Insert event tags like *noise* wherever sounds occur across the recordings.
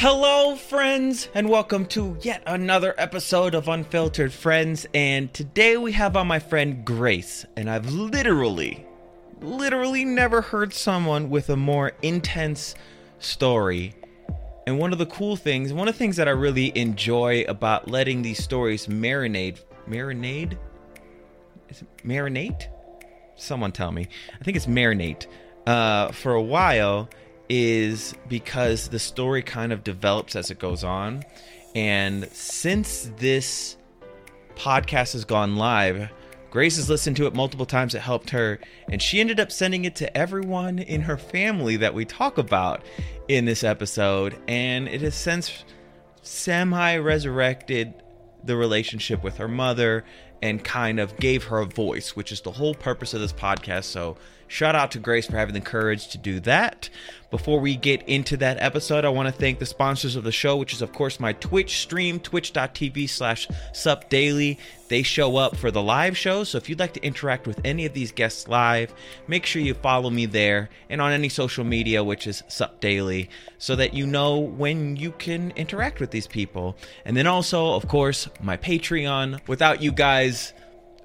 Hello, friends, and welcome to yet another episode of Unfiltered Friends. And today we have on my friend Grace, and I've literally, literally never heard someone with a more intense story. And one of the cool things, one of the things that I really enjoy about letting these stories marinate, marinate? is it marinate? Someone tell me. I think it's marinate. Uh, for a while is because the story kind of develops as it goes on. And since this podcast has gone live, Grace has listened to it multiple times. It helped her, and she ended up sending it to everyone in her family that we talk about in this episode. And it has since semi resurrected the relationship with her mother and kind of gave her a voice, which is the whole purpose of this podcast. So, shout out to Grace for having the courage to do that. Before we get into that episode, I want to thank the sponsors of the show, which is, of course, my Twitch stream, twitch.tv slash supdaily. They show up for the live shows. So, if you'd like to interact with any of these guests live, make sure you follow me there and on any social media, which is supdaily, so that you know when you can interact with these people. And then also, of course, my Patreon. Without you guys,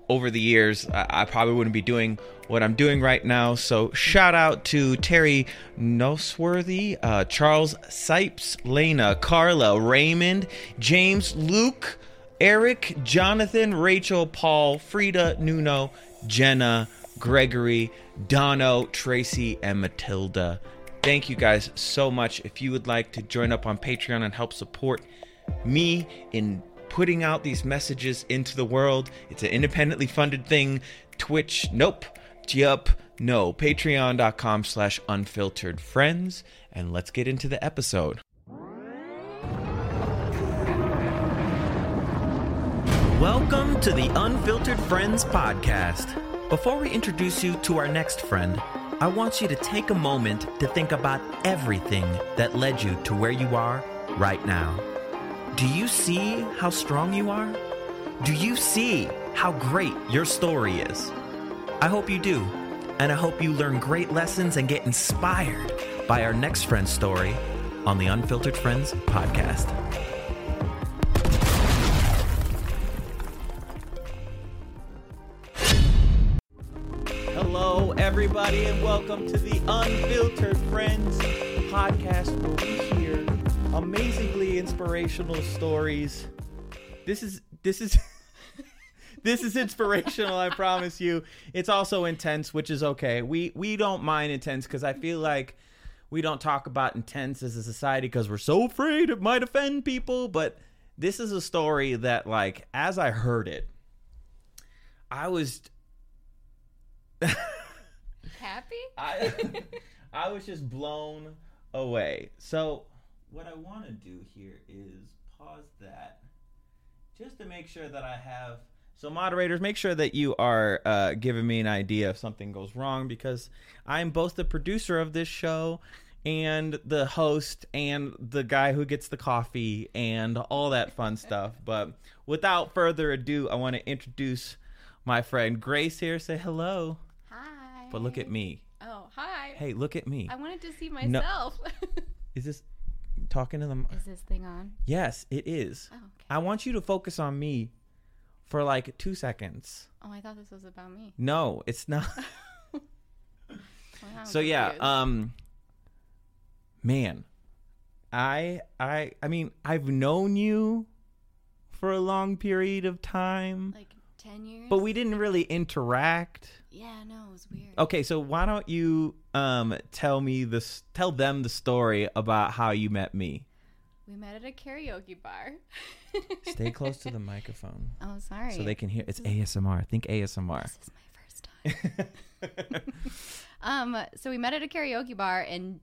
over the years, I, probably wouldn't be doing what I'm doing right now. So, shout out to Terry Noseworthy, uh, Charles Sipes, Lena, Carla, Raymond, James, Luke, Eric, Jonathan, Rachel, Paul, Frida, Nuno, Jenna, Gregory, Dono, Tracy, and Matilda. Thank you guys so much. If you would like to join up on Patreon and help support me in putting out these messages into the world, it's an independently funded thing. Twitch, nope. Yup, no. Patreon.com slash unfiltered friends. And let's get into the episode. Welcome to the Unfiltered Friends podcast. Before we introduce you to our next friend, I want you to take a moment to think about everything that led you to where you are right now. Do you see how strong you are? Do you see how great your story is? I hope you do, and I hope you learn great lessons and get inspired by our next friend's story on the Unfiltered Friends podcast. Hello, everybody, and welcome to the Unfiltered Friends podcast amazingly inspirational stories. This is this is *laughs* this is inspirational, I promise you. It's also intense, which is okay. We we don't mind intense cuz I feel like we don't talk about intense as a society cuz we're so afraid it might offend people, but this is a story that like as I heard it I was *laughs* happy? I *laughs* I was just blown away. So what I want to do here is pause that just to make sure that I have. So, moderators, make sure that you are uh, giving me an idea if something goes wrong because I'm both the producer of this show and the host and the guy who gets the coffee and all that fun *laughs* stuff. But without further ado, I want to introduce my friend Grace here. Say hello. Hi. But look at me. Oh, hi. Hey, look at me. I wanted to see myself. No. *laughs* Is this talking to them? Is this thing on? Yes, it is. Oh, okay. I want you to focus on me for like two seconds. Oh, I thought this was about me. No, it's not. *laughs* Well, so yeah, confused. um, man, I I I mean I've known you for a long period of time, like ten years. but we didn't really interact. Yeah, no, it was weird. Okay, so why don't you um tell me this tell them the story about how you met me. We met at a karaoke bar. *laughs* Stay close to the microphone Oh, sorry. so they can hear. It's ASMR. Think ASMR. This is my first time. um, so we met at a karaoke bar in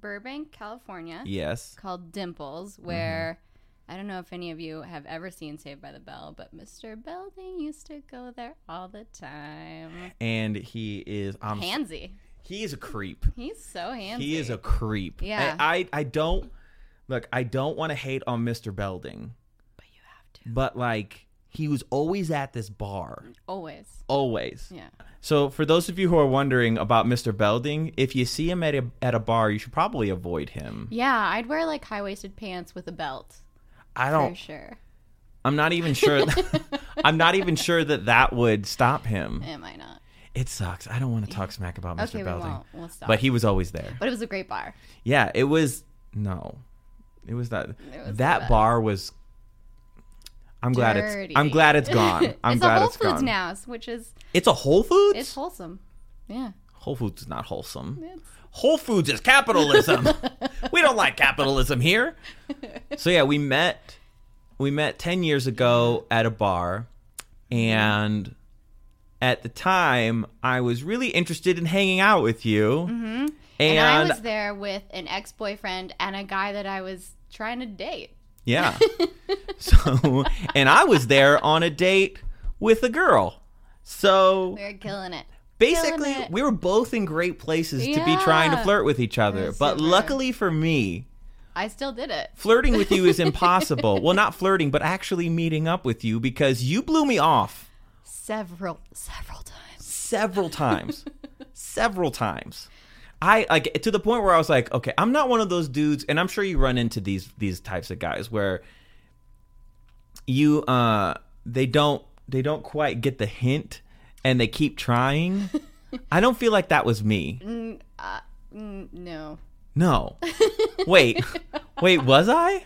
Burbank, California, yes. called Dimples, where I don't know if any of you have ever seen Saved by the Bell, but Mr. Belding used to go there all the time. And he is um Handsy. he is a creep. He's so handsy. He is a creep. Yeah. I I, I don't look, I don't want to hate on Mr. Belding, But you have to. but like he was always at this bar. Always. Always. Yeah. So for those of you who are wondering about Mr. Belding, if you see him at a, at a bar, you should probably avoid him. Yeah, I'd wear like high waisted pants with a belt I don't. sure. I'm not even sure. *laughs* I'm not even sure that that would stop him. It might not. It sucks. I don't want to talk smack about Mr. Okay, we Belding, won't. We'll stop. but he was always there. but it was a great bar. Yeah, it was no, it was that It was that bar was. I'm glad Dirty. it's. I'm glad it's gone. *laughs* I'm it's glad a Whole it's Foods gone. now, which is It's a Whole Foods. it's wholesome. Yeah. Whole Foods is not wholesome. It's, Whole Foods is capitalism. *laughs* we don't like capitalism here. So yeah, we met we met 10 years ago at a bar and at the time I was really interested in hanging out with you. Mm-hmm. And, and I was there with an ex boyfriend and a guy that I was trying to date. yeah. *laughs* so and I was there on a date with a girl. So we are killing it. Basically we were both in great places to be trying to flirt with each other. That's But super. luckily for me, I still did it. flirting with you is *laughs* impossible. well, not flirting, but actually meeting up with you because you blew me off Several, several times. several *laughs* times. several times. I like to the point where I was like, okay, I'm not one of those dudes, and I'm sure you run into these these types of guys where you uh they don't they don't quite get the hint and they keep trying. *laughs* I don't feel like that was me. Mm, uh, mm, no. No. *laughs* Wait. Wait, was I?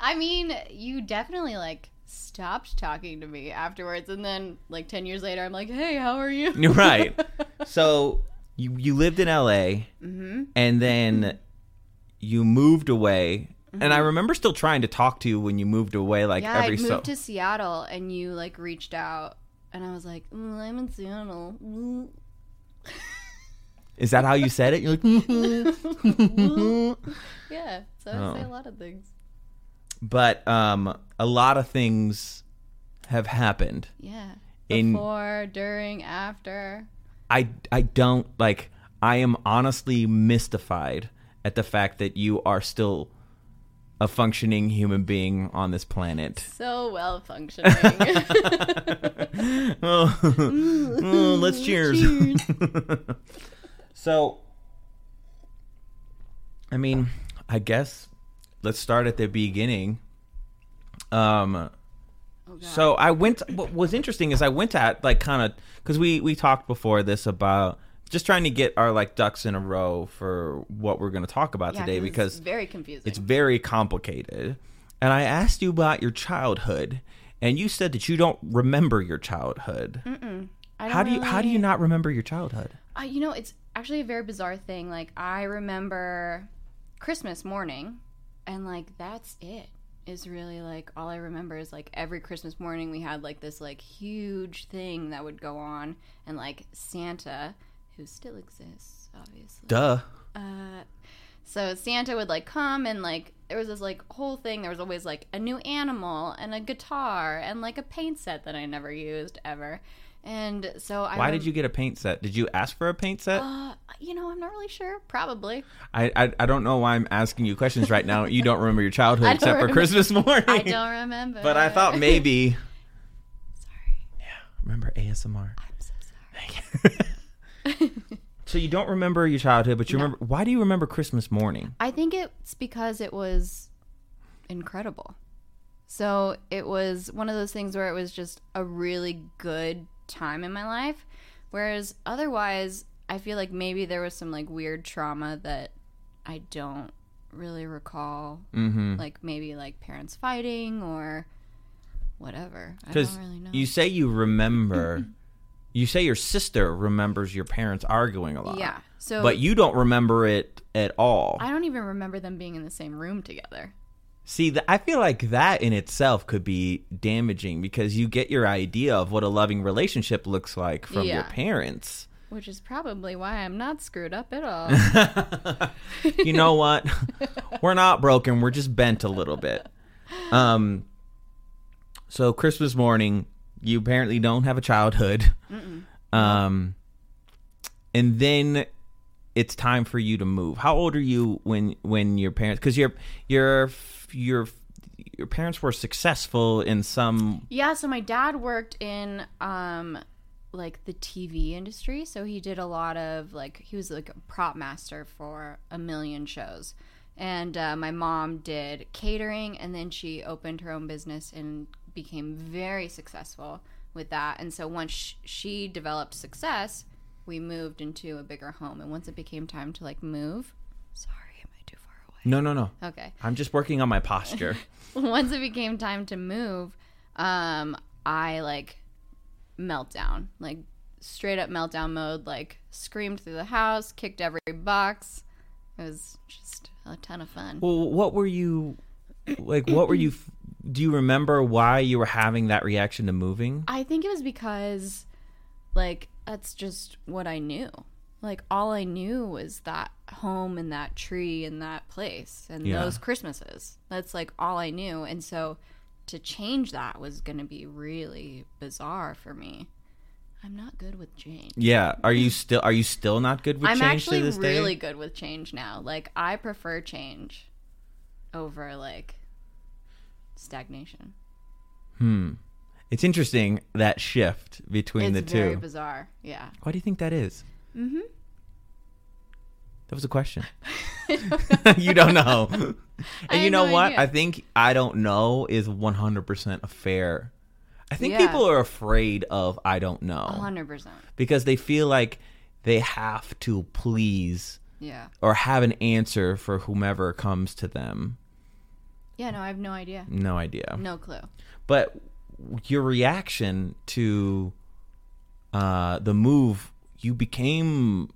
I mean, you definitely like stopped talking to me afterwards, and then like ten years later, I'm like, "Hey, how are you?" You're right. *laughs* So you you lived in LA, and then you moved away. And I remember still trying to talk to you when you moved away, like every yeah, I moved so. to Seattle, and you like reached out, and I was like, mm, "I'm in Seattle." Mm. *laughs* Is that how you said it? You're like, *laughs* Yeah, so I Oh. say a lot of things. but um, a lot of things have happened. Yeah, In- before, during, after. I I don't like. I am honestly mystified at the fact that you are still a functioning human being on this planet. So well functioning. *laughs* *laughs* oh, oh, let's cheers. Cheers. *laughs* so, I mean, I guess let's start at the beginning. Um, Oh, so I went. What was interesting is I went at like kind of because we we talked before this about just trying to get our like ducks in a row for what we're going to talk about Yeah, today 'cause because it's very confusing. it's very complicated. And I asked you about your childhood, and you said that you don't remember your childhood. I don't How do you how do you not remember your childhood? Uh, you know, it's actually a very bizarre thing. Like, I remember Christmas morning, and like that's it. Is really like all I remember is like every Christmas morning we had like this like huge thing that would go on, and like Santa, who still exists, obviously. Duh. Uh, so Santa would like come and like there was this like whole thing. There was always like a new animal and a guitar and like a paint set that I never used ever. And so I Why rem- did you get a paint set? Did you ask for a paint set? Uh, you know, I'm not really sure. Probably. I, I I don't know why I'm asking you questions right now. You don't remember your childhood *laughs* except for Christmas morning. I don't remember. But I thought maybe. *laughs* Sorry. Yeah, remember ASMR. I'm so sorry. *laughs* *laughs* So you don't remember your childhood, but you No. remember. Why do you remember Christmas morning? I think it's because it was incredible. So it was one of those things where it was just a really good time in my life. Whereas otherwise, I feel like maybe there was some like weird trauma that I don't really recall. Mm-hmm. Like maybe like parents fighting or whatever. I Because don't really know. you say you remember. *laughs* you say your sister remembers your parents arguing a lot. yeah. So But you don't remember it at all. I don't even remember them being in the same room together. See, th- I feel like that in itself could be damaging because you get your idea of what a loving relationship looks like from your parents. Which is probably why I'm not screwed up at all. *laughs* you know what? *laughs* we're not broken. We're just bent a little bit. Um. So Christmas morning, you apparently don't have a childhood. Um. And then it's time for you to move. How old are you when when your parents? Because your your you're your parents were successful in some. Yeah, so my dad worked in um like the TV industry, so he did a lot of like he was like a prop master for a million shows. And uh, my mom did catering and then she opened her own business and became very successful with that. And so once she developed success, we moved into a bigger home and once it became time to like move, sorry, am I too far away? No, no, no. Okay. I'm just working on my posture. *laughs* once it became time to move, um, I like meltdown, like straight up meltdown mode, like screamed through the house, kicked every box. It was just a ton of fun. well, what were you like? What were you? *clears throat* Do you remember why you were having that reaction to moving? I think it was because, like, that's just what I knew. Like, all I knew was that home and that tree and that place and Yeah. those Christmases. That's like all I knew. And so to change that was going to be really bizarre for me. I'm not good with change. Yeah. Are you still? Are you still not good with change? I'm change actually to this really day? good with change now. Like, I prefer change over, like, stagnation. Hmm. It's interesting that shift between it's the very two. bizarre. Yeah. Why do you think that is? Mm-hmm. That was a question. *laughs* *laughs* you don't know. *laughs* and I you know no what? idea. I think I don't know is 100% a fair. I think Yeah. people are afraid of I don't know 100%. because they feel like they have to please Yeah. or have an answer for whomever comes to them. Yeah, no, I have no idea. No idea. No clue. But your reaction to uh, the move, you became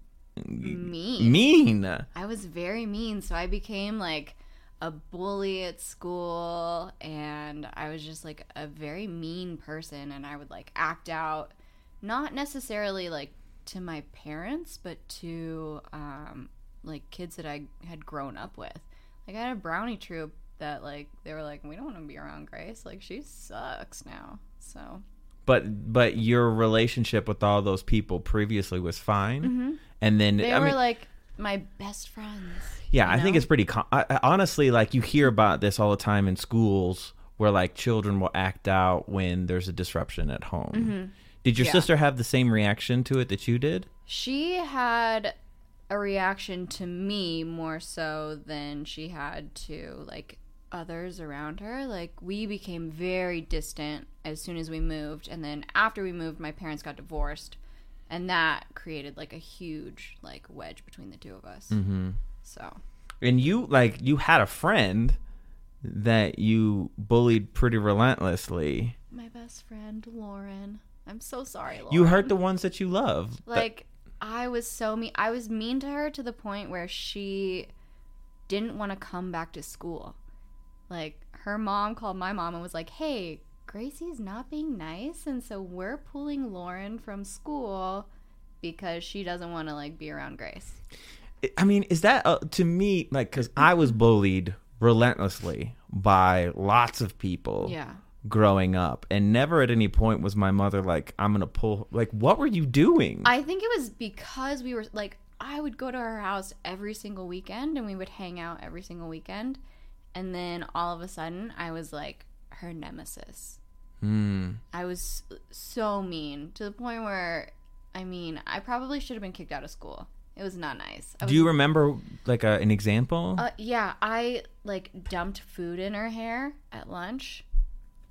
Mean. mean. I was very mean, so I became like a bully at school and I was just like a very mean person and I would like act out not necessarily like to my parents, but to um like kids that I had grown up with. Like I had a brownie troop that like they were like, We don't want to be around Grace. Like she sucks now. So but but your relationship with all those people previously was fine and then Mm-hmm. they i were mean like my best friends. yeah i think it's pretty com- I, honestly like you hear about this all the time in schools where like children will act out when there's a disruption at home did your Mm-hmm. Yeah. sister have the same reaction to it that you did She had a reaction to me more so than she had to like others around her. Like we became very distant as soon as we moved and then after we moved my parents got divorced and that created like a huge like wedge between the two of us. mm-hmm. So, and you like you had a friend that you bullied pretty relentlessly my best friend Lauren. I'm so sorry, Lauren. you hurt the ones that you love like I was so mean. I was mean to her to the point where she didn't want to come back to school. Like her mom called my mom and was like, "Hey, Gracie's not being nice, and so we're pulling Lauren from school because she doesn't want to like be around Grace." I mean, is that uh, to me like because I was bullied relentlessly by lots of people Yeah. growing up, and never at any point was my mother like, "I'm gonna pull." Like, what were you doing? I think it was because we were like I would go to her house every single weekend and we would hang out every single weekend. And then all of a sudden I was like her nemesis. Hmm. I was so mean to the point where I mean, I probably should have been kicked out of school. It was not nice. Was, Do you remember like a, an example? uh, yeah, I like dumped food in her hair at lunch.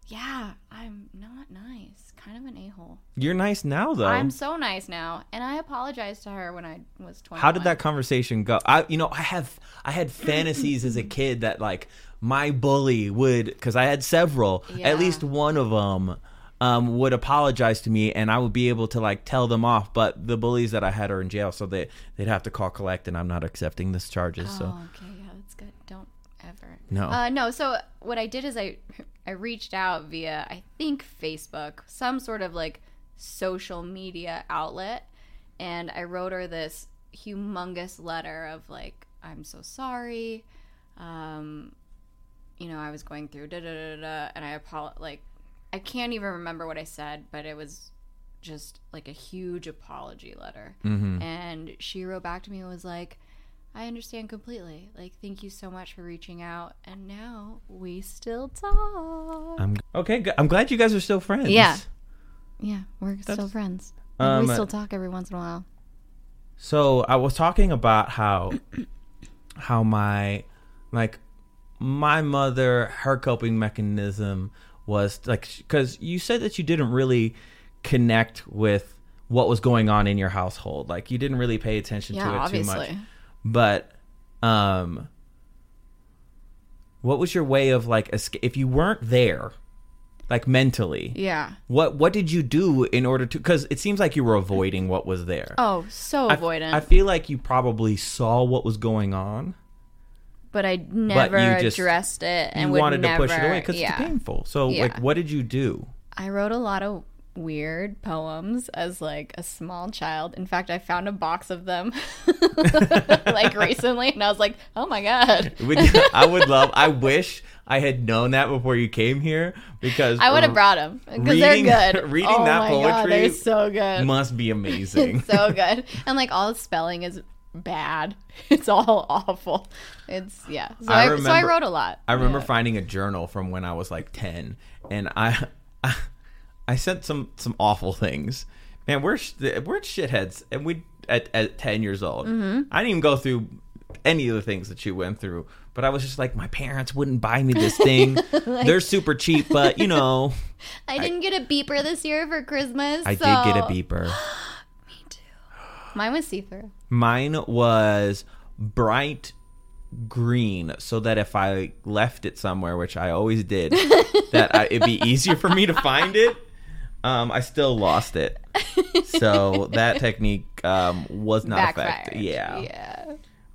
Yeah, I'm not nice. Kind of an a-hole. You're nice now, though. I'm so nice now, and I apologized to her when I was 21. How did that conversation go? I, you know, I have I had fantasies as a kid that like my bully would, because I had several. Yeah. At least one of them um, would apologize to me, and I would be able to like tell them off. But the bullies that I had are in jail, so they they'd have to call collect, and I'm not accepting this charges. So Oh, okay, yeah, that's good. Don't ever. No, Uh, no. So what I did is I I reached out via I think Facebook, some sort of like social media outlet, and I wrote her this humongous letter of like I'm so sorry. Um, you know, I was going through da da da da, da and I apologize. Like I can't even remember what I said, but it was just like a huge apology letter. hmm And she wrote back to me and was like, I understand completely. Like, thank you so much for reaching out. And now we still talk. I'm okay. I'm glad you guys are still friends. Yeah. yeah, we're still friends. Um, we still talk every once in a while. So I was talking about how how my like my mother her coping mechanism was like because you said that you didn't really connect with what was going on in your household like you didn't really pay attention Yeah, to it too much but um what was your way of like escape if you weren't there like mentally Yeah. what what did you do in order to because it seems like you were avoiding what was there Oh, so avoidant. I feel like you probably saw what was going on. but I never you just- addressed it and wanted never, to push it away because yeah. it's painful. So, Yeah. like, what did you do? I wrote a lot of weird poems as like a small child. In fact, I found a box of them *laughs* like recently and I was like, "Oh my god." I would love. I wish I had known that before you came here because I would have brought them because they're *laughs* good. reading oh that God, poetry they're so good. must be *laughs* amazing. So good. And like all the spelling is bad. It's all awful. It's yeah. So I I, so I wrote a lot. I remember Yeah. finding a journal from when I was like ten, and I, I, I said some some awful things. Man, we're we're shitheads, and we at, at ten years old. Mm-hmm. I didn't even go through any of the things that you went through, but I was just like, my parents wouldn't buy me this thing. *laughs* They're super cheap, but you know, *laughs* I didn't get a beeper this year for Christmas. I so- did get a beeper. *gasps* Me too. Mine was see through. Mine was bright green, so that if I left it somewhere, which I always did, *laughs* that I, it'd be easier for me to find it. Um, I still lost it, so *laughs* that technique um, was not Backfired. effective. Yeah. Yeah.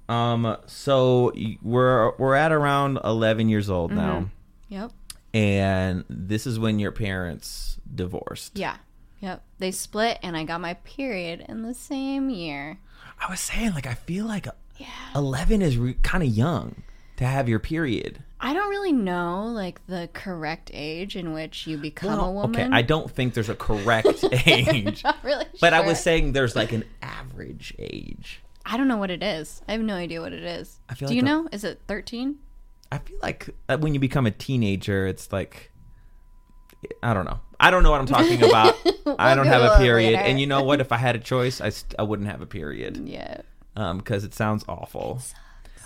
Um. So we're we're at around eleven years old now, Yep. and this is when your parents divorced. Yeah. Yep. They split and I got my period in the same year. I was saying, like, I feel like Yeah. eleven is re- kind of young to have your period. I don't really know like the correct age in which you become a woman. Okay, I don't think there's a correct *laughs* age, really but I was saying there's like an average age. I don't know what it is. I have no idea what it is. I feel Do like you know? Is it 13? I feel like uh, when you become a teenager, it's like I don't know. I don't know what I'm talking *laughs* about. I don't have a period, later. and you know what? If I had a choice, I st- I wouldn't have a period *laughs* Yeah. um because it sounds awful.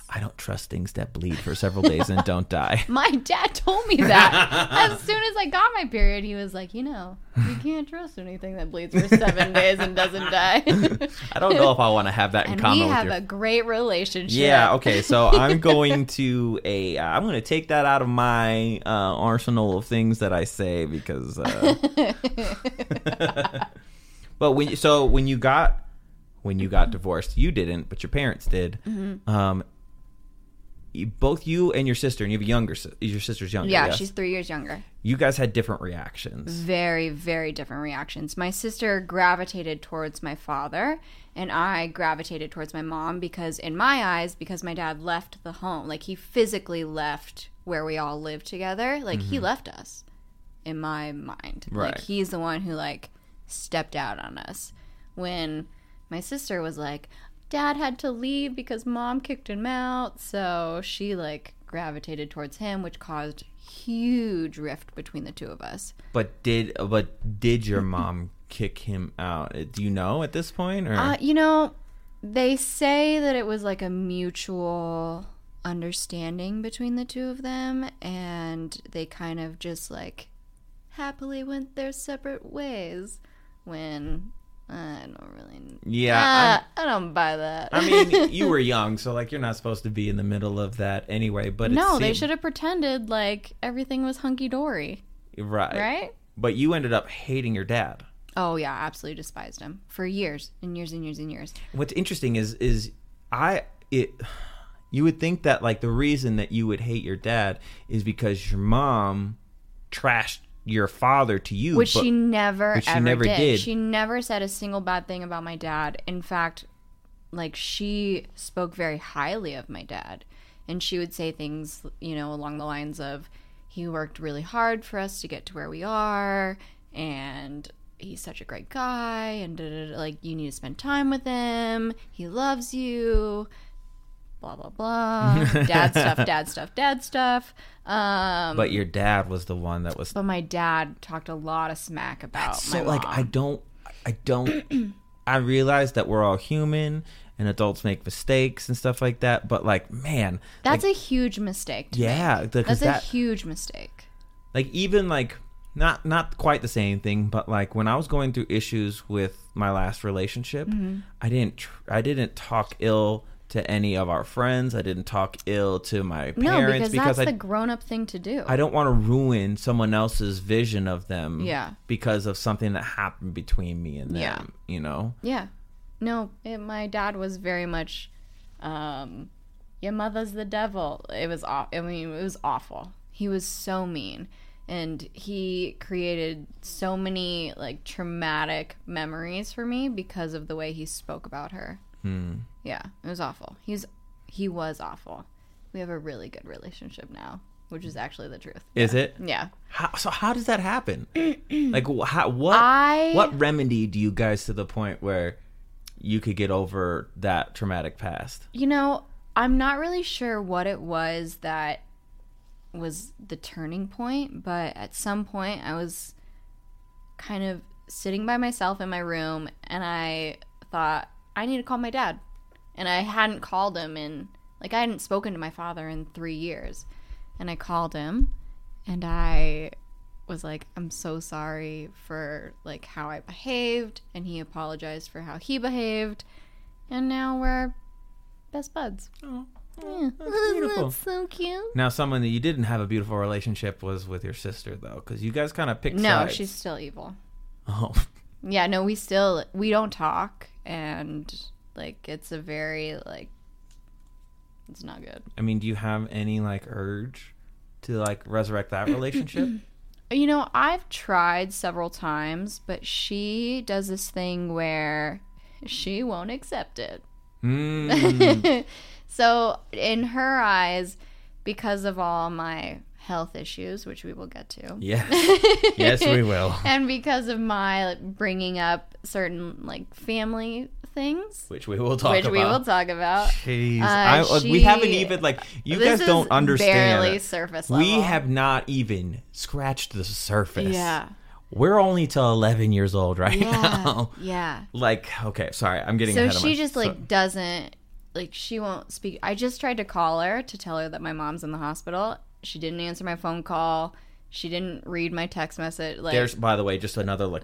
I don't trust things that bleed for several days and don't die. *laughs* My dad told me that. as soon as I got my period, he was like, you know, you can't trust anything that bleeds for seven days and doesn't die. *laughs* I don't know if I want to have that in and common we have your a great relationship. Yeah, okay. So I'm going to a. Uh, I'm going to take that out of my uh, arsenal of things that I say because. Uh, *laughs* but when so when you got when you got divorced, you didn't, but your parents did. Mm-hmm. Um, both you and your sister, and you have a younger. Your sister's younger. Yeah, yes? she's three years younger. You guys had different reactions. Very, very different reactions. My sister gravitated towards my father, and I gravitated towards my mom because, in my eyes, because my dad left the home, like he physically left where we all lived together, like he mm-hmm. left us in my mind. Right. Like he's the one who like stepped out on us. When my sister was like, Dad had to leave because mom kicked him out, so she like gravitated towards him, which caused huge rift between the two of us. But did but did your mom *laughs* kick him out? Uh, Do you know at this point? Or Uh, you know, they say that it was like a mutual understanding between the two of them, and they kind of just like happily went their separate ways. When I don't really, yeah, Ah, I don't buy that. I mean, you were *laughs* young, so like you're not supposed to be in the middle of that anyway. But no, they should have pretended like everything was hunky dory, right, right? But you ended up hating your dad. Oh yeah, absolutely despised him for years and years and years and years. What's interesting is is I it. You would think that like the reason that you would hate your dad is because your mom trashed your father to you, which but- she never which she ever never did. did. She never said a single bad thing about my dad. In fact, like she spoke very highly of my dad, and she would say things, you know, along the lines of, "He worked really hard for us to get to where we are, and." He's such a great guy, and da, da, da, like you need to spend time with him. He loves you, blah blah blah. dad stuff, *laughs* dad stuff, dad stuff. Um, But your dad was the one that was but my dad talked a lot of smack about so my like. I don't I don't *clears throat* I realize that we're all human and adults make mistakes and stuff like that, but like man, That's like, a huge mistake. To yeah, because that's that a huge mistake. like even like not not quite the same thing, but like when I was going through issues with my last relationship, Mm-hmm. I didn't tr- I didn't talk ill to any of our friends. I didn't talk ill to my parents No, parents because, that's I the grown-up thing to do. I don't want to ruin someone else's vision of them Yeah. because of something that happened between me and them, Yeah. you know. Yeah. No, it, my dad was very much, um, your mother's the devil. It was, aw- I mean, it was awful. He was so mean. And he created so many, like, traumatic memories for me because of the way he spoke about her. Hmm. Yeah, it was awful. He's, he was awful. We have a really good relationship now, which is actually the truth. Is it? Yeah. How, so how does that happen? *clears throat* like how, what I- what remedy do you guys to the point where you could get over that traumatic past? You know, I'm not really sure what it was that was the turning point, but at some point I was kind of sitting by myself in my room and I thought, I need to call my dad. And I hadn't called him in, like, I hadn't spoken to my father in three years. And I called him and I was like, I'm so sorry for, like, how I behaved. And he apologized for how he behaved. And now we're best buds. Oh, Yeah. that's beautiful. *laughs* That's so cute. Now, someone that you didn't have a beautiful relationship was with your sister, though, because you guys kind of picked No, sides. she's still evil. Oh, Yeah, no, we still we don't talk and like it's a very like it's not good. I mean, do you have any like urge to like resurrect that relationship? *laughs* You know, I've tried several times, but she does this thing where she won't accept it. mm, *laughs* so, in her eyes, because of all my health issues, which we will get to, yes, *laughs* yes, we will. and because of my like, bringing up certain like family things, Which we will talk which about. we will talk about. Jeez, Uh, I, uh, we haven't even like you guys don't understand. Barely surface level. We have not even scratched the surface. Yeah. we're only till eleven years old right Yeah. now. Yeah. Like, okay, sorry, I'm getting So ahead of she my- just so- like doesn't like she won't speak. I just tried to call her to tell her that my mom's in the hospital. She didn't answer my phone call. She didn't read my text message. Like, There's, by the way, just another like.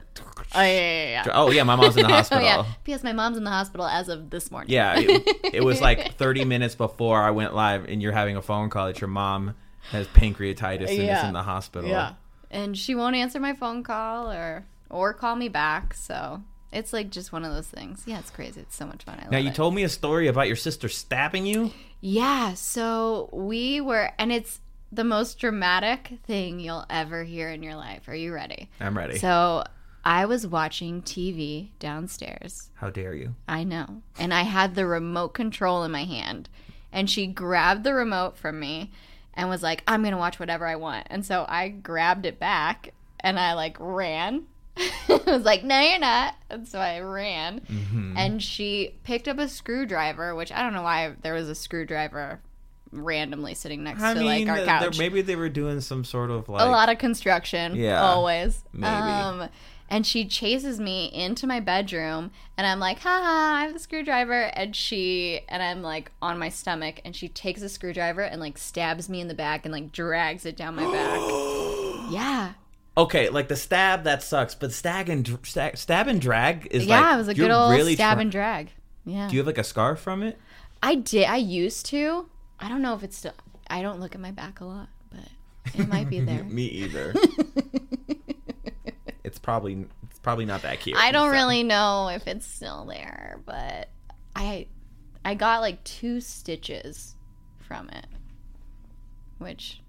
oh yeah, yeah, yeah. yeah. Oh yeah, my mom's in the Oh *laughs* hospital. yeah. P.S. My mom's in the hospital as of this morning. Yeah, it, it was like *laughs* 30 minutes before I went live, and you're having a phone call that your mom has pancreatitis and is in the hospital. Yeah. And she won't answer my phone call or or call me back. So it's like just one of those things. Yeah, it's crazy. It's so much fun. I Now you it. told me a story about your sister stabbing you. Yeah, so we were, and it's the most dramatic thing you'll ever hear in your life. Are you ready? I'm ready. So I was watching TV downstairs. How dare you? I know. And I had the remote control in my hand. And she grabbed the remote from me and was like, I'm going to watch whatever I want. And so I grabbed it back and I like ran. *laughs* I was like, no, you're not. And so I ran. Mm-hmm. And she picked up a screwdriver, which I don't know why there was a screwdriver randomly sitting next I to mean, like our couch maybe they were doing some sort of like. a lot of construction. Yeah, always. maybe. Um, and she chases me into my bedroom, and I'm like, "Ha! Ha, I have the screwdriver." And she and I'm like on my stomach, and she takes a screwdriver and like stabs me in the back and like drags it down my back. *gasps* yeah, Okay, like the stab that sucks, but stab and stab, stab and drag is yeah. like it was a good old really stab try- and drag. Yeah, Do you have like a scar from it? I did. I used to. I don't know if it's still. I don't look at my back a lot, but it might be *laughs* there. Me either. *laughs* it's probably it's probably not that cute. I don't So- really know if it's still there, but I I got like two stitches from it, which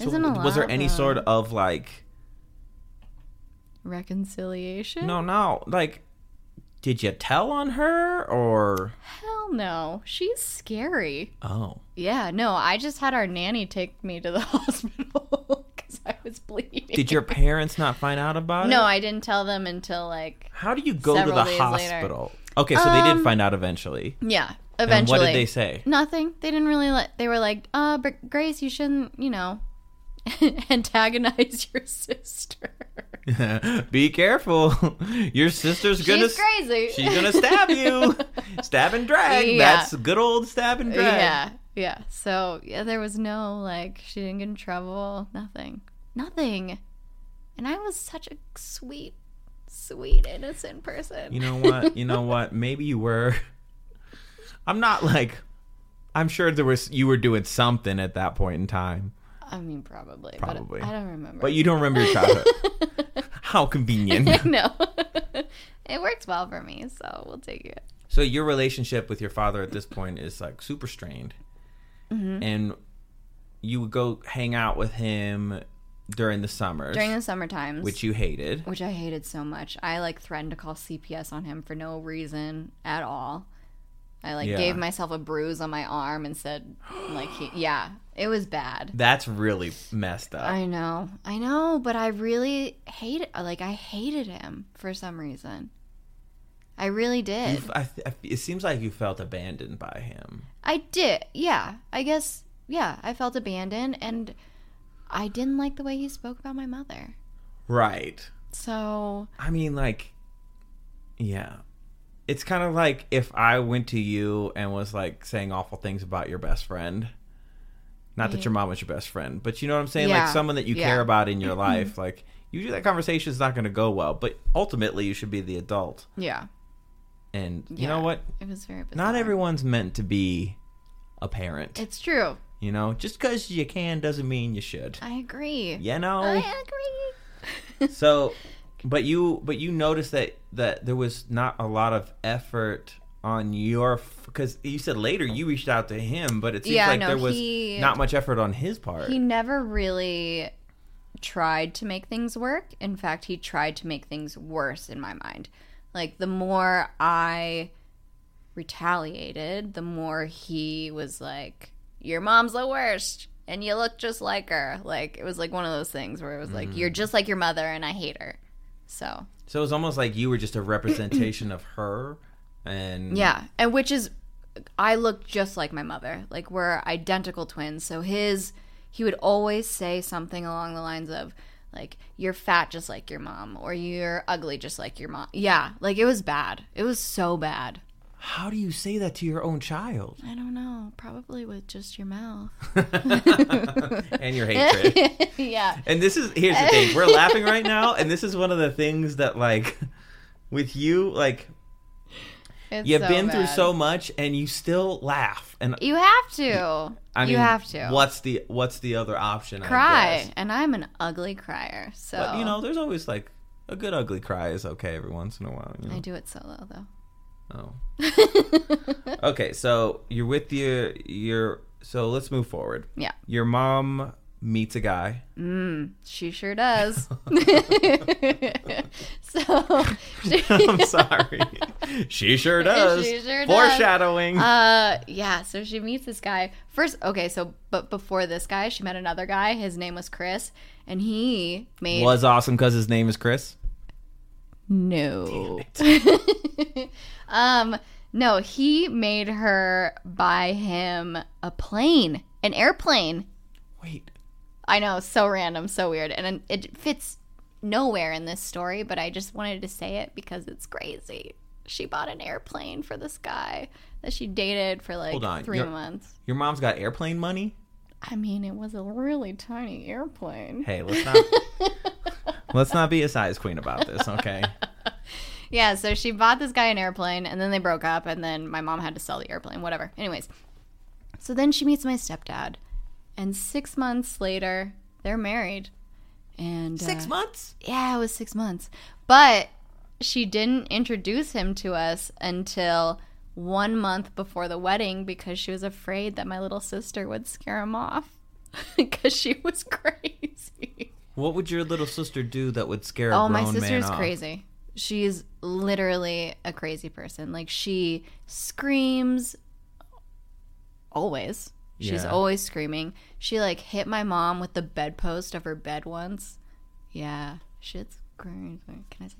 So isn't a lot. was there any sort of like reconciliation? no no like did you tell on her or hell no. She's scary. oh Yeah, no. I just had our nanny take me to the *laughs* hospital because I was bleeding. did your parents not find out about it? No. I didn't tell them until like How do you go to the days later. hospital? Okay, so they did Um, find out eventually. Yeah. Eventually, And what did they say? Nothing. They didn't really let. They were like, "Uh, but Grace, you shouldn't, you know, *laughs* antagonize your *laughs* sister. *laughs* Be careful. *laughs* Your sister's gonna She's crazy. she's gonna stab you. *laughs* stab and drag. Yeah. That's good old stab and drag. Yeah, yeah. So yeah, there was no like she didn't get in trouble. Nothing. Nothing. And I was such a sweet, sweet, innocent person. You know what? You know what? Maybe you were. I'm not like. I'm sure there was you were doing something at that point in time, I mean, probably. Probably. But I don't remember. but you don't remember your childhood. *laughs* How convenient. no. *laughs* it works well for me, so we'll take it. So your relationship with your father at this point is like super strained, Mm-hmm. and you would go hang out with him during the summers, During the summer times, which you hated. which I hated so much. I like threatened to call CPS on him for no reason at all. I like Yeah. gave myself a bruise on my arm and said, like, he, yeah, it was bad. That's really messed up. I know, I know, but I really hated, like, I hated him for some reason. I really did. I, th- it seems like you felt abandoned by him. I did, yeah. I guess, yeah. I felt abandoned, and I didn't like the way he spoke about my mother. Right. So I mean, like, yeah. It's kind of like if I went to you and was like saying awful things about your best friend. Not that mm-hmm. your mom was your best friend, but you know what I'm saying? Yeah. Like someone that you Yeah. care about in your mm-hmm. life. Like, usually that conversation is not going to go well, but ultimately you should be the adult. yeah, And you Yeah. know what? it was very bizarre. Not everyone's meant to be a parent. It's true. you know, just because you can doesn't mean you should. I agree. You know? I agree. so *laughs* but you but you noticed that that there was not a lot of effort on your because you said later you reached out to him but it seems Yeah, like no, there was he- not much effort on his part He never really tried to make things work. In fact, he tried to make things worse in my mind. Like the more I retaliated, the more he was like, "Your mom's the worst." And you look just like her. Like it was like one of those things where it was like, "You're mm. just like your mother, and I hate her." So so it was almost like you were just a representation of her and Yeah, and which is I look just like my mother. Like we're identical twins. So his he would always say something along the lines of like you're fat just like your mom or you're ugly just like your mom. Yeah, like it was bad. It was so bad. how do you say that to your own child I don't know, probably with just your mouth. *laughs* and your hatred *laughs* yeah. and this is here's the thing we're laughing right now and this is one of the things that like with you like It's you've so been through so much and you still laugh and You have to. I mean, you have to. What's the what's the other option? I cry. And I'm an ugly crier. So But you know, there's always like a good ugly cry is okay every once in a while. You know? I do it solo though. Oh. *laughs* okay, so you're with your your. So let's move forward. Yeah. Your mom meets a guy. Mm, she sure does. *laughs* *laughs* so, *laughs* I'm sorry. she sure does. She sure does. Foreshadowing. uh, yeah. So she meets this guy first. Okay, so but before this guy, she met another guy. His name was Chris, and he made Was awesome because his name is Chris. no. um, no, he made her buy him a plane, an airplane. Wait. I know, so random, so weird, and it fits nowhere in this story, but I just wanted to say it because it's crazy. She bought an airplane for this guy that she dated for like Hold on, 3 you're- months. Your mom's got airplane money. I mean, it was a really tiny airplane. Hey, let's not *laughs* let's not be a size queen about this, okay? *laughs* Yeah, so she bought this guy an airplane, and then they broke up, and then my mom had to sell the airplane, whatever. Anyways, so then she meets my stepdad, and six months later, they're married. And Six uh, months. Yeah, it was six months. But she didn't introduce him to us until one month before the wedding because she was afraid that my little sister would scare him off *laughs* because she was *laughs* crazy. What would your little sister do that would scare Oh, my sister's crazy. She's literally a crazy person. Like she screams always. She's Yeah. always screaming. She like hit my mom with the bedpost of her bed once. Yeah, shit's crazy. Can I say?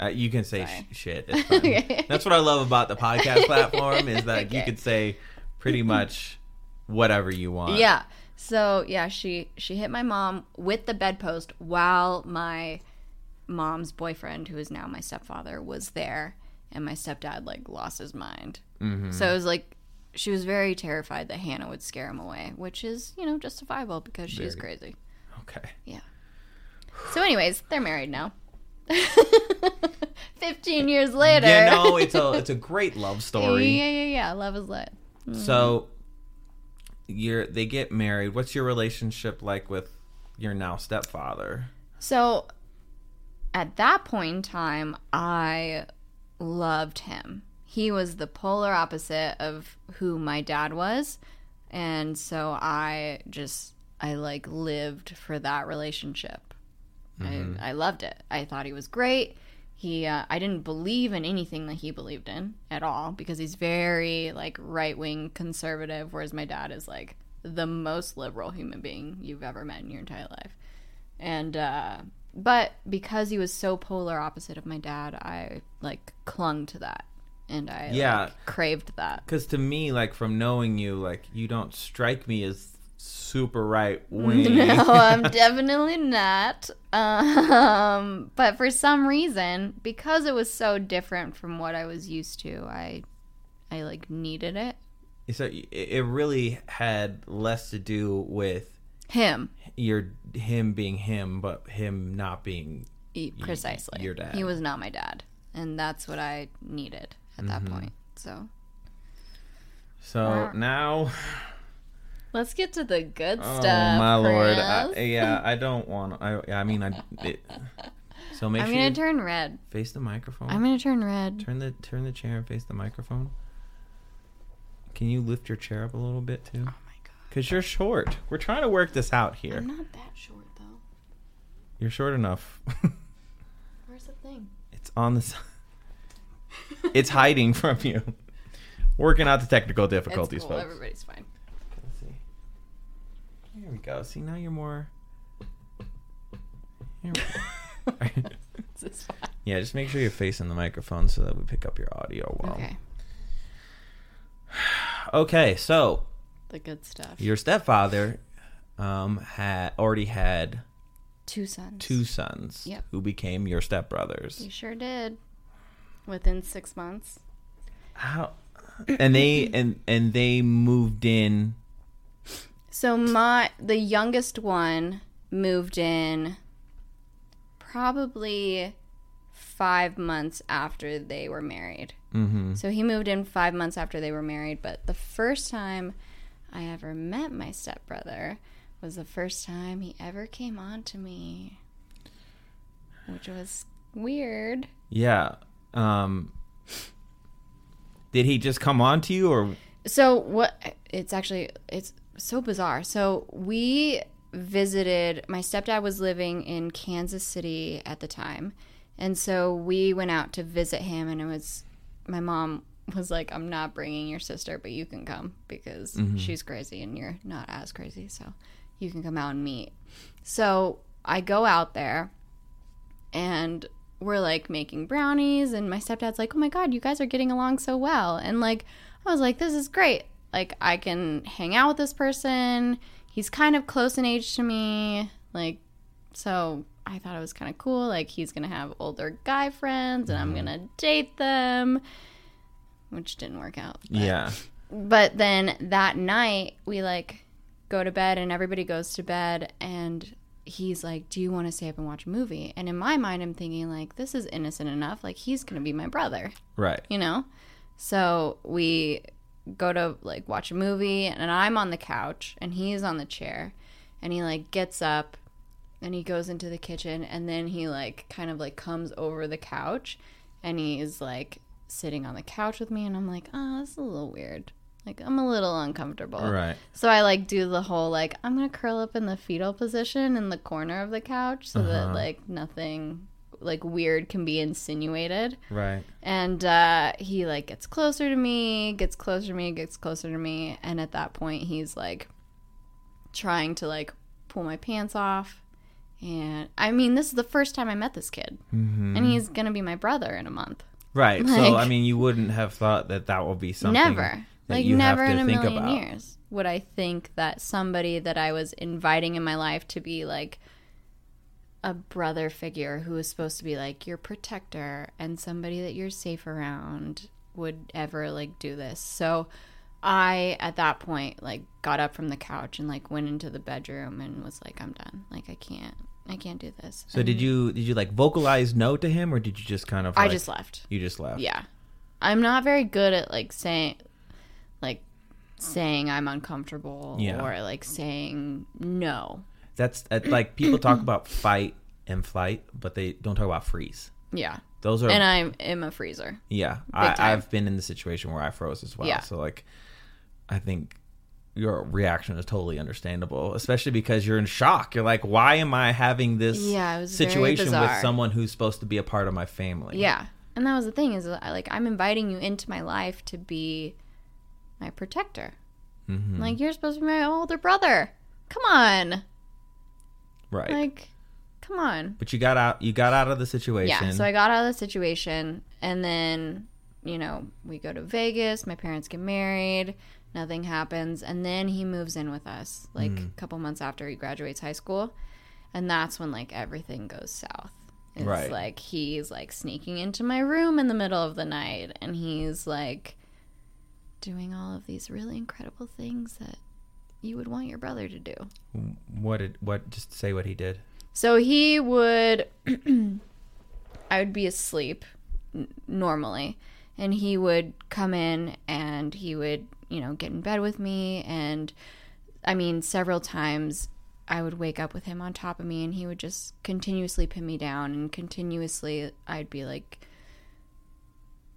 Uh, you can say sh- shit. It's. *laughs* Okay. That's what I love about the podcast *laughs* platform is that you could say pretty much whatever you want. Yeah. So yeah, she she hit my mom with the bedpost while my mom's boyfriend, who is now my stepfather, was there, and my stepdad like lost his mind. Mhm. So it was like she was very terrified that Hannah would scare him away, which is you know justifiable because she's Very. crazy. Okay. Yeah. So, anyways, they're married now. *laughs* Fifteen years later. Yeah, no, it's a *laughs* it's a great love story. Yeah, yeah, yeah. Love is lit. Mm-hmm. So you're they get married. What's your relationship like with your now stepfather? So at that point in time, I loved him. He was the polar opposite of who my dad was. And so I just, I like lived for that relationship. I, I loved it. I thought he was great. He, uh, I didn't believe in anything that he believed in at all because he's very like right wing conservative, whereas my dad is like the most liberal human being you've ever met in your entire life and uh but because he was so polar opposite of my dad i like clung to that and i Yeah. like, craved that Because to me, like from knowing you, like you don't strike me as super right *laughs* wing. no i'm *laughs* definitely not um but for some reason because it was so different from what i was used to i i like needed it so it really had less to do with him your him being him, but him not being. precisely your dad. he was not my dad and that's what i needed at that Mm-hmm. point so So Wow. now, let's get to the good stuff. oh stuff my lord, I, yeah, I don't want. I I mean, I. It, so *laughs* make I'm sure gonna turn red. face the microphone. I'm gonna turn red. Turn the turn the chair and face the microphone. Can you lift your chair up a little bit too? Oh my god. Cause you're short. We're trying to work this out here. I'm not that short though. You're short enough. *laughs* Where's the thing? it's on the. side. It's hiding from you. Working out the technical difficulties, it's cool. folks. Everybody's fine. Let's see. Here we go. See now you're more. Here we go. *laughs* *laughs* This is fine. yeah, just make sure you're facing the microphone so that we pick up your audio well. Okay. *sighs* Okay, so The good stuff. your stepfather um had already had Two sons. two sons Yep. who became your stepbrothers. You sure did. Within six months. How and they and and they moved in So my the youngest one moved in probably five months after they were married. mm-hmm. So he moved in five months after they were married. But the first time I ever met my stepbrother was the first time he ever came on to me, which was weird. Yeah. Um did he just come on to you or So what? It's actually it's so bizarre. So we visited. My stepdad was living in Kansas City at the time, and so we went out to visit him. And it was my mom was like, "I'm not bringing your sister, but you can come because she's crazy and you're not as crazy, so you can come out and meet." So I go out there, and we're like making brownies and my stepdad's like oh my god you guys are getting along so well. And like i was like this is great. Like i can hang out with this person. He's kind of close in age to me. Like so i thought it was kind of cool. Like he's gonna have older guy friends and i'm mm-hmm. gonna date them which didn't work out but- Yeah. but then that night we like go to bed and everybody goes to bed and he's like do you want to stay up and watch a movie? And in my mind i'm thinking like this is innocent enough like he's gonna be my brother. Right. you know? So we go to like watch a movie and i'm on the couch and he's on the chair and he like gets up and he goes into the kitchen and then he like kind of like comes over the couch and he's like sitting on the couch with me and i'm like oh this is a little weird like i'm a little uncomfortable Right. so I like do the whole like I'm gonna curl up in the fetal position in the corner of the couch so that Uh-huh. like nothing like weird can be insinuated. Right. And uh, he like gets closer to me, gets closer to me, gets closer to me, and at that point he's like trying to like pull my pants off, And I mean, this is the first time I met this kid, Mm-hmm. and he's gonna be my brother in a month. Right. so I mean, you wouldn't have thought that that would be something. never, that like never in a million about. years would I think that somebody that I was inviting in my life to be like a brother figure who was supposed to be like your protector and somebody that you're safe around would ever like do this. So I at that point like got up from the couch and like went into the bedroom and was like I'm done. Like I can't I can't do this. So did you did you like vocalize no to him, or did you just kind of? like, I just left. You just left. Yeah. I'm not very good at like saying saying I'm uncomfortable Yeah. or like saying no. That's uh, like people talk about fight and flight, but they don't talk about freeze. Yeah. Those are And I am a freezer. yeah. I, I've been in the situation where I froze as well. Yeah. So like, I think your reaction is totally understandable, especially because you're in shock. You're like, why am I having this Yeah, it was very situation with someone who's supposed to be a part of my family? Yeah. And that was the thing is like I'm inviting you into my life to be my protector. Mhm. Like you're supposed to be my older brother. Come on. Right. Like come on. but you got out. You got out of the situation. Yeah, so I got out of the situation, and then, you know, we go to Vegas. My parents get married. Nothing happens. And then he moves in with us, like Mm. a couple months after he graduates high school. And that's when, like, everything goes south. It's Right. like he's, like, sneaking into my room in the middle of the night, and he's, like, doing all of these really incredible things that you would want your brother to do. what did what? Just say what he did. So he would, *clears throat* I would be asleep n- normally, and he would come in and he would, you know, get in bed with me. And I mean, several times I would wake up with him on top of me, and he would just continuously pin me down, and continuously I'd be like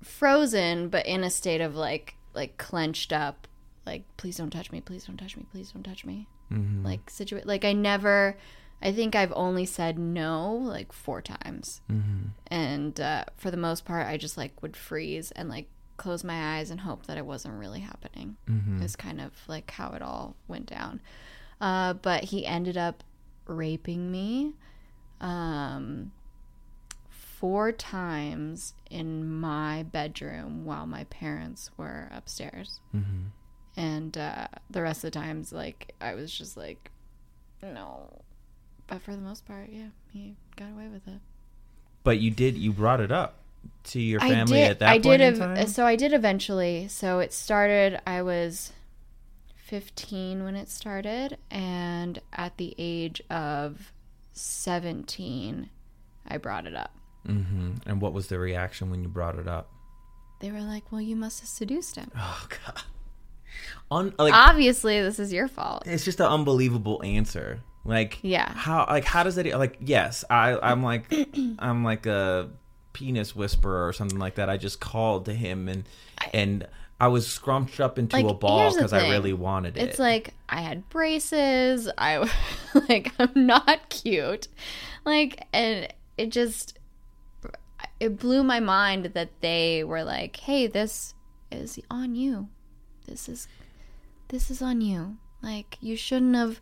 frozen, but in a state of like, like clenched up, like, please don't touch me, please don't touch me, please don't touch me Mm-hmm. like situa- like I never I think I've only said no like four times. Mm-hmm. And uh, for the most part I just like would freeze and like close my eyes and hope that it wasn't really happening. Mm-hmm. Is kind of like how it all went down. Uh, but he ended up raping me um four times in my bedroom while my parents were upstairs Mm-hmm. and uh, the rest of the times like i was just like no but for the most part yeah he got away with it But you did. You brought it up to your family did at that i point did in ev- time. so i did eventually so it started i was 15 when it started and at the age of 17 i brought it up mm-hmm. And what was the reaction when you brought it up? they were like well you must have seduced him Oh God. On like obviously this is your fault it's just an unbelievable answer. Like Yeah. how like how does that like yes I I'm like *clears throat* I'm like a penis whisperer or something like that. I just called to him and and I was scrunched up into Like, a ball because I really wanted it. It's like I had braces. I *laughs* like I'm not cute. Like and it just it blew my mind that they were like, "Hey, this is on you. This is this is on you. Like you shouldn't have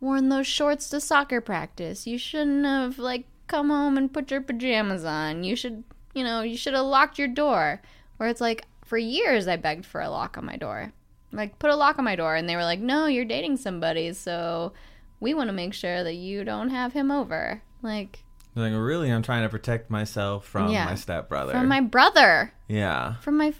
worn those shorts to soccer practice. You shouldn't have like come home and put your pajamas on. You should, you know, you should have locked your door." Where it's like for years I begged for a lock on my door. Like put a lock on my door and they were like, "No, you're dating somebody, so we want to make sure that you don't have him over." Like like really I'm trying to protect myself from Yeah. my stepbrother. from my brother, yeah. from my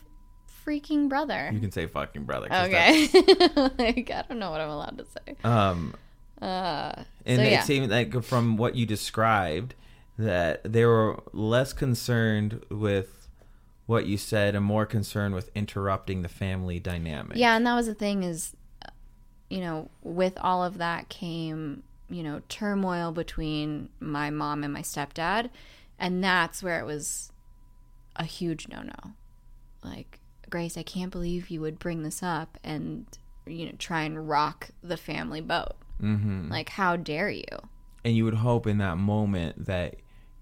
freaking brother. You can say fucking brother. Okay. *laughs* like I don't know what I'm allowed to say. Um Uh And So, it yeah. seemed like from what you described that they were less concerned with what you said and more concerned with interrupting the family dynamic. Yeah, and that was the thing is, uh, you know, with all of that came, you know, turmoil between my mom and my stepdad, and that's where it was a huge no-no. Like, Grace, I can't believe you would bring this up and you know try and rock the family boat. hmm Like, how dare you? And you would hope in that moment that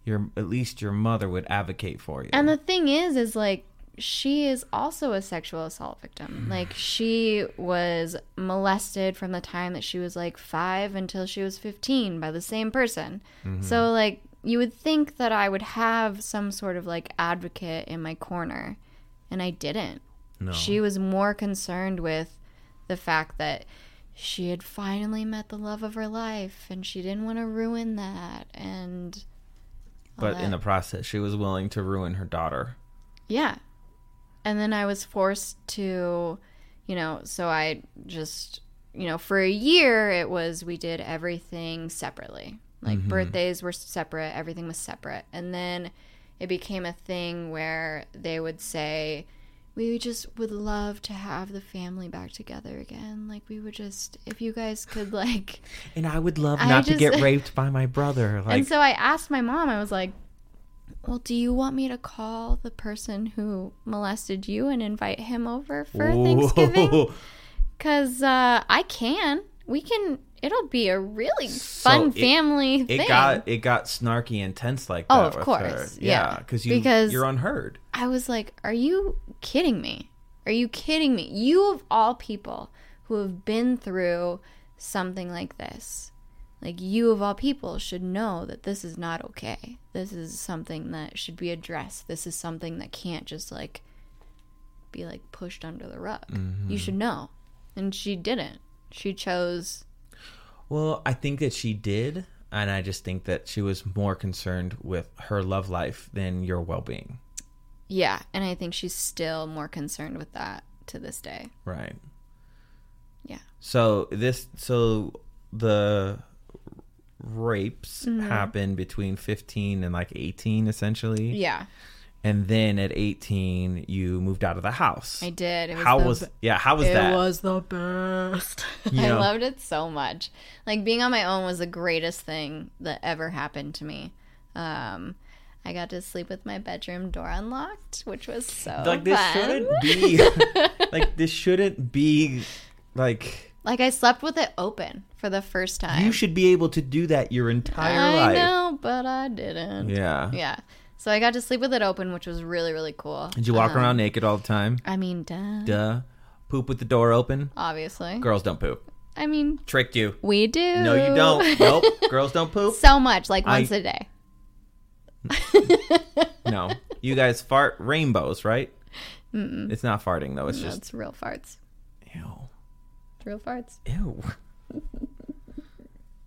your at least your mother would advocate for you. And the thing is, is like she is also a sexual assault victim. Mm. Like she was molested from the time that she was like 5 until she was 15 by the same person. Mm-hmm. So like you would think that I would have some sort of like advocate in my corner and I didn't. No. She was more concerned with the fact that she had finally met the love of her life and she didn't want to ruin that and but in the process, she was willing to ruin her daughter. yeah. And then I was forced to, you know, so I just, you know, for a year it was we did everything separately. Like mm-hmm. birthdays were separate, everything was separate. And then it became a thing where they would say, we just would love to have the family back together again. Like we would just, if you guys could like. *laughs* And I would love not to get raped by my brother. Like, and so I asked my mom. I was like, "Well, do you want me to call the person who molested you and invite him over for Thanksgiving? *laughs* Ooh. Because uh, I can. We can. It'll be a really fun it- family It thing." got it got snarky intense like that. Oh, of course. her. Yeah. because you Because- you're unheard. I was like, "Are you kidding me? Are you kidding me? You of all people who have been through something like this, like you of all people should know that this is not okay. This is something that should be addressed. This is something that can't just like be like pushed under the rug. You mm-hmm. should know." And she didn't. She chose Well, I think that she did, and I just think that she was more concerned with her love life than your well being. yeah, and I think she's still more concerned with that to this day. Right. Yeah. So this so the rapes Mm-hmm. happened between 15 and like 18 essentially. Yeah, And then at 18 you moved out of the house. I did. It was how was yeah, how was it that? It was the best. *laughs* You I loved it so much. Like being on my own was the greatest thing that ever happened to me. Um, I got to sleep with my bedroom door unlocked, which was so like this fun. shouldn't be *laughs* like this shouldn't be like like I slept with it open for the first time. you should be able to do that your entire I life. I know, but I didn't. Yeah. Yeah. So I got to sleep with it open, which was really really cool. Did you walk Um, around naked all the time? I mean, duh. Duh. Poop with the door open? Obviously. Girls don't poop. I mean, Tricked you. we do. No, you don't. Nope. Girls don't poop. *laughs* so much, like once a day. *laughs* No. You guys fart rainbows, right? It's not farting though. It's just That's real farts. ew. Real farts. Ew.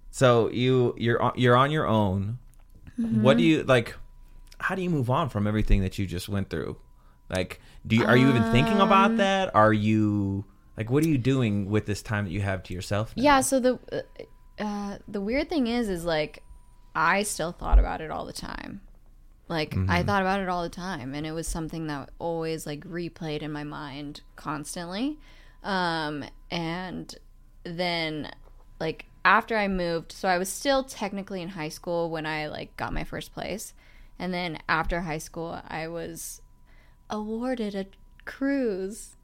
so you you're on, you're on your own. What do mm-hmm. you like? How do you move on from everything that you just went through? Like, do you, are you even thinking about um, that? Are you like what are you doing with this time that you have to yourself? now? Yeah. So the uh, the weird thing is, is like I still thought about it all the time. Like I mm-hmm. thought about it all the time, and it was something that always like replayed in my mind constantly. Um, and then like after I moved, so I was still technically in high school when I like got my first place, and then after high school, I was awarded a cruise.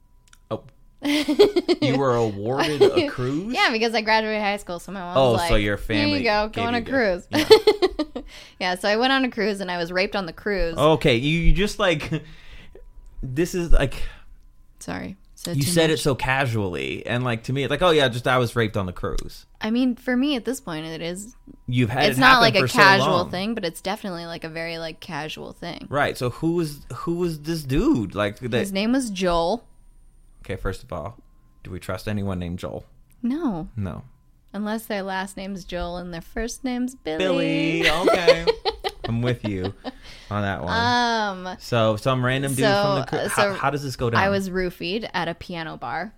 Oh. *laughs* you were awarded a *laughs* cruise. Yeah, because I graduated high school, so my mom Oh, was like, so your Here family you go, go on a cruise. Yeah. *laughs* Yeah. so I went on a cruise and I was raped on the cruise. Okay, you, you just like this is like Sorry. You said it so casually and like to me it's like oh yeah just I was raped on the cruise. I mean, for me at this point, it is. You've had It's it not like a so casual long. thing, but it's definitely like a very like casual thing. Right. So who was who was this dude? Like that His name was Joel. Okay, first of all, do we trust anyone named Joel? No, No. unless their last name's Joel and their first name's Billy. Billy. Okay. *laughs* I'm with you on that one. Um, so some random dude so, from the uh, how, so how does this go down? I was roofied at a piano bar.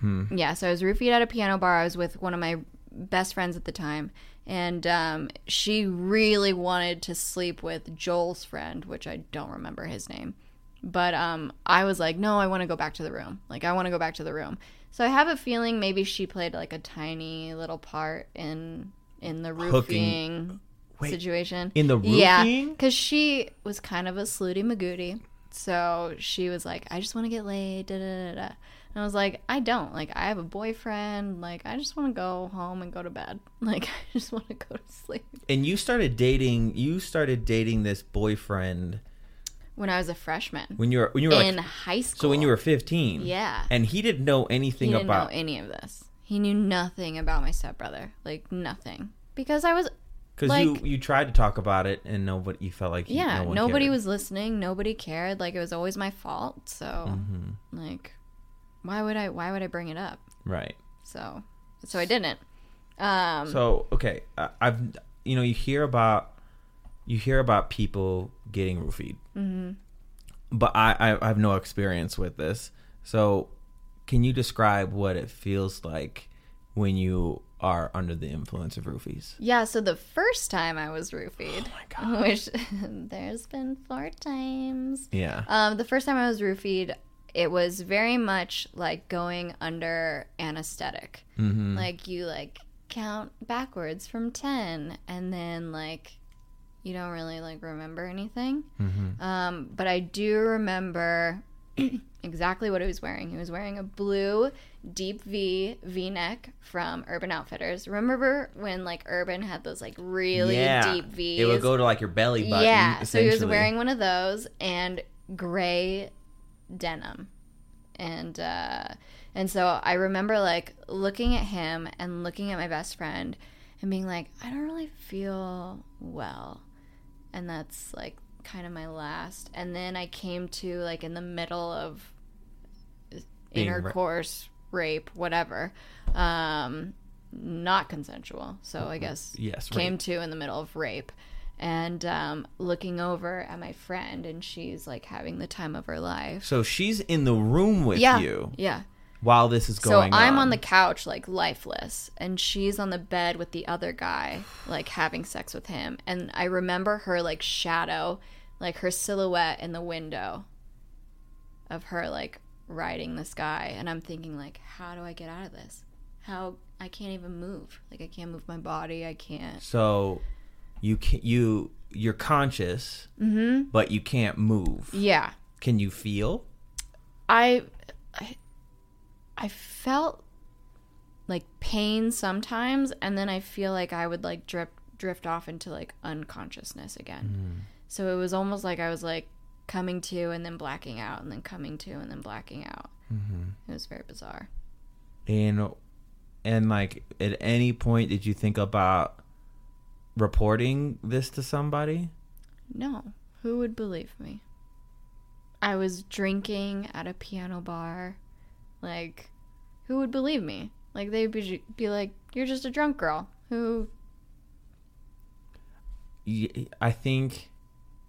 Hmm. Yeah, so I was roofied at a piano bar. I was with one of my best friends at the time, and um, she really wanted to sleep with Joel's friend, which I don't remember his name. But um, I was like, no, I want to go back to the room. Like, I want to go back to the room. So I have a feeling maybe she played like a tiny little part in in the roofing Hooking- Wait, situation. in the Yeah, because she was kind of a slutty magooty. So she was like, I just want to get laid. Da, da, da. And I was like, I don't. Like, I have a boyfriend. Like, I just want to go home and go to bed. *laughs* Like, I just want to go to sleep. and you started dating you started dating this boyfriend when I was a freshman When you were when you were in like high school. so when you were 15. yeah, And he didn't know anything didn't about know any of this. He knew nothing about my stepbrother, like nothing, because I was cuz like- you you tried to talk about it and nobody you felt like you- yeah. no nobody cared. was listening. Nobody cared. Like it was always my fault. So Mhm. like, why would I? Why would I bring it up? Right. So so I didn't. Um, So okay, I- I've you know you hear about you hear about people getting roofied, mm-hmm. but I, I I have no experience with this. So can you describe what it feels like when you are under the influence of roofies? Yeah, so the first time I was roofied, Oh my god. *laughs* which *laughs* there's been four times. Yeah. Um, the first time I was roofied, it was very much like going under anesthetic. Mm-hmm. Like you like count backwards from ten, and then like you don't really like remember anything. mm-hmm. Um, but I do remember *clears throat* exactly what he was wearing. He was wearing a blue deep V V neck from Urban Outfitters. Remember when like Urban had those like really yeah. deep V's? It would go to like your belly button. yeah. So he was wearing one of those and gray denim, and uh, and so I remember like looking at him and looking at my best friend and being like, I don't really feel well, and that's like kind of my last. And then I came to like in the middle of Being ra- intercourse, rape, whatever. Um, not consensual. So I guess Yes. came Right. to in the middle of rape and um, looking over at my friend and she's like having the time of her life So she's in the room with yeah you yeah while this is going on. i'm on the couch like lifeless and she's on the bed with the other guy like having sex with him. And i remember her like shadow like her silhouette in the window of her like riding this guy. And i'm thinking like how do i get out of this? How i can't even move. Like i can't move my body. I can't. So you can you you're conscious, mm-hmm. but you can't move. yeah. Can you feel? I, I felt like pain sometimes and then I feel like I would like drift drift off into like unconsciousness again. So it was almost like I was like coming to and then blacking out and then coming to and then blacking out. Mm-hmm. It was very bizarre. And and like at any point did you think about reporting this to somebody? No, who would believe me? I was drinking at a piano bar. Like who would believe me? Like they'd be, be like you're just a drunk girl who I think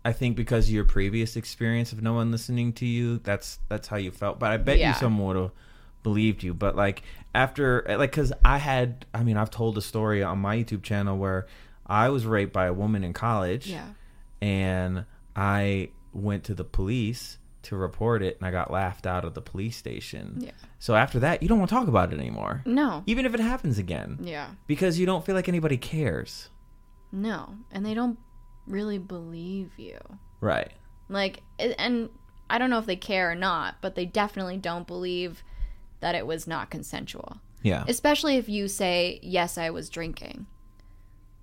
I think because of your previous experience of no one listening to you, that's that's how you felt. But I bet Yeah. you someone would have believed you. But like after eh, like cuz I had I mean, I've told a story on my YouTube channel where I was raped by a woman in college. yeah. and I went to the police to report it and I got laughed out of the police station. Yeah. So after that, you don't want to talk about it anymore. No. Even if it happens again. Yeah. Because you don't feel like anybody cares. No. And they don't really believe you. Right. Like, and I don't know if they care or not, but they definitely don't believe that it was not consensual. Yeah. Especially if you say, yes, I was drinking.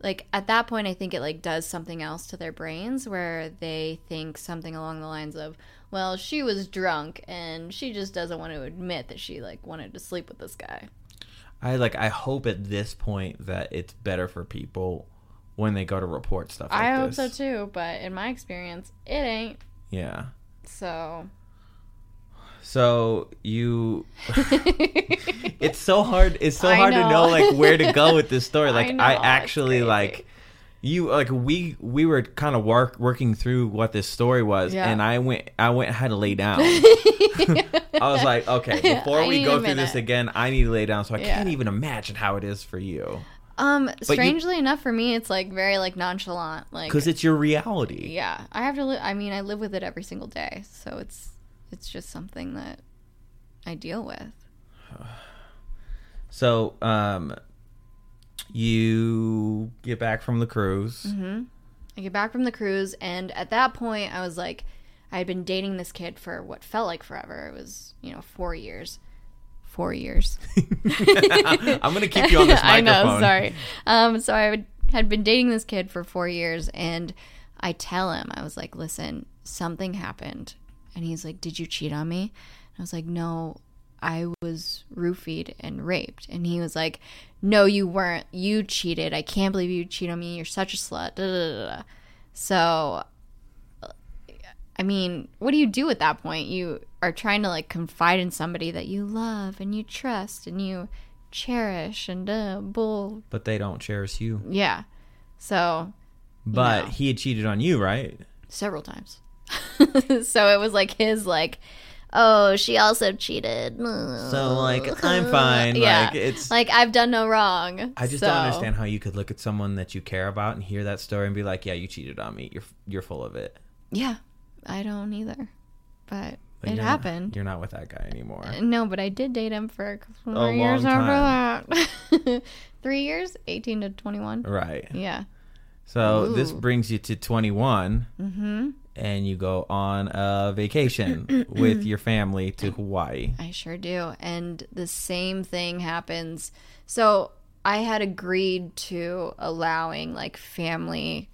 Like, at that point, I think it, like, does something else to their brains where they think something along the lines of, well, she was drunk and she just doesn't want to admit that she, like, wanted to sleep with this guy. I like I hope at this point that it's better for people when they go to report stuff like I hope this. so too, but in my experience, it ain't. Yeah. So So you *laughs* it's so hard it's so I hard to know. know like where to go with this story *laughs* I like know, i, actually like you like we we were kind of work working through what this story was Yeah. and i went i went and had to lay down *laughs* i was like okay before we go through this again i need to lay down so i Yeah. can't even imagine how it is for you Um, you- strangely enough, for me, it's like very like nonchalant. Like, because it's your reality yeah, I have to. Li- I mean, I live with it every single day, so it's it's just something that I deal with. so um you get back from the cruise hmm I get back from the cruise, and at that point, I was like, I had been dating this kid for what felt like forever. It was you know four years, four years. *laughs* *laughs* i'm gonna keep you on this microphone *laughs* I know, sorry. Um, so I would, had been dating this kid for four years, and I tell him, I was like, listen, something happened. And he's like, did you cheat on me? And I was like, no, I was roofied and raped. And he was like, no, you weren't. You cheated. I can't believe you cheated on me. You're such a slut. Da, da, da. So, I mean, what do you do at that point? You are trying to like confide in somebody that you love and you trust and you cherish and uh, bull. But they don't cherish you. Yeah. So, But know. he had cheated on you, right? several times. *laughs* so it was like his like, oh, she also cheated. So like I'm fine. Yeah. Like it's Like I've done no wrong. I just So- don't understand how you could look at someone that you care about and hear that story and be like, "Yeah, you cheated on me. You're you're full of it." Yeah, I don't either. But, But it you're happened. you're not with that guy anymore. No, but I did date him for a more years long after that. *laughs* Three years, eighteen to twenty-one. Right. Yeah. So this brings you to 21 Mm-hmm. And you go on a vacation *clears throat* with your family to Hawaii. I sure do. And the same thing happens. So I had agreed to allowing like family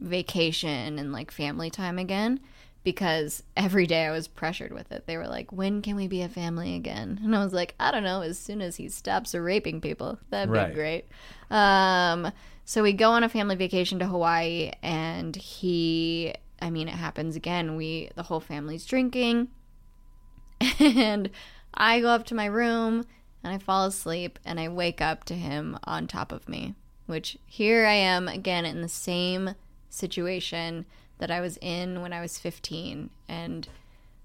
vacation and like family time again because every day I was pressured with it. They were like, when can we be a family again? And I was like, I don't know, as soon as he stops raping people. That'd Right. be great. Um, so we go on a family vacation to Hawaii and he I mean it happens again. We the whole family's drinking *laughs* and I go up to my room and I fall asleep and I wake up to him on top of me, which here I am again in the same situation that I was in when I was 15 and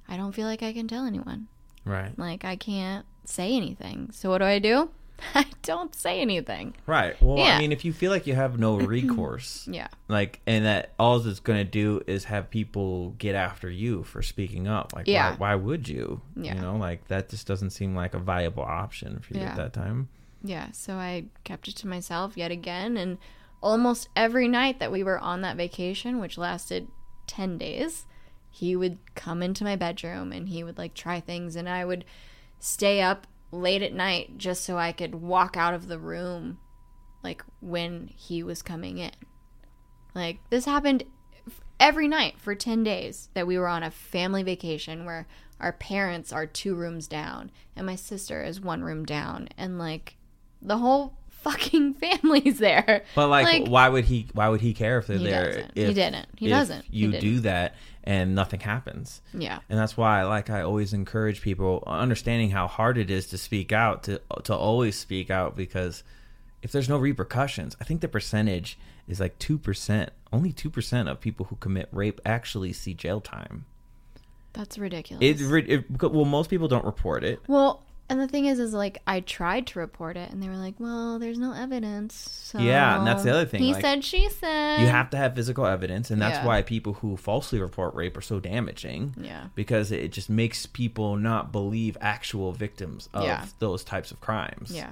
I don't feel like I can tell anyone. Right. Like I can't say anything. So what do I do? *laughs* I don't say anything. Right. Well, Yeah. I mean, if you feel like you have no *clears throat* recourse, Yeah. like, and that all it's going to do is have people get after you for speaking up. Like, Yeah. why, why would you? Yeah. You know, like that just doesn't seem like a viable option for you Yeah. at that time. Yeah, so I kept it to myself yet again. And almost every night that we were on that vacation, which lasted 10 days, he would come into my bedroom and he would like try things. And I would stay up late at night just so I could walk out of the room like when he was coming in. Like this happened every night for 10 days that we were on a family vacation where our parents are two rooms down and my sister is one room down and like the whole fucking *laughs* family's there. But like, Like- why would he? Why would he care if they're He there? doesn't. He didn't. He if doesn't. He You didn't. do that and nothing happens. Yeah. And that's why, like, I always encourage people, understanding how hard it is to speak out, to to always speak out, because if there's no repercussions, I think the percentage is like two percent. Only two percent of people who commit rape actually see jail time. That's ridiculous. It, it well, most people don't report it. well, and the thing is is like I tried to report it and they were like, "Well, there's no evidence." So Yeah, and that's the other thing, He like, said she said. You have to have physical evidence, and that's Yeah. why people who falsely report rape are so damaging. Yeah. because it just makes people not believe actual victims of Yeah. those types of crimes. Yeah.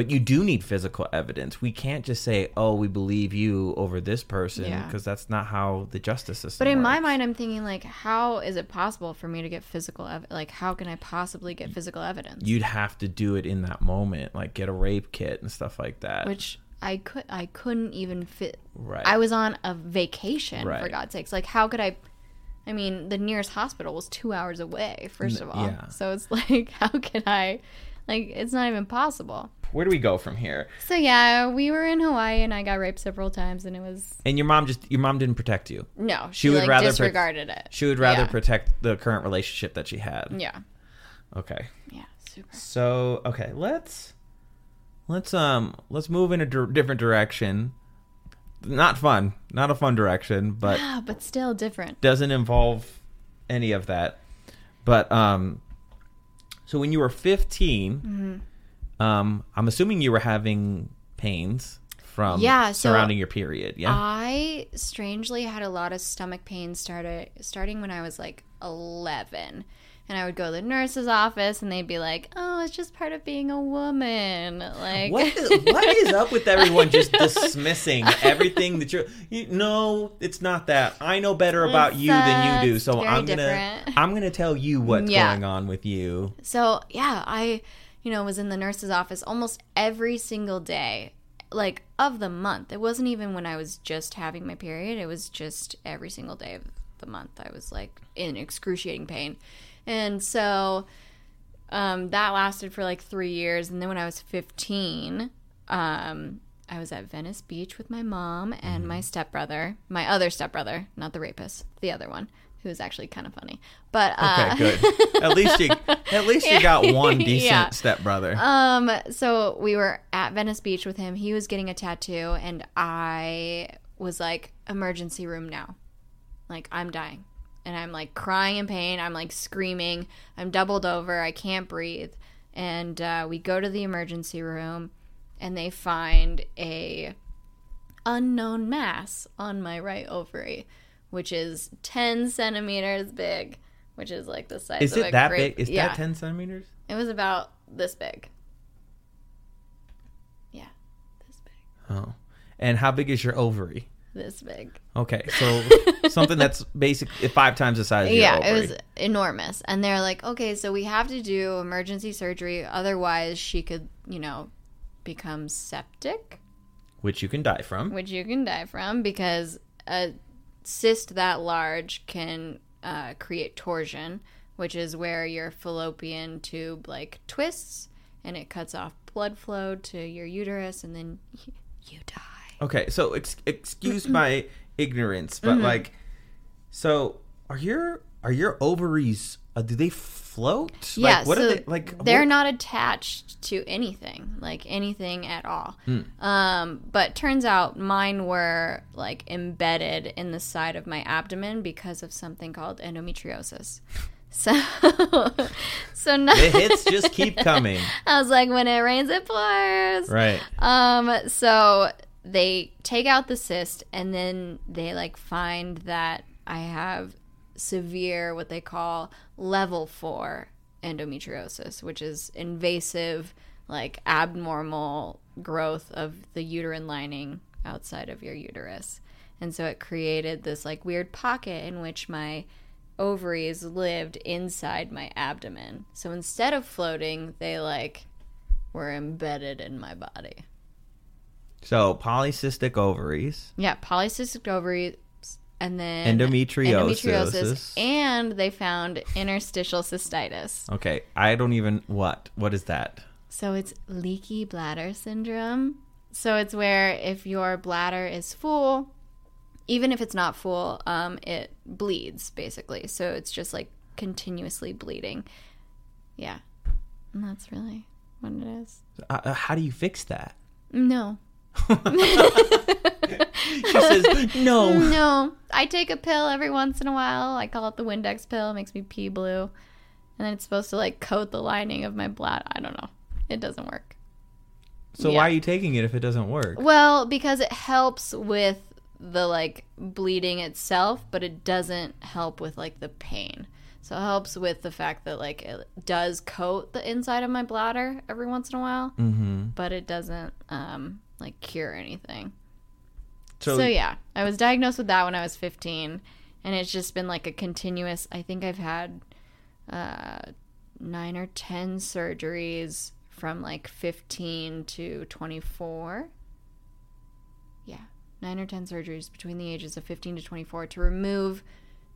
But you do need physical evidence. We can't just say, "Oh, we believe you over this person," Yeah. because that's not how the justice system. But in my mind, I'm thinking like, how is it possible for me to get physical? Ev- like, how can I possibly get physical evidence? you'd have to do it in that moment, like get a rape kit and stuff like that. Which I could, I couldn't even fit. right? I was on a vacation for God's sakes. Like, how could I? I mean, the nearest hospital was two hours away. First of all, yeah. so it's *laughs* like, how can I? Like, it's not even possible. Where do we go from here? So yeah, we were in Hawaii, and I got raped several times, and it was And your mom just your mom didn't protect you. no. She She, would like rather pro- disregarded it. She would rather Yeah. protect the current relationship that she had. Yeah. Okay. Yeah. Super. So okay, let's let's um let's move in a different direction. Not fun, not a fun direction, but but still different. doesn't involve any of that. But um, so when you were 15 Mm-hmm. um, I'm assuming you were having pains from Yeah, so surrounding your period. Yeah. I strangely had a lot of stomach pain started starting when I was like 11. And I would go to the nurse's office and they'd be like, "Oh, it's just part of being a woman." Like what is, *laughs* what is up with everyone just *laughs* dismissing everything that you're you, no it's not that i know better about It's, you than you do so i'm gonna i'm gonna tell you what's Yeah. going on with you So, yeah, I you know, was in the nurse's office almost every single day. like of the month. It wasn't even when I was just having my period. It was just every single day of the month. I was like in excruciating pain. And so um, that lasted for like three years. And then when I was 15, um, I was at Venice Beach with my mom and my stepbrother, my other stepbrother, not the rapist, the other one, who was actually kind of funny. But uh, Okay, good. *laughs* At least you at least you got one decent Yeah. stepbrother. Um, so we were at Venice Beach with him. He was getting a tattoo, and I was like, emergency room now. Like, I'm dying. And I'm like crying in pain. I'm like screaming. I'm doubled over. I can't breathe. And uh, we go to the emergency room, and they find a unknown mass on my right ovary, which is 10 centimeters big, which is like the size Is of it a that grape. big? Is yeah. that ten centimeters? It was about this big. Yeah, this big. Oh. And how big is your ovary? This big. Okay, so *laughs* something that's basically five times the size of your Yeah, it was enormous. And they're like, okay, so we have to do emergency surgery. Otherwise, she could, you know, become septic, which you can die from. which you can die from because a cyst that large can uh, create torsion, which is where your fallopian tube like twists and it cuts off blood flow to your uterus, and then you, you die. Okay, so ex- excuse my ignorance, but Mm-hmm. like, so are your are your ovaries? Uh, do they float? Yeah, Like, what so are they like? they're what- not attached to anything, like anything at all. Hmm. Um, but turns out mine were like embedded in the side of my abdomen because of something called endometriosis. *laughs* So, *laughs* so The hits just keep coming. *laughs* I was like, when it rains, it pours. Right. Um, so they take out the cyst and then they like find that I have severe what they call level 4 endometriosis, which is invasive like abnormal growth of the uterine lining outside of your uterus. And so it created this like weird pocket in which my ovaries lived inside my abdomen. So instead of floating, they like were embedded in my body. So polycystic ovaries. Yeah, polycystic ovaries and then Endometriosis. and they found interstitial cystitis. Okay, I don't even what. What is that? So it's leaky bladder syndrome. So it's where if your bladder is full, even if it's not full, um, it bleeds basically. So it's just like continuously bleeding. Yeah, and that's really what it is. Uh, how do you fix that? No, She says no. *laughs* no. I take a pill every once in a while. I call it the Windex pill. It makes me pee blue, and then it's supposed to like coat the lining of my bladder. I don't know. It doesn't work. So Yeah. why are you taking it if it doesn't work? Well, because it helps with the like bleeding itself, but it doesn't help with like the pain. So it helps with the fact that like it does coat the inside of my bladder every once in a while, Mm-hmm. but it doesn't um like cure anything. So, So, yeah, I was diagnosed with that when I was 15, and it's just been like a continuous. I think I've had uh, nine or ten surgeries from like 15 to 24. Yeah, nine or ten surgeries between the ages of 15 to 24 to remove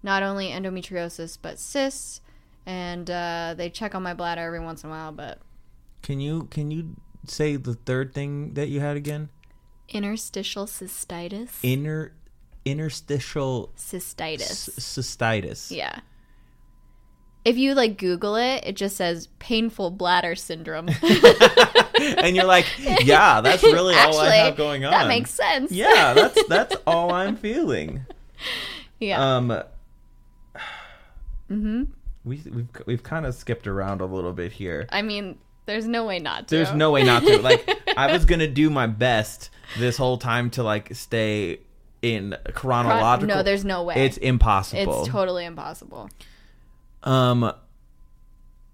not only endometriosis but cysts, and uh, they check on my bladder every once in a while, but can you can you say the third thing that you had again? interstitial cystitis. Inner interstitial cystitis. cystitis. Yeah. If you like Google it, it just says painful bladder syndrome. *laughs* and you're like, yeah, that's *laughs* really all I Actually, have going on. that makes sense. Yeah, that's that's all I'm *laughs* feeling. yeah. Um, hmm we we've we've kind of skipped around a little bit here. I mean, there's no way not to. There's no way not to. *laughs* Like, I was gonna do my best this whole time to like stay in chronological. no, there's no way. It's impossible. It's totally impossible. Um.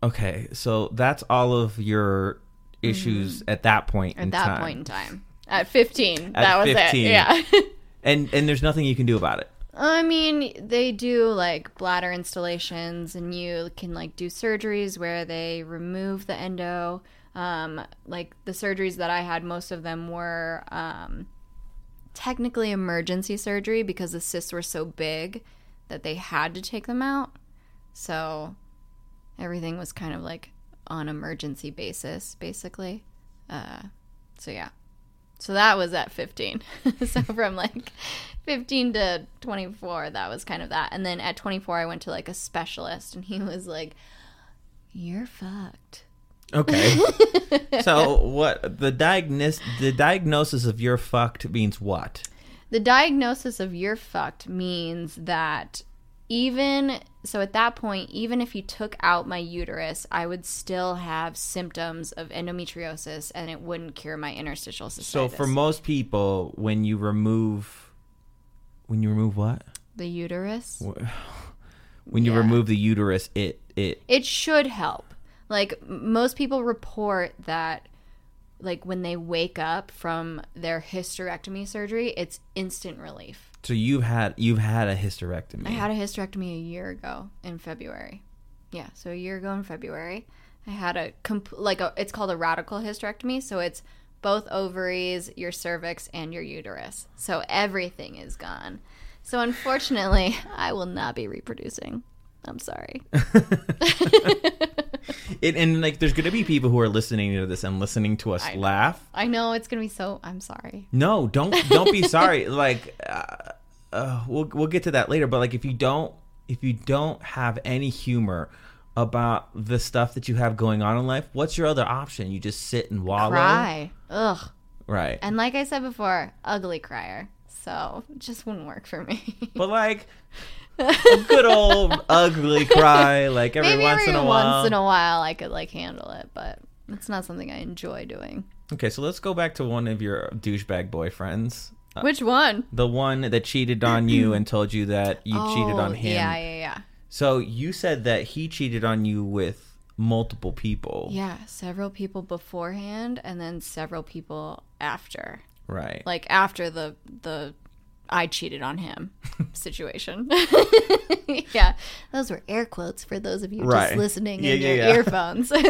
Okay, so that's all of your issues at that point. Mm-hmm. At that time. point in time. At 15. At that was 15. it. Yeah. *laughs* and and there's nothing you can do about it. I mean, they do like bladder instillations, and you can like do surgeries where they remove the endo. Um, like the surgeries that I had, most of them were um, technically emergency surgery because the cysts were so big that they had to take them out. So everything was kind of like on emergency basis, basically. Uh, so yeah. So that was at 15. *laughs* so from like 15 to 24, that was kind of that. And then at 24, I went to like a specialist, and he was like, "You're fucked." Okay. *laughs* so what the diagnosis the diagnosis of you're fucked means what? The diagnosis of you're fucked means that even so at that point even if you took out my uterus i would still have symptoms of endometriosis and it wouldn't cure my interstitial cystitis So for most people when you remove when you remove what? the uterus *sighs* When you Yeah. remove the uterus it it it should help like most people report that like when they wake up from their hysterectomy surgery it's instant relief so you've had you've had a hysterectomy. I had a hysterectomy a year ago in February. Yeah, so a year ago in February, I had a comp- like a it's called a radical hysterectomy, so it's both ovaries, your cervix and your uterus. So everything is gone. So unfortunately, *laughs* I will not be reproducing. I'm sorry. *laughs* it, and like there's gonna be people who are listening to this and listening to us I laugh. I know it's going to be so I'm sorry. No, don't don't be *laughs* sorry. Like, uh, uh, we'll we'll get to that later. But like, if you don't if you don't have any humor about the stuff that you have going on in life, what's your other option? You just sit and wallow, Cry. Ugh. right? And like I said before, ugly crier. So, it just wouldn't work for me. *laughs* but like a good old ugly cry, like every Maybe once every in a while. once in a while I could like handle it, but it's not something I enjoy doing. okay, so let's go back to one of your douchebag boyfriends. Uh, Which one? the one that cheated on you *clears throat* and told you that you cheated on Oh, him. Yeah, yeah, yeah. So you said that he cheated on you with multiple people. Yeah, several people beforehand and then several people after. Right. Like after the the I cheated on him *laughs* situation. *laughs* yeah. Those were air quotes for those of you Right. just listening Yeah, in yeah, your yeah. earphones. *laughs*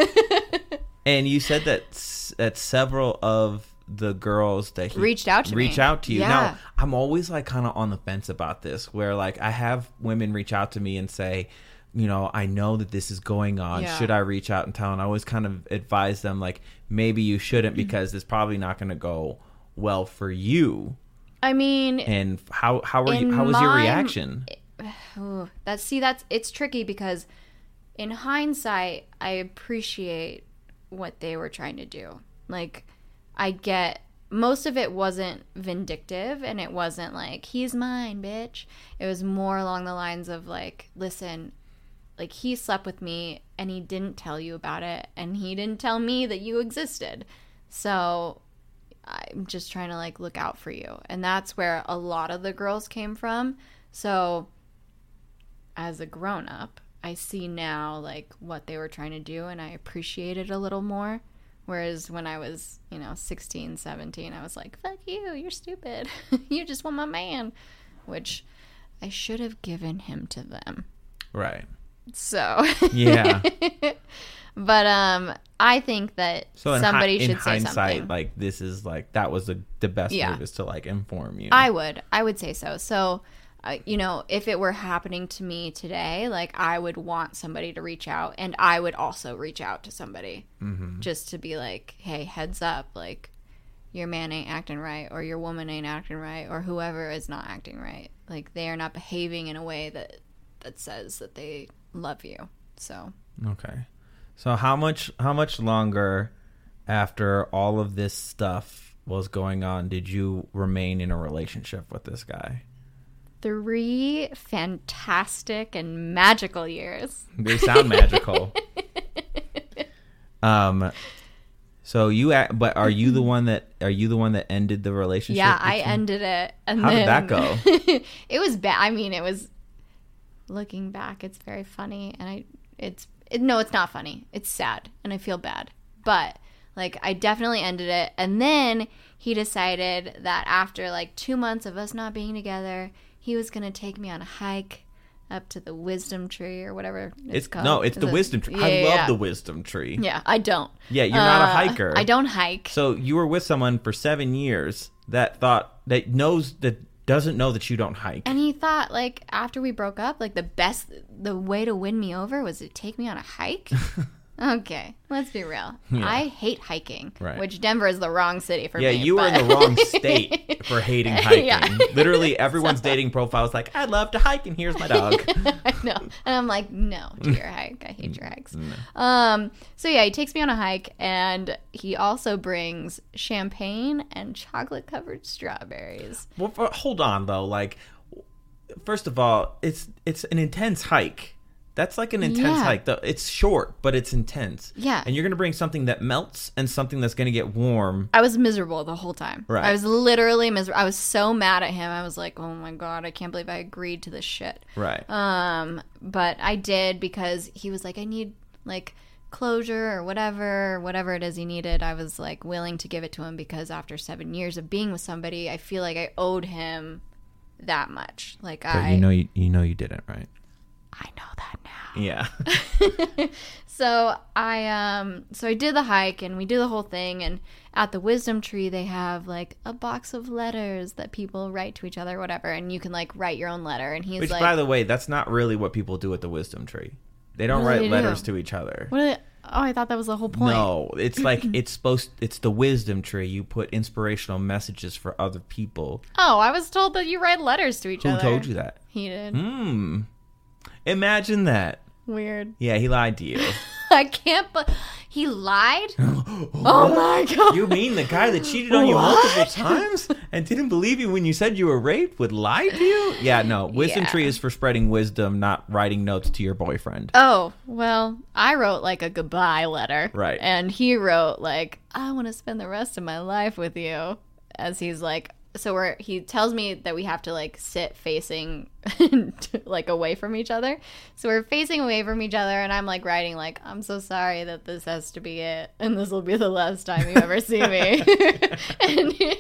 And you said that s- that several of the girls that he Reached out to reach me. out to you. Yeah. Now, I'm always like kind of on the fence about this where like I have women reach out to me and say, you know, I know that this is going on. Yeah. Should I reach out and tell? And I always kind of advise them like maybe you shouldn't Mm-hmm. because it's probably not going to go well for you. I mean, And how how were you, how was your reaction? *sighs* Ooh, that's see that's it's tricky because in hindsight I appreciate what they were trying to do. Like I get most of it wasn't vindictive and it wasn't like he's mine, bitch. It was more along the lines of like listen, like he slept with me and he didn't tell you about it and he didn't tell me that you existed. So I'm just trying to like look out for you. And that's where a lot of the girls came from. So as a grown up, I see now like what they were trying to do and I appreciate it a little more. Whereas when I was, you know, 16, 17, I was like, fuck you, you're stupid. *laughs* you just want my man. Which I should have given him to them. Right. So, Yeah. *laughs* but um, I think that So somebody hi- in should say hindsight, something. like this is like that was the the best Yeah. move is to like inform you. I would. I would say so. So, uh, you know, if it were happening to me today, like I would want somebody to reach out and I would also reach out to somebody Mm-hmm. just to be like, hey, heads up, like your man ain't acting right or your woman ain't acting right or whoever is not acting right. Like they are not behaving in a way that that says that they love you. So, Okay. So how much how much longer after all of this stuff was going on did you remain in a relationship with this guy? Three fantastic and magical years. They sound magical. *laughs* um so you but are you the one that are you the one that ended the relationship? Yeah, I between- ended it. And How did then, that go? *laughs* it was bad. I mean, it was. Looking back, it's very funny, and I, it's it, no, it's not funny. It's sad, and I feel bad. But like, I definitely ended it, and then he decided that after like two months of us not being together, he was gonna take me on a hike, up to the wisdom tree or whatever it's, It's called. no, it's Is the it- wisdom tree. Yeah, I yeah, love yeah. the wisdom tree. Yeah, I don't. Yeah, you're not a Uh, hiker. I don't hike. So you were with someone for seven years that thought that knows that doesn't know that you don't hike. And he thought, like, after we broke up, like, the best, the way to win me over was to take me on a hike. *laughs* okay, let's be real. I hate hiking, Right. which Denver is the wrong city for yeah, me. you were in the wrong *laughs* state for hating hiking. Yeah. Literally, *laughs* everyone's dating profile is like, "I love to hike, and here's my *laughs* dog." I know. And I'm like, no to your hike. I hate your hikes. Um, so yeah, he takes me on a hike and he also brings champagne and chocolate covered strawberries. well, for, hold on though. Like, first of all, it's it's an intense hike. That's like an intense Yeah. hike. Though it's short, but it's intense. Yeah. And you're gonna bring something that melts and something that's gonna get warm. I was miserable the whole time. Right. I was literally miserable. I was so mad at him. I was like, oh my God, I can't believe I agreed to this shit. Right. Um, but I did because he was like, I need like closure or whatever, whatever it is he needed. I was like willing to give it to him because after seven years of being with somebody, I feel like I owed him that much. Like but I, you know you, you know you didn't, right? I know that now. Yeah. *laughs* *laughs* So I um so I did the hike and we did the whole thing and at the wisdom tree they have like a box of letters that people write to each other whatever and you can like write your own letter and he's Which, like by the way, that's not really what people do at the wisdom tree. They don't write they do? letters to each other. what they- oh I thought that was the whole point. No, it's *clears throat* like it's supposed. It's the wisdom tree. You put inspirational messages for other people. Oh, I was told that you write letters to each Who other. Who told you that? He did. Hmm. Imagine that. Weird. Yeah, he lied to you. *laughs* I can't but he lied? *gasps* oh my god. you mean the guy that cheated on you What? multiple times and didn't believe you when you said you were raped would lie to you? Yeah, no. Wisdom Yeah. tree is for spreading wisdom, not writing notes to your boyfriend. Oh, well, I wrote like a goodbye letter. Right. And he wrote like, I want to spend the rest of my life with you. As he's like, so we're, he tells me that we have to like sit facing *laughs* like away from each other. So we're facing away from each other and I'm like writing like, I'm so sorry that this has to be it. And this will be the last time you ever see me. *laughs* and *laughs*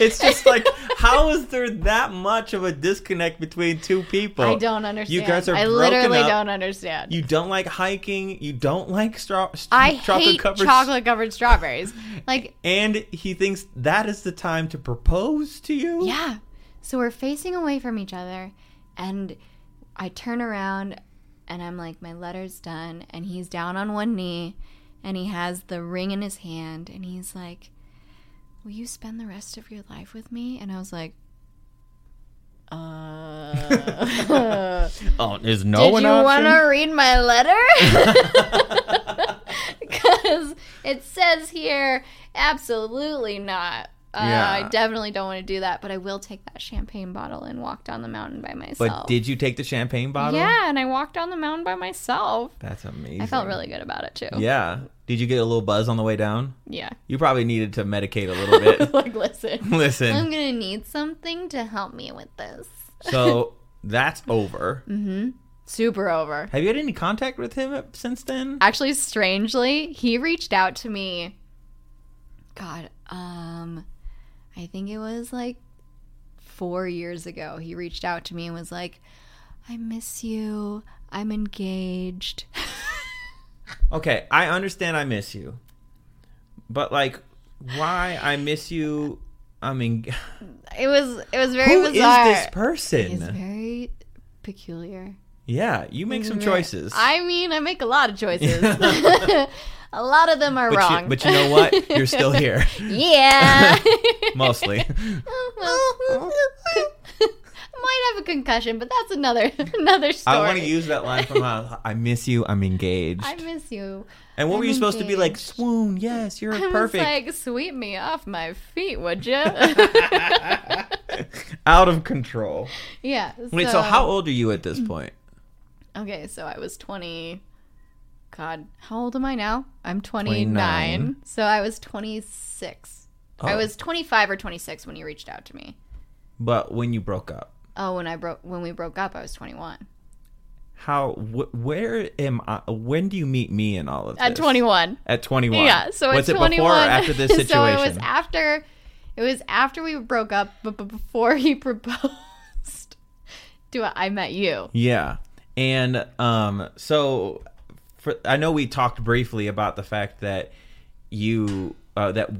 It's just like, how is there that much of a disconnect between two people? I don't understand. You guys are I literally up. don't understand. You don't like hiking. You don't like straw. I chocolate hate covered chocolate covered strawberries. Like, And he thinks that is the time to propose to you. yeah. So we're facing away from each other, and I turn around and I'm like, my letter's done. And he's down on one knee and he has the ring in his hand and he's like, Will you spend the rest of your life with me? And I was like, uh. *laughs* Oh, is no Did one you want to read my letter? *laughs* Because it says here, absolutely not. Uh, Yeah. I definitely don't want to do that, but I will take that champagne bottle and walk down the mountain by myself. But did you take the champagne bottle? Yeah, and I walked down the mountain by myself. That's amazing. I felt really good about it too. Yeah. Did you get a little buzz on the way down? Yeah. You probably needed to medicate a little bit. *laughs* like, listen, *laughs* Listen. I'm gonna need something to help me with this. *laughs* So that's over. Super over. Have you had any contact with him since then? Actually, strangely, he reached out to me. God, um, I think it was like four years ago. He reached out to me and was like, I miss you. I'm engaged. *laughs* Okay, I understand I miss you. But like why I miss you I mean *laughs* It was it was very who is bizarre. this person? He's very peculiar. yeah, you make some choices. I mean, I make a lot of choices. *laughs* a lot of them are but, wrong. You, but you know what? You're still *laughs* here. yeah. *laughs* Mostly. Well, *laughs* might have a concussion, but that's another another story. I want to use that line from uh, I miss you, I'm engaged. I miss you. and what were I'm you supposed to be like? Swoon, yes, you're I perfect. like, sweep me off my feet, would you? Out of control. yeah. Wait, so how old are you at this point? Okay, so I was twenty. God, how old am I now? I'm 29. 29. So I was 26. I Oh. was 25 or 26 when you reached out to me. But when you broke up, Oh, when I broke when we broke up, I was 21. how wh- where am I when do you meet me in all of this? At 21. At 21. Yeah, so was at it 21. before or after this situation? *laughs* so it was after it was after we broke up, but, but before he *laughs* proposed to I met you. yeah. And um, so for, I know we talked briefly about the fact that you uh, that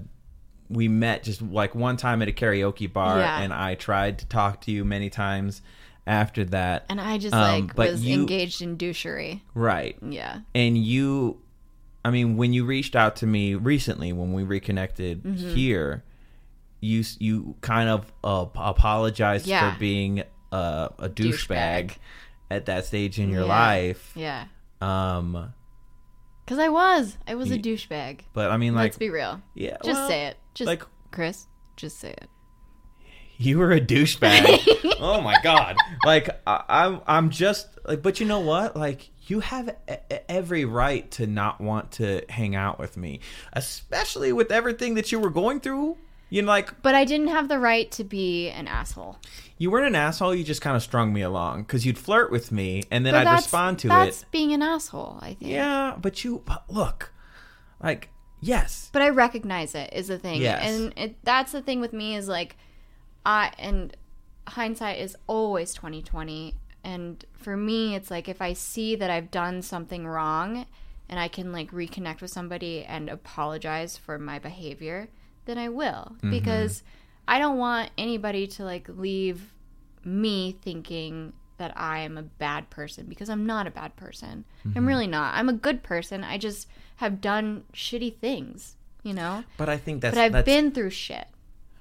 we met just like one time at a karaoke bar, Yeah. and I tried to talk to you many times after that. And I just Um, like was you- engaged in douchery. right. Yeah. and you i mean when you reached out to me recently when we reconnected Mm-hmm. here you you kind of uh, apologized Yeah. for being a, a douchebag Douchebag. at that stage in your Yeah. life Yeah. Um Cause I was. I was a douchebag. but i mean like Let's be real. yeah Just well, say it. Just like- Chris. Just say it. you were a douchebag *laughs* oh my god like I, i'm i'm just like but you know what like you have e- every right to not want to hang out with me especially with everything that you were going through you know like But I didn't have the right to be an asshole. You weren't an asshole. You just kind of strung me along because you'd flirt with me, and then But I'd respond to that's it. being an asshole, I think. Yeah, but you but look, like yes, But I recognize it is the thing. Yes. And it, that's the thing with me is like I and hindsight is always 2020 and for me it's like if I see that I've done something wrong and I can like reconnect with somebody and apologize for my behavior, then I will Mm-hmm. because I don't want anybody to like leave me thinking that I am a bad person because I'm not a bad person. Mm-hmm. I'm really not. I'm a good person. I just have done shitty things, you know? but I think that's But I've that's, been through shit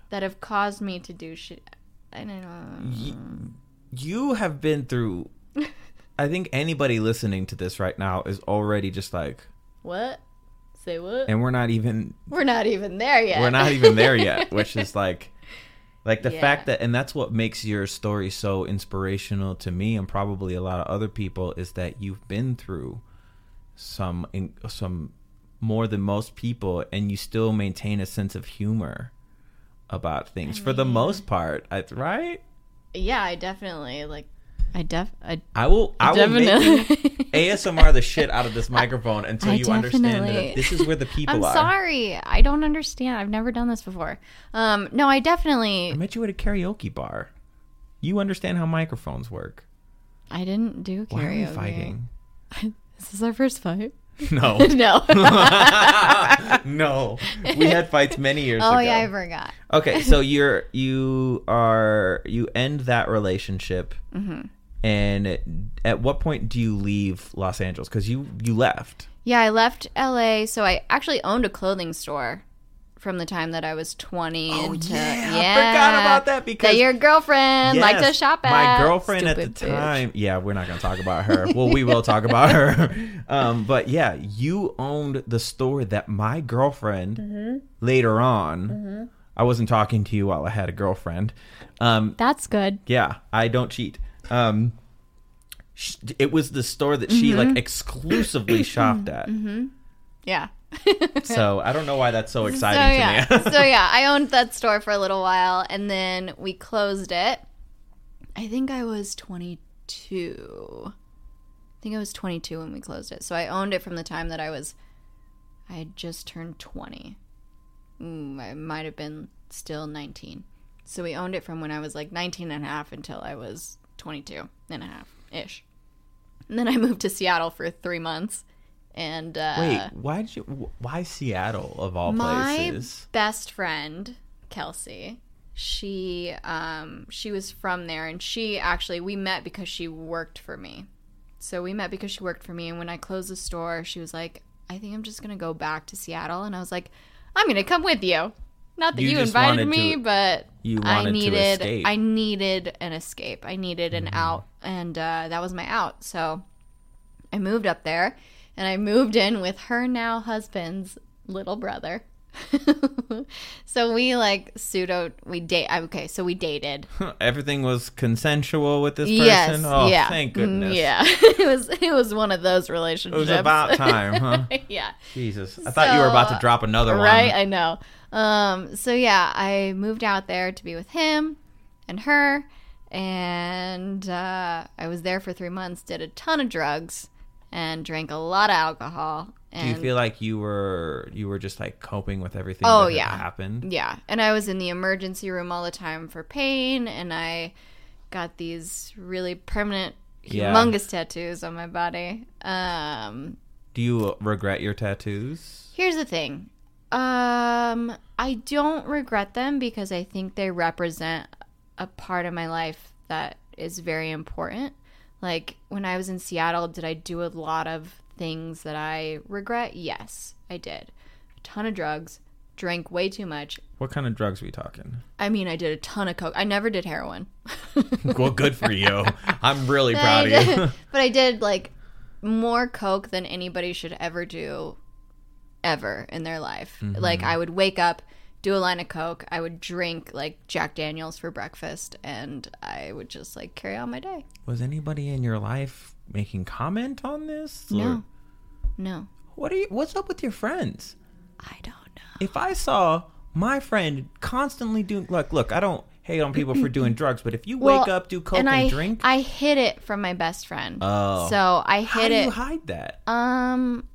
that have caused me to do shit. I don't know. you have been through. *laughs* I think anybody listening to this right now is already just like, What? Say what? and we're not even We're not even there yet. we're not even there yet, *laughs* which is like. Like the Yeah. fact that, and that's what makes your story so inspirational to me, and probably a lot of other people, is that you've been through some, in, some more than most people, and you still maintain a sense of humor about things for the most part, I, right? yeah, I definitely like. I def. I I will, I will make. ASMR *laughs* the shit out of this microphone until I you understand that this is where the people are. I'm are. sorry. I don't understand. I've never done this before. Um, no, I definitely. I met you at a karaoke bar. You understand how microphones work. I didn't do karaoke. Why are we fighting? *laughs* This is our first fight? No. *laughs* no. no. We had fights many years oh ago. Oh yeah, I forgot. Okay, so you're you are you end that relationship, Mm-hmm. And at what point do you leave Los Angeles? Because you you left. Yeah, I left LA. So I actually owned a clothing store from the time that I was 20 Oh, into yeah, I forgot about that because- your girlfriend liked to shop at. My girlfriend at the bitch. time. Yeah, we're not going to talk about her. well, we will talk about her. *laughs* Um, but yeah, you owned the store that my girlfriend Mm-hmm. later on. I wasn't talking to you while I had a girlfriend. Um, That's good. yeah, I don't cheat. Um, sh- it was the store that she Mm-hmm. like exclusively *coughs* shopped at. Yeah. *laughs* So I don't know why that's so so exciting yeah. to me. so *laughs* yeah, I owned that store for a little while and then we closed it. I think I was 22. I think I was 22 when we closed it. So I owned it from the time that I was I had just turned 20. Mm, I might have been still 19. So we owned it from when I was like 19 and a half until I was 22 and a half ish. And then I moved to Seattle for 3 months and uh Wait, why did you? Why Seattle of all my places? best friend kelsey she um she was from there and she actually we met because she worked for me so we met because she worked for me and when i closed the store she was like i think i'm just gonna go back to seattle and i was like i'm gonna come with you not that You you, invited me to- but you i needed. Mm-hmm. i needed an escape i needed an out and uh, that was my out so I moved up there and I moved in with her now husband's little brother. *laughs* so we like pseudo we date okay, so we dated. *laughs* Everything was consensual with this person. Yes, oh, yeah. thank Mm, goodness. Yeah. *laughs* it was it was one of those relationships It was about time, huh? yeah. Jesus, I thought you were about to drop another one. Right, I know. Um so yeah, I moved out there to be with him and her and uh, I was there for 3 months, did a ton of drugs and drank a lot of alcohol Do you feel like you were you were just like coping with everything Oh, that yeah. happened? Yeah, and I was in the emergency room all the time for pain, and I got these really permanent Yeah. humongous tattoos on my body. Um, Do you regret your tattoos? here's the thing. Um, I don't regret them because I think they represent a part of my life that is very important. Like when I was in Seattle, did I do a lot of things that I regret? Yes, I did. A ton of drugs, drank way too much. What kind of drugs are we talking? I mean, I did a ton of coke. I never did heroin. *laughs* well, good for you. I'm really *laughs* proud of you. *laughs* but I did like more coke than anybody should ever do ever in their life. Mm-hmm. Like I would wake up, do a line of coke, I would drink like Jack Daniels for breakfast and I would just like carry on my day. Was anybody in your life making comment on this? Or- No. No. What are you? What's up with your friends? I don't know. If I saw my friend constantly doing, look, look, I don't hate on people for doing *clears throat* drugs, but if you wake up, do coke, and and, I drink, I hid it from my best friend. Oh. So I hid how hid do it. you hide that? um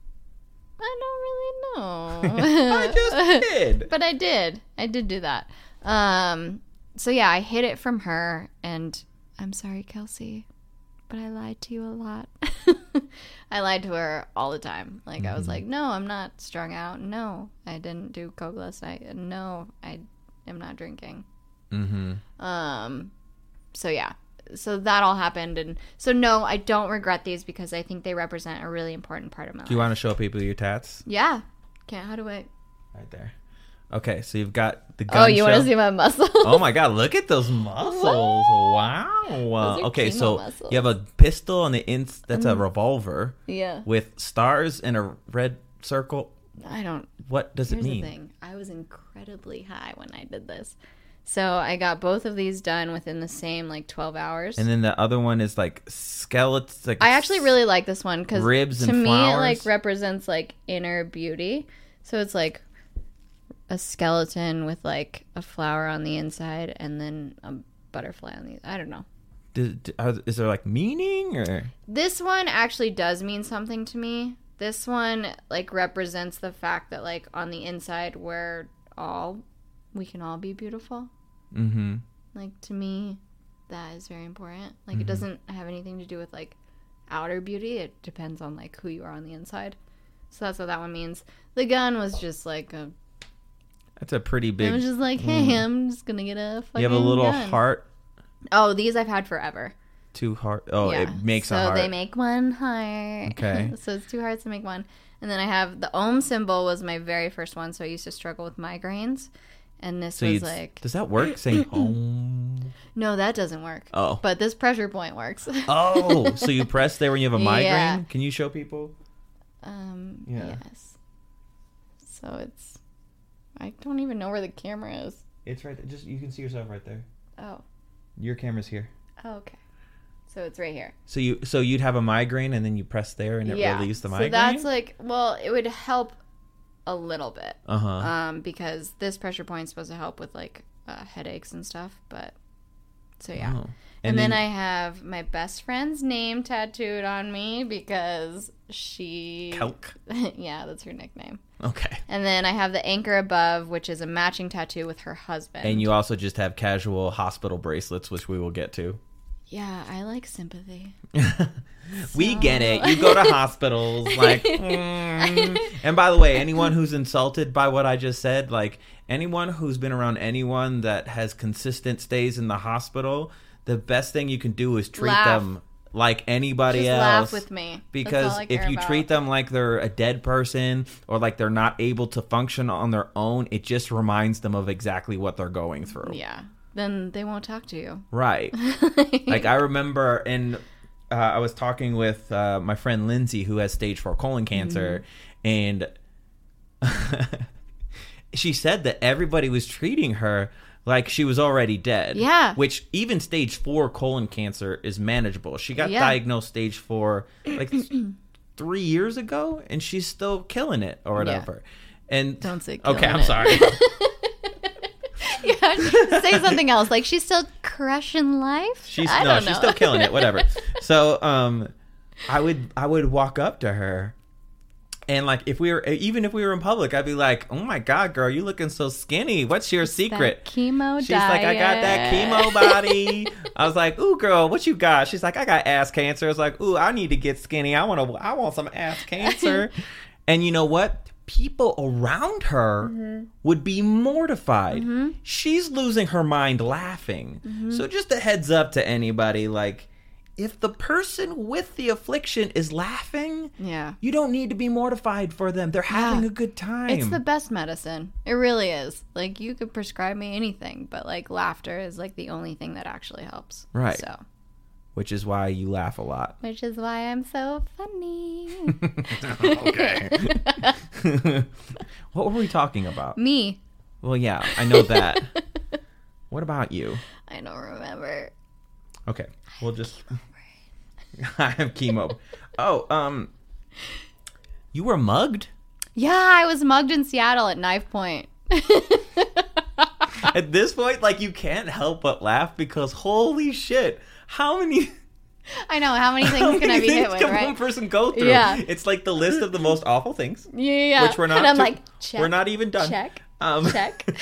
I don't really *laughs* know. I just did. *laughs* but I did. I did do that. Um, so yeah, I hid it from her, and I'm sorry, Kelsey, but I lied to you a lot. *laughs* I lied to her all the time. Like I was like, no, I'm not strung out. No, I didn't do coke last night. No, I am not drinking. Mm-hmm. Um, so yeah, so that all happened, and so no, I don't regret these because I think they represent a really important part of my Do you want to show people your tats? yeah. Can't. How do I? Right there. Okay, so you've got the gun Oh, you want to see my muscles? Oh my god, look at those muscles. Wow. Okay, so muscles. you have a pistol on the ins that's Mm-hmm. a revolver yeah. with stars and a red circle. I don't. What does Here's it the mean? thing. I was incredibly high when I did this. So I got both of these done within the same like 12 hours. And then the other one is like skeletons. Like I actually really like this one because Ribs to me it like represents like inner beauty. So it's like a skeleton with like a flower on the inside and then a butterfly on the. I don't know. Is there like meaning or This one actually does mean something to me. This one like represents the fact that like on the inside we're all we can all be beautiful. mm-hmm. Like to me that is very important. Like Mm-hmm. it doesn't have anything to do with like outer beauty. It depends on like who you are on the inside. So that's what that one means. The gun was just like a That's a pretty it big. was just like, hey, I'm just gonna get a fucking you have a little gun. heart, Oh, these I've had forever. two heart. Oh, Yeah. it makes so a heart. they make one heart. Okay. *laughs* so it's two hearts to make one. And then I have the Om symbol was my very first one, so I used to struggle with migraines. And this so was like does that work? Saying *clears throat* home. no, that doesn't work. Oh. But this pressure point works. *laughs* Oh, so you press there when you have a migraine? Yeah. Can you show people? um Yeah. yes. So it's I don't even know where the camera is. It's right there. Just you can see yourself right there. Oh. Your camera's here. oh okay. So it's right here. So you so you'd have a migraine and then you press there and it yeah. relieves the migraine. so migraine. that's like well, it would help a little bit. uh huh. um, because this pressure point is supposed to help with like uh, headaches and stuff. But so yeah, Oh. and, then, I have my best friend's name tattooed on me because she, Kelk. *laughs* yeah, that's her nickname. Okay. And then I have the anchor above, which is a matching tattoo with her husband. And you also just have casual hospital bracelets, which we will get to. Yeah, I like sympathy. *laughs* we get it. You go to hospitals, like. *laughs* mm. And by the way, anyone who's insulted by what I just said, like anyone who's been around anyone that has consistent stays in the hospital, the best thing you can do is treat Laugh. them like anybody Just else. laugh with me Because if you about. treat them like they're a dead person or like they're not able to function on their own, it just reminds them of exactly what they're going through. yeah, then they won't talk to you. Right. *laughs* like I remember in uh, I was talking with uh, my friend Lindsay who has stage 4 colon cancer and *laughs* she said that everybody was treating her like she was already dead. Yeah. Which even stage 4 colon cancer is manageable. She got Yeah. diagnosed stage 4 *clears throat* like 3 years ago and she's still killing it or whatever. And Don't say Okay, I'm it. sorry. *laughs* *laughs* yeah, say something else. Like she's still crushing life. She's I no, she's still killing it. *laughs* Whatever. so, um, I would I would walk up to her, And like if we were even if we were in public, I'd be like, "Oh my god, girl, you looking so skinny. What's your secret?" That chemo She's diet. like, I got that chemo body. I was like, ooh, girl, what you got? She's like, I got ass cancer. I was like, ooh, I need to get skinny. I want to, I want some ass cancer. *laughs* and you know what? People around her Mm-hmm. would be mortified. She's losing her mind laughing. Mm-hmm. So just a heads up to anybody, like, if the person with the affliction is laughing, Yeah. you don't need to be mortified for them. They're having Yeah. a good time. It's the best medicine. It really is. Like you could prescribe me anything, but like laughter is like the only thing that actually helps. Right. So, which is why you laugh a lot. which is why I'm so funny. *laughs* okay. *laughs* what were we talking about? Me. Well, yeah, I know that. *laughs* what about you? I don't remember. Okay, we'll just. I have chemo. Oh, um, you were mugged. Yeah, I was mugged in Seattle at knife point. At this point, like you can't help but laugh because holy shit, how many? I know how many *laughs* How things can many I be hit with, can one person go through? Yeah. it's like the list of the most awful things, Yeah, yeah, which we're *laughs* not. And I'm to- like, check, we're not even done. check, Um, check. *laughs*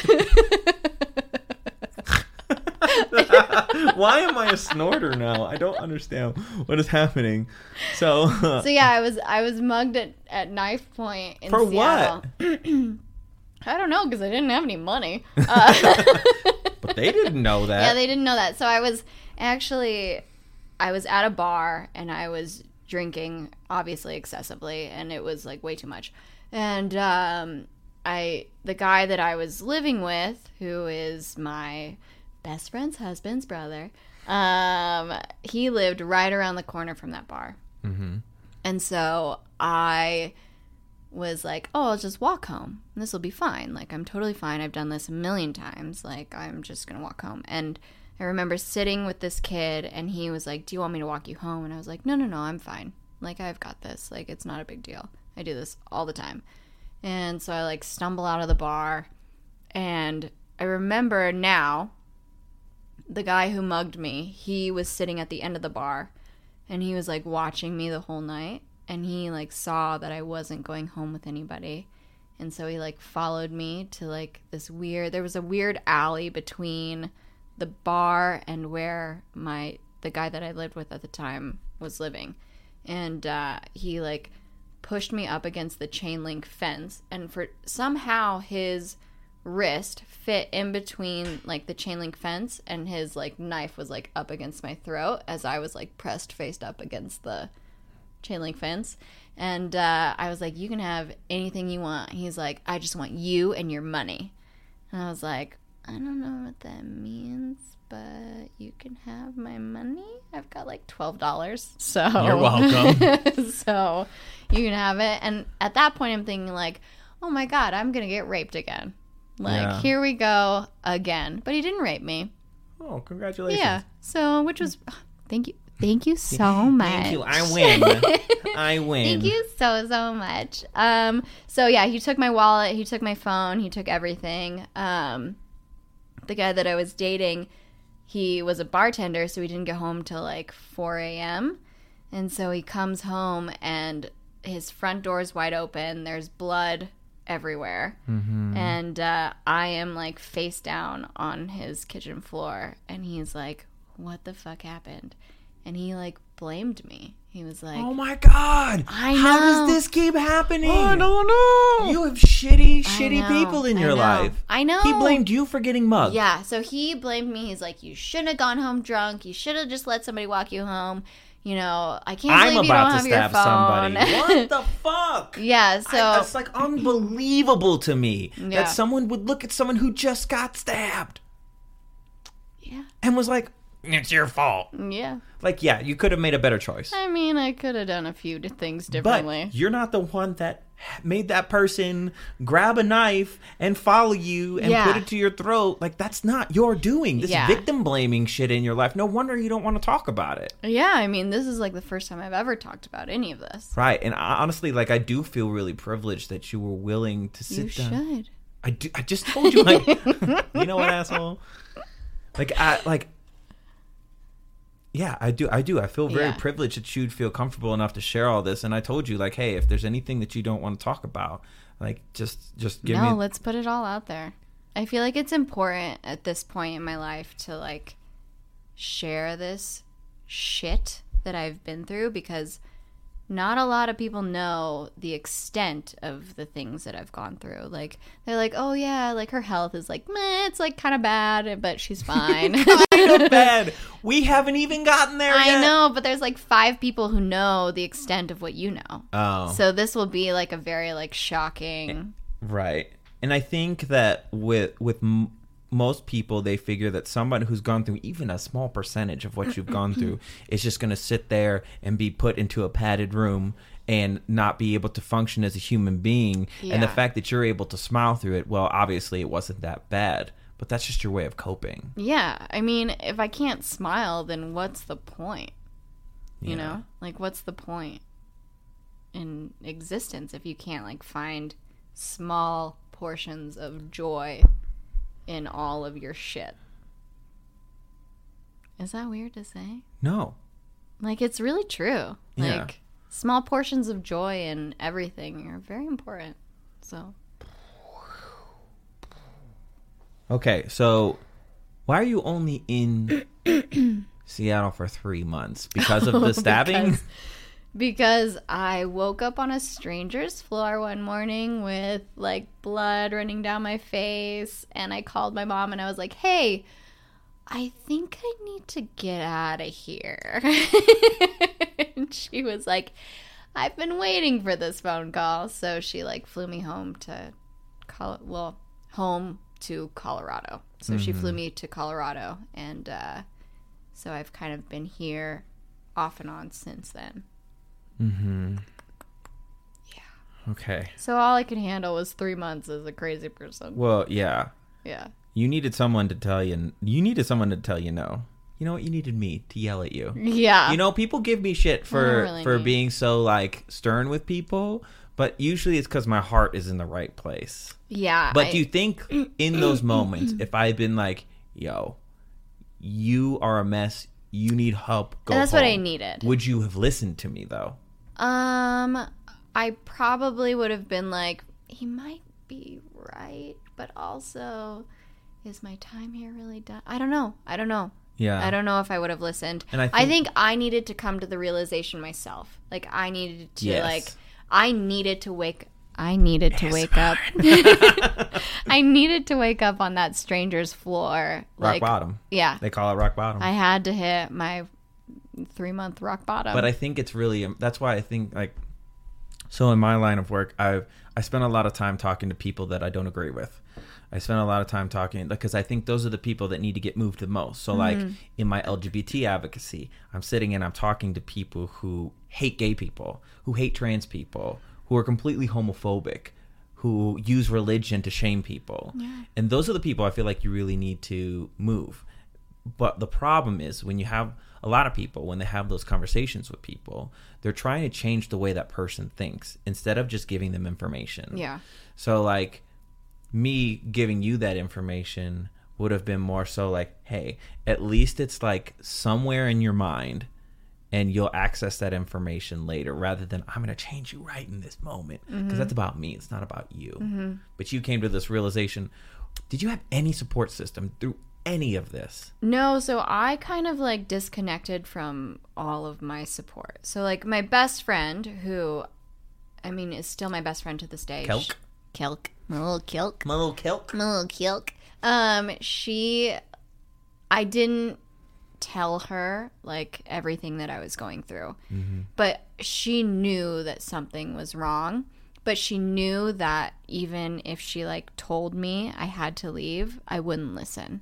Why am I a snorter now? I don't understand what is happening. So, so yeah, I was I was mugged at, at knife point in For Seattle. *clears throat* I don't know because I didn't have any money. Uh, but they didn't know that. yeah, they didn't know that. So I was actually I was at a bar and I was drinking obviously excessively and it was like way too much. And um I the guy that I was living with who is my best friend's husband's brother um he lived right around the corner from that bar. hmm And so I was like, oh, I'll just walk home. This will be fine. Like, I'm totally fine. I've done this a million times. Like, I'm just going to walk home. And I remember sitting with this kid, and he was like, Do you want me to walk you home? And I was like, No, no, no, I'm fine. Like, I've got this. Like, it's not a big deal. I do this all the time. And so I like stumble out of the bar, and I remember now the guy who mugged me, he was sitting at the end of the bar and he was like watching me the whole night and he like saw that I wasn't going home with anybody and so he like followed me to like this weird there was a weird alley between the bar and where my the guy that I lived with at the time was living. And uh, he like pushed me up against the chain link fence and for somehow his wrist fit in between like the chain link fence and his like knife was like up against my throat as I was like pressed faced up against the chain link fence. And uh, I was like you can have anything you want. He's like I just want you and your money. And I was like I don't know what that means but you can have my money I've got like $12 so You're welcome. *laughs* so you can have it and at that point I'm thinking like oh my god I'm gonna get raped again like Yeah. here we go again but he didn't rape me Oh, congratulations. yeah so which was *sighs* thank you thank you so *laughs* much Thank you. I win. *laughs* I win. Thank you so so much. Um, so yeah, he took my wallet, he took my phone, he took everything. Um, the guy that I was dating, he was a bartender, so he didn't get home till like 4 a.m. And so he comes home and his front door is wide open. There's blood everywhere, Mm-hmm. and uh, I am like face down on his kitchen floor, and he's like, "What the fuck happened?" And he like blamed me. He was like, Oh my god! I How know. does this keep happening? I don't know. You have shitty, shitty know, people in I your know. life. I know. He blamed you for getting mugged. Yeah, so he blamed me. He's like, "You shouldn't have gone home drunk. You should have just let somebody walk you home." You know, I can't I'm believe you about don't to have your stab phone. somebody. What *laughs* the fuck? yeah, so I, that's like unbelievable to me Yeah. that someone would look at someone who just got stabbed yeah, and was like, "It's your fault." yeah. Like, yeah, you could have made a better choice. I mean, I could have done a few things differently. But you're not the one that made that person grab a knife and follow you and Yeah. put it to your throat. Like that's not your doing. This Yeah. victim blaming shit in your life. No wonder you don't want to talk about it. yeah, I mean, this is like the first time I've ever talked about any of this. Right. And I, honestly, like I do feel really privileged that you were willing to sit You down. should. I do. I just told you, like, *laughs* you know what, asshole? Like, I like. Yeah, I do. I do. I feel very Yeah. privileged that you'd feel comfortable enough to share all this. And I told you, like, hey, if there's anything that you don't want to talk about, like, just just give me. no, me. let's put it all out there. I feel like it's important at this point in my life to like share this shit that I've been through because not a lot of people know the extent of the things that I've gone through. Like they're like, "Oh yeah, like her health is like, meh, it's like kind of bad, but she's fine." *laughs* kind of bad. We haven't even gotten there I yet. know, but there's like five people who know the extent of what you know. Oh, So this will be like a very like shocking. right. And I think that with with m- most people, they figure that someone who's gone through even a small percentage of what you've *clears throat* gone through is just going to sit there and be put into a padded room and not be able to function as a human being. And the fact that you're able to smile through it, well, obviously it wasn't that bad, but that's just your way of coping. Yeah, I mean, if I can't smile, then what's the point? You Yeah. know, like what's the point in existence if you can't like find small portions of joy in all of your shit? Is that weird to say? No. Like it's really true. Yeah. Like small portions of joy and everything are very important. So Okay, so why are you only in *coughs* Seattle for three months? Because of the *laughs* oh, stabbing? Because, I woke up on a stranger's floor one morning with like blood running down my face, and I called my mom and I was like, "Hey, I think I need to get out of here." *laughs* and she was like, "I've been waiting for this phone call," so she like flew me home to, call it, well, home to Colorado. So she flew me to Colorado, and uh, so I've kind of been here off and on since then. Mm-hmm. Yeah. Okay. So all I could handle was three months as a crazy person. Well, yeah. Yeah. You needed someone to tell you. You needed someone to tell you no. You know what? You needed me to yell at you. Yeah. You know, people give me shit for really for need- being so like stern with people, but usually it's because my heart is in the right place. yeah. But I- do you think in those moments, if I had been like, "Yo, you are a mess. You need help. Go." that's what I needed. Would you have listened to me though? Um, I probably would have been like, he might be right, but also, is my time here really done? I don't know. I don't know. Yeah. I don't know if I would have listened. And I I think- think I needed to come to the realization myself. Like I needed to Yes. like I needed to wake I needed to wake up. *laughs* I needed to wake up on that stranger's floor. rock like bottom. yeah. They call it rock bottom. I had to hit my 3 month rock bottom. but I think it's really that's why I think like so in my line of work I've I spend a lot of time talking to people that I don't agree with. I spend a lot of time talking because I think those are the people that need to get moved the most. So like mm-hmm. in my LGBT advocacy, I'm sitting and I'm talking to people who hate gay people, who hate trans people, who are completely homophobic, who use religion to shame people. And those are the people I feel like you really need to move. But the problem is when you have a lot of people, when they have those conversations with people, they're trying to change the way that person thinks instead of just giving them information. yeah. So, like, me giving you that information would have been more so like, hey, at least it's like somewhere in your mind and you'll access that information later rather than I'm going to change you right in this moment mm-hmm. because that's about me. It's not about you. Mm-hmm. But you came to this realization. Did you have any support system through any of this? No, so I kind of like disconnected from all of my support. So like my best friend, who I mean is still my best friend to this day. Kelk? Kelk. My little Kelk. My little kelk. My little Kelk. Um, she I didn't tell her like everything that I was going through. But she knew that something was wrong. But she knew that even if she like told me I had to leave, I wouldn't listen.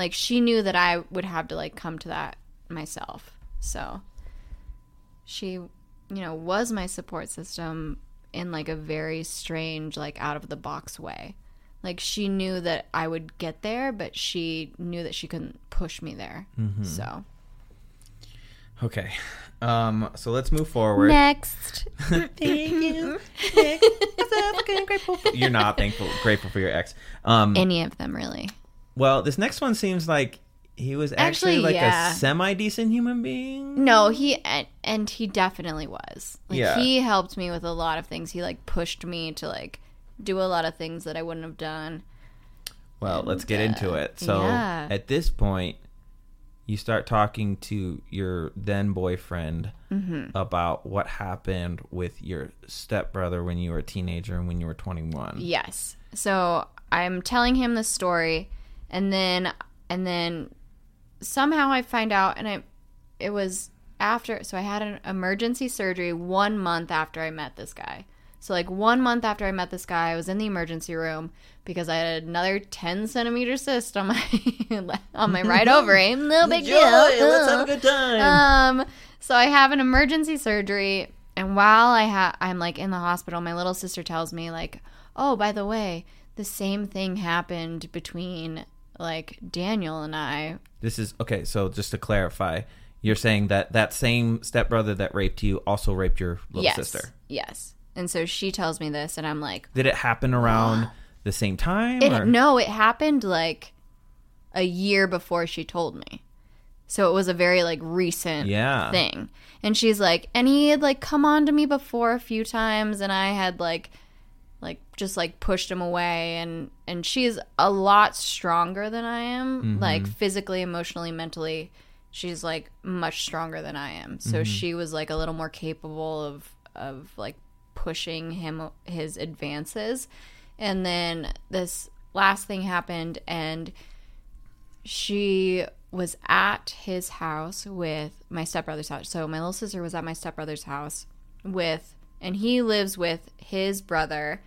Like she knew that I would have to like come to that myself. So she, you know, was my support system in like a very strange, like out of the box way. Like she knew that I would get there, but she knew that she couldn't push me there. So Okay. Um, so let's move forward. next, *laughs* Thank you. *laughs* You're not thankful, grateful for your ex. Um, any of them really. Well, this next one seems like he was actually, Actually, like yeah. a semi decent human being. No, he and, and he definitely was. Like Yeah. he helped me with a lot of things. He like pushed me to like do a lot of things that I wouldn't have done. Well, let's get into it. So yeah. at this point, you start talking to your then boyfriend Mm-hmm. about what happened with your stepbrother when you were a teenager and when you were 21. Yes. So I'm telling him the story, and then and then somehow I find out, and I it was after. So I had an emergency surgery one month after I met this guy. So like one month after I met this guy, I was in the emergency room because I had another 10 centimeter cyst on my *laughs* on my right ovary. No big deal. let's have a good *laughs* time. Um, so I have an emergency surgery, and while I ha- I'm like in the hospital, my little sister tells me like, "Oh, by the way, the same thing happened between like Daniel and I." this is okay. So just to clarify, you're saying that that same stepbrother that raped you also raped your little yes, sister. yes. And so she tells me this, and I'm like, Did it happen around *gasps* the same time? it, or? "No, it happened like a year before she told me." So it was a very like recent Yeah. thing. And she's like, and he had like come on to me before a few times, and I had like just like pushed him away. And and she's a lot stronger than I am, mm-hmm. like physically, emotionally, mentally. She's like much stronger than I am. So mm-hmm. she was like a little more capable of of like pushing him his advances. And then this last thing happened, and she was at his house with my stepbrother's house. So my little sister was at my stepbrother's house with, and he lives with his brother,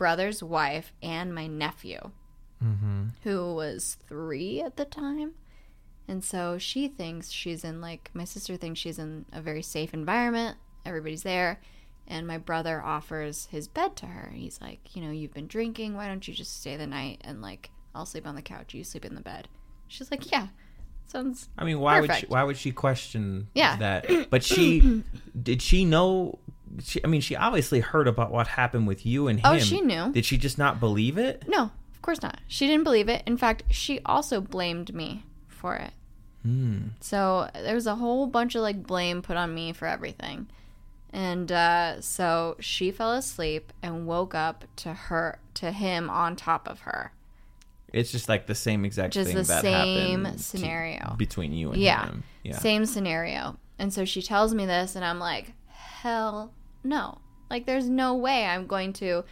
brother's wife, and my nephew, mm-hmm. who was three at the time. And so she thinks she's in like, my sister thinks she's in a very safe environment. Everybody's there. And my brother offers his bed to her. He's like, you know, you've been drinking. Why don't you just stay the night and like, I'll sleep on the couch. You sleep in the bed. She's like, yeah, sounds. I mean, why would she, why would she question Yeah. that? But she *clears throat* did she know? She, I mean, she obviously heard about what happened with you and him. Oh, she knew. Did she just not believe it? No, of course not. She didn't believe it. In fact, she also blamed me for it. So there was a whole bunch of like blame put on me for everything. And uh, so she fell asleep and woke up to her to him on top of her. It's just like the same exact Just thing the that same happened to- scenario. between you and Yeah. him. Yeah. Same scenario. And so she tells me this, and I'm like, hell no. Like, there's no way I'm going to.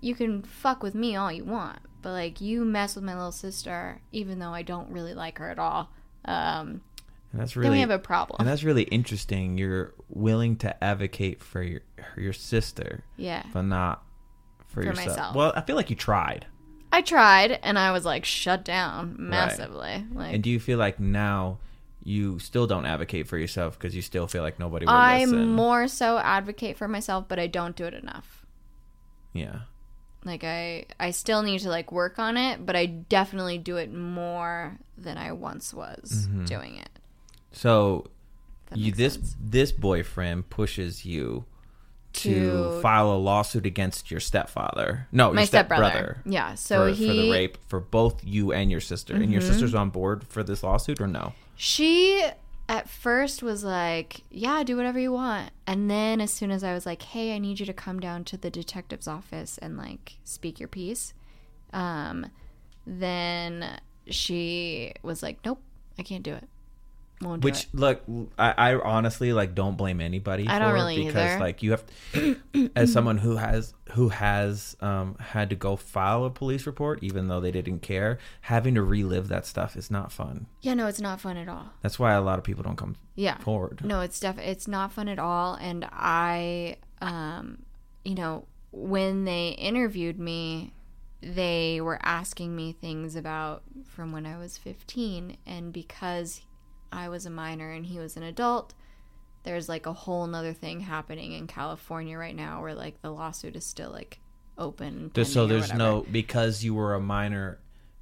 You can fuck with me all you want, but like, you mess with my little sister, even though I don't really like her at all. Um, And that's really then we have a problem. and that's really interesting. You're willing to advocate for your your sister, yeah. but not for, For yourself. myself. Well, I feel like you tried. I tried, and I was like shut down massively. Like, And do you feel like now you still don't advocate for yourself because you still feel like nobody will I listen? more so advocate for myself, but I don't do it enough. yeah. Like I I still need to like work on it, but I definitely do it more than I once was Mm-hmm. doing it. So you this sense. this boyfriend pushes you to, To- file a lawsuit against your stepfather. No, my your stepbrother. stepbrother. Yeah, so for, he for the rape for both you and your sister. And your sister's on board for this lawsuit or no? She at first was like, "Yeah, do whatever you want." And then as soon as I was like, "Hey, I need you to come down to the detective's office and like speak your piece." Um then she was like, "Nope, I can't do it." Won't Which look, I, I honestly like don't blame anybody. I don't for it really because either. like you have, *clears throat* as someone who has who has um had to go file a police report even though they didn't care, having to relive that stuff is not fun. Yeah, no, it's not fun at all. That's why a lot of people don't come Yeah. forward. No, it's def- it's not fun at all. And I, um, you know, when they interviewed me, they were asking me things about from when I was 15. And because I was a minor and he was an adult, there's like a whole nother thing happening in California right now where like the lawsuit is still like open. So there's no because you were a minor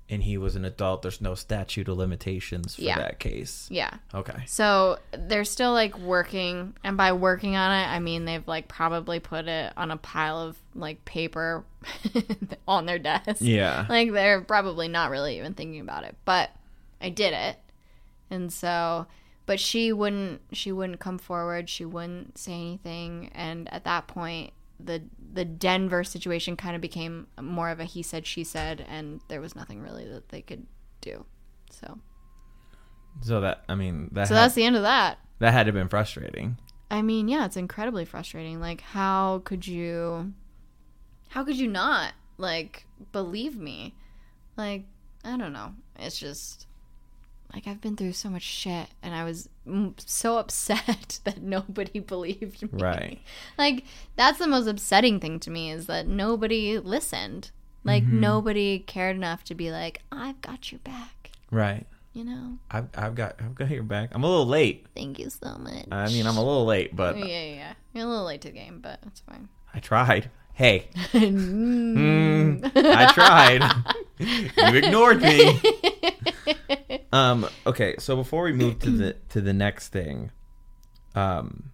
and he was an adult. There's no statute of limitations for Yeah. that case. Yeah. Okay. So they're still like working, and by working on it, I mean they've like probably put it on a pile of like paper *laughs* on their desk. Yeah. Like they're probably not really even thinking about it. But I did it. And so but she wouldn't she wouldn't come forward, she wouldn't say anything and at that point the the Denver situation kind of became more of a he said she said and there was nothing really that they could do. So So that I mean that So had, that's the end of that. that had to have been frustrating. I mean, yeah, it's incredibly frustrating. Like, how could you, how could you not like believe me? Like, I don't know. It's just like I've been through so much shit, and I was so *laughs* upset *laughs* that nobody believed me. Right. Like, that's the most upsetting thing to me is that nobody listened. Like, mm-hmm. nobody cared enough to be like, I've got your back. Right. You know, I've I've got I've got your back. I'm a little late. thank you so much. I mean, I'm a little late, but oh, yeah, yeah, yeah. You're a little late to the game, but it's fine. I tried. Hey, *laughs* Mm. mm, I tried. you ignored me. *laughs* Um. Okay. So before we move to the to the next thing, um.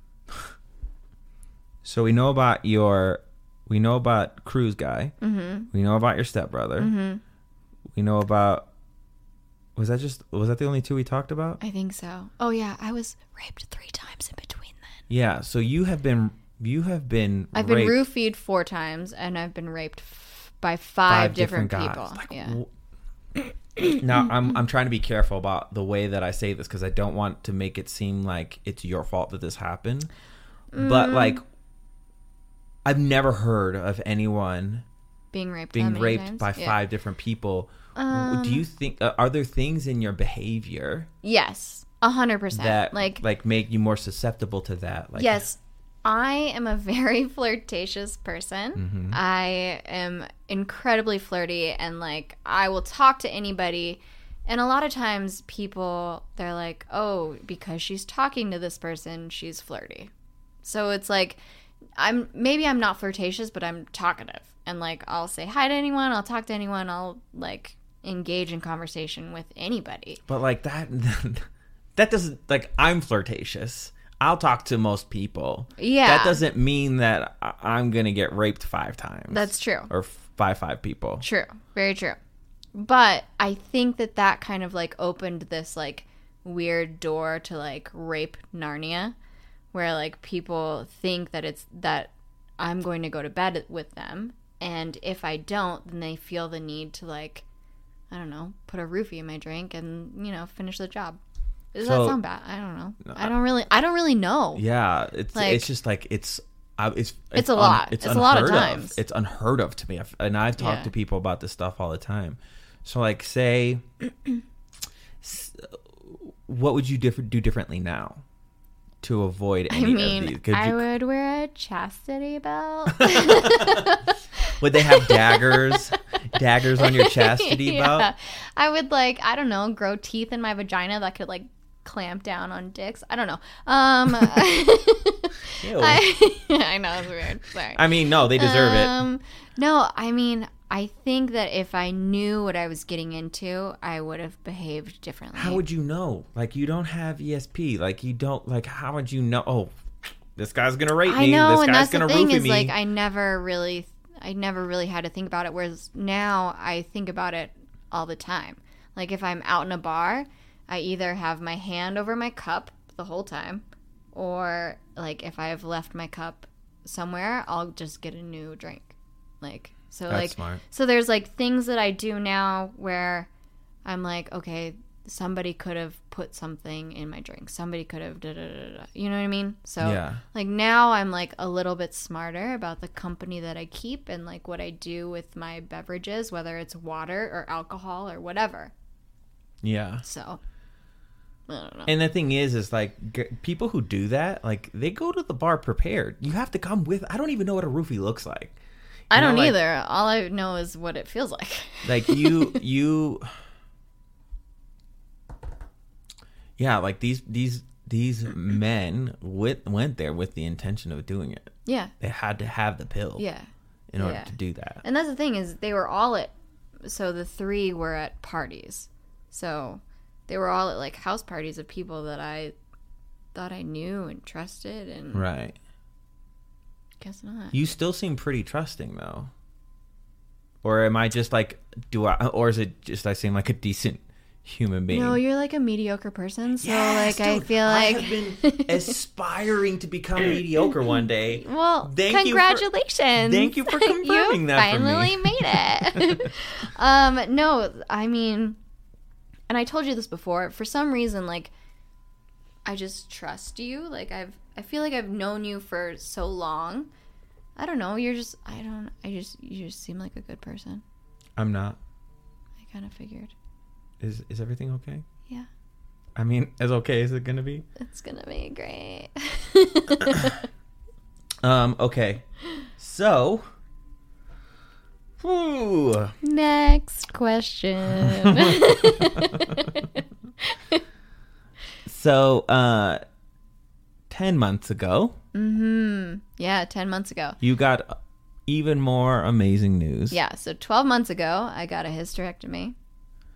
So we know about your, we know about Cruise Guy. Mm-hmm. We know about your stepbrother. Mm-hmm. We know about. Was that just? Was that the only two we talked about? I think so. Oh yeah, I was raped three times in between then. Yeah. So you have been. You have been. I've been roofied four times, and I've been raped f- by five, different, guys. people. Like, yeah. w- *clears throat* now I'm I'm trying to be careful about the way that I say this because I don't want to make it seem like it's your fault that this happened. Mm. But like, I've never heard of anyone being raped. being raped times. by Yeah. five different people. Um, Do you think uh, are there things in your behavior Yes, a hundred percent. that Like like make you more susceptible to that? Like, yes, I am a *laughs* very flirtatious person. Mm-hmm. I am incredibly flirty and like I will talk to anybody. And a lot of times people they're like, "Oh, because she's talking to this person, she's flirty." So it's like I'm maybe I'm not flirtatious, but I'm talkative. And like I'll say hi to anyone, I'll talk to anyone, I'll like engage in conversation with anybody. But like that, *laughs* that doesn't like I'm flirtatious. I'll talk to most people. Yeah. That doesn't mean that I- I'm gonna get raped five times. That's true. Or f- by five people. True. Very true. But I think that that kind of like opened this like weird door to like rape Narnia where like people think that it's that I'm going to go to bed with them and if I don't then they feel the need to like I don't know, put a roofie in my drink and, you know, finish the job. Does So- that sound bad? I don't know. I don't really I don't really know. Yeah, it's Like- it's just like it's. Uh, I it's It's a lot. It's a lot of times. It's unheard of to me, I've- and I've talked Yeah. to people about this stuff all the time. So, like, say, *clears throat* uh, what would you diff- do differently now to avoid I any of mean, I you- would wear a chastity belt. *laughs* Would they have daggers? daggers on your *laughs* chastity belt? I would like I don't know, grow teeth in my vagina that could like clamp down on dicks. I don't know. Um *laughs* I, *laughs* I know it's weird. Sorry. I mean, no, they deserve it. Um no, I mean I think that if I knew what I was getting into, I would have behaved differently. How would you know? Like, you don't have ESP. Like, you don't. Like, how would you know? Oh, this guy's gonna rape I me. know, this and guy's that's the gonna thing is me. like I never really, I never really had to think about it. Whereas now I think about it all the time. Like if I'm out in a bar, I either have my hand over my cup the whole time, or like if I have left my cup somewhere, I'll just get a new drink. Like so, That's like smart. so there's like things that I do now where I'm like, okay, somebody could have put something in my drink. Somebody could have da da da da. You know what I mean? So Yeah. like now I'm like a little bit smarter about the company that I keep and like what I do with my beverages, whether it's water or alcohol or whatever. yeah. So I don't know. And the thing is, is like g- people who do that, like they go to the bar prepared. You have to come with. I don't even know what a roofie looks like. I you know, don't like- either. All I know is what it feels like. *laughs* Like you, you. Yeah, like these these these men went went there with the intention of doing it. yeah. They had to have the pill Yeah. in order yeah. to do that. And that's the thing is they were all at so the three were at parties. So they were all at like house parties of people that I thought I knew and trusted and Right. guess not. You still seem pretty trusting though. Or am I just like do I or is it just I seem like a decent human being. No, you're like a mediocre person. So Yes, like I dude, feel like I have been *laughs* aspiring to become mediocre one day. Well, Thank you for- congratulations. thank you for *laughs* confirming you that for me. finally made it. *laughs* um, no, I mean, and I told you this before. For some reason, like, I just trust you. Like, I've, I feel like I've known you for so long. I don't know. You're just, I don't, I just, you just seem like a good person. I'm not. I kind of figured. Is is everything okay? Yeah, I mean, as okay as it gonna be? it's gonna be great. *laughs* Um. Okay. So. Whew. Next question. *laughs* *laughs* So, uh, ten months ago, Mm-hmm. Yeah, ten months ago. you got even more amazing news. Yeah, so 12 months ago, I got a hysterectomy.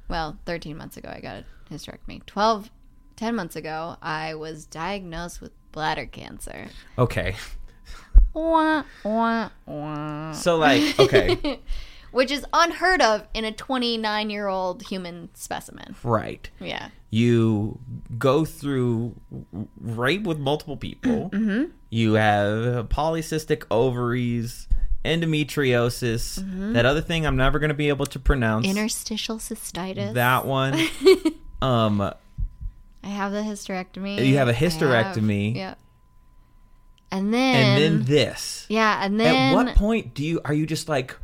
Well, 13 months ago, I got a hysterectomy. 12, 10 months ago, I was diagnosed with bladder cancer. Okay. So, like, *laughs* okay, Which is unheard of in a 29 year old human specimen. right. Yeah. You go through rape with multiple people. *clears throat* Mm-hmm. You have polycystic ovaries, endometriosis, that other thing I'm never going to be able to pronounce. Interstitial cystitis. that one. *laughs* um, I have the hysterectomy. You have a I have- hysterectomy. yeah. And then. and then this. Yeah, and then. At what point do you are you just like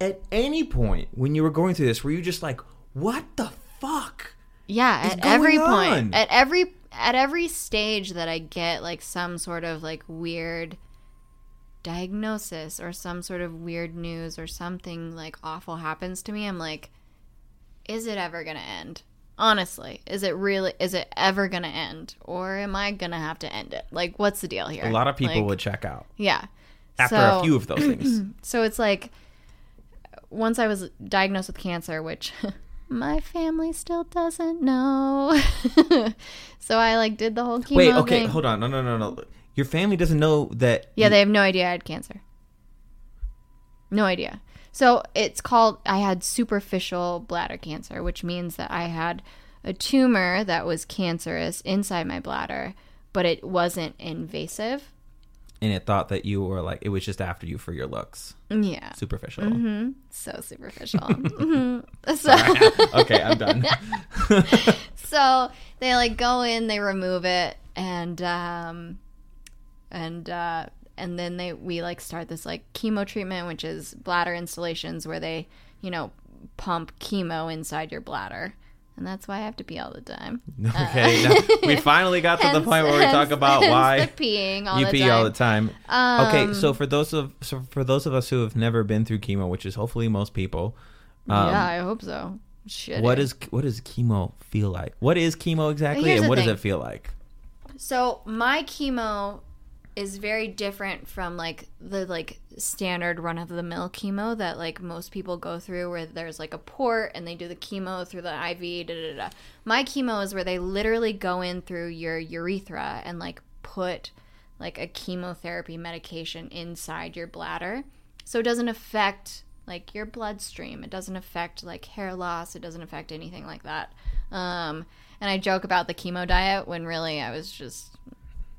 at any point when you were going through this were you just like what the fuck? Yeah, at every going point, at every at every stage that I get like some sort of like weird diagnosis or some sort of weird news or something like awful happens to me, I'm like, is it ever gonna end? Honestly, is it really? Is it ever gonna end, or am I gonna have to end it? Like, what's the deal here? A lot of people Like, would check out yeah. after So- a few of those things. *clears throat* so it's like once I was diagnosed with cancer, which *laughs* my family still doesn't know. *laughs* so I like did the whole chemo Wait, okay, thing. hold on. No, no, no, no. Your family doesn't know that Yeah, you- they have no idea I had cancer. No idea. So it's called I had superficial bladder cancer, which means that I had a tumor that was cancerous inside my bladder, but it wasn't invasive. and it thought that you were like it was just after you for your looks. Yeah. Superficial. hmm So superficial. *laughs* hmm So *laughs* okay, I'm done. *laughs* so they like go in, they remove it, and um, and uh, and then they we like start this like chemo treatment, which is bladder instillations where they you know pump chemo inside your bladder, and that's why I have to pee all the time. *laughs* okay, now we *laughs* finally got to the point where we talk about why peeing all you the pee time. all the time. Um, okay, so for those of so for those of us who have never been through chemo, which is hopefully most people, um, yeah, I hope so. Shit. what is what does chemo feel like? What is chemo exactly, Here's and what does it feel like? So my chemo is very different from like the like standard run of the mill chemo that like most people go through where there's like a port and they do the chemo through the IV da da da. My chemo is where they literally go in through your urethra and like put like a chemotherapy medication inside your bladder. So it doesn't affect like your bloodstream. It doesn't affect like hair loss. It doesn't affect anything like that. Um, and I joke about the chemo diet when really I was just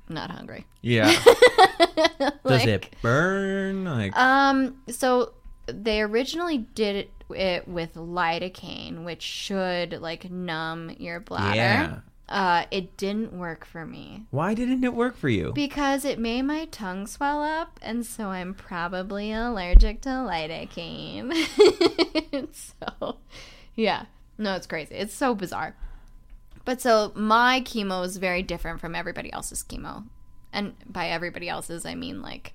not hungry. Yeah. *laughs* does it burn? Like Um, so they originally did it, it with lidocaine, which should like numb your bladder. yeah. Uh, it didn't work for me Why didn't it work for you? because it made my tongue swell up, and so I'm probably allergic to lidocaine. *laughs* so, yeah, no, it's crazy. It's so bizarre. But so my chemo is very different from everybody else's chemo, and by everybody else's I mean like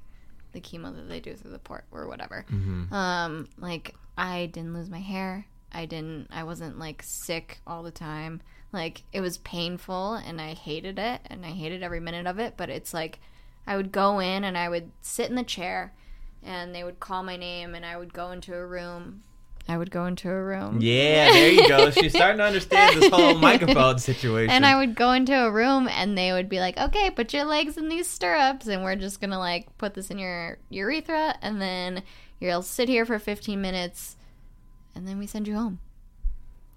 the chemo that they do through the port or whatever. Um, like I didn't lose my hair. I didn't. I wasn't like sick all the time. Like it was painful, and I hated it, and I hated every minute of it. But it's like I would go in and I would sit in the chair, and they would call my name, and I would go into a room. I would go into a room. Yeah, there you go. She's *laughs* starting to understand this whole microphone situation. And I would go into a room and they would be like, okay, put your legs in these stirrups and we're just going to like put this in your urethra and then you'll sit here for 15 minutes and then we send you home.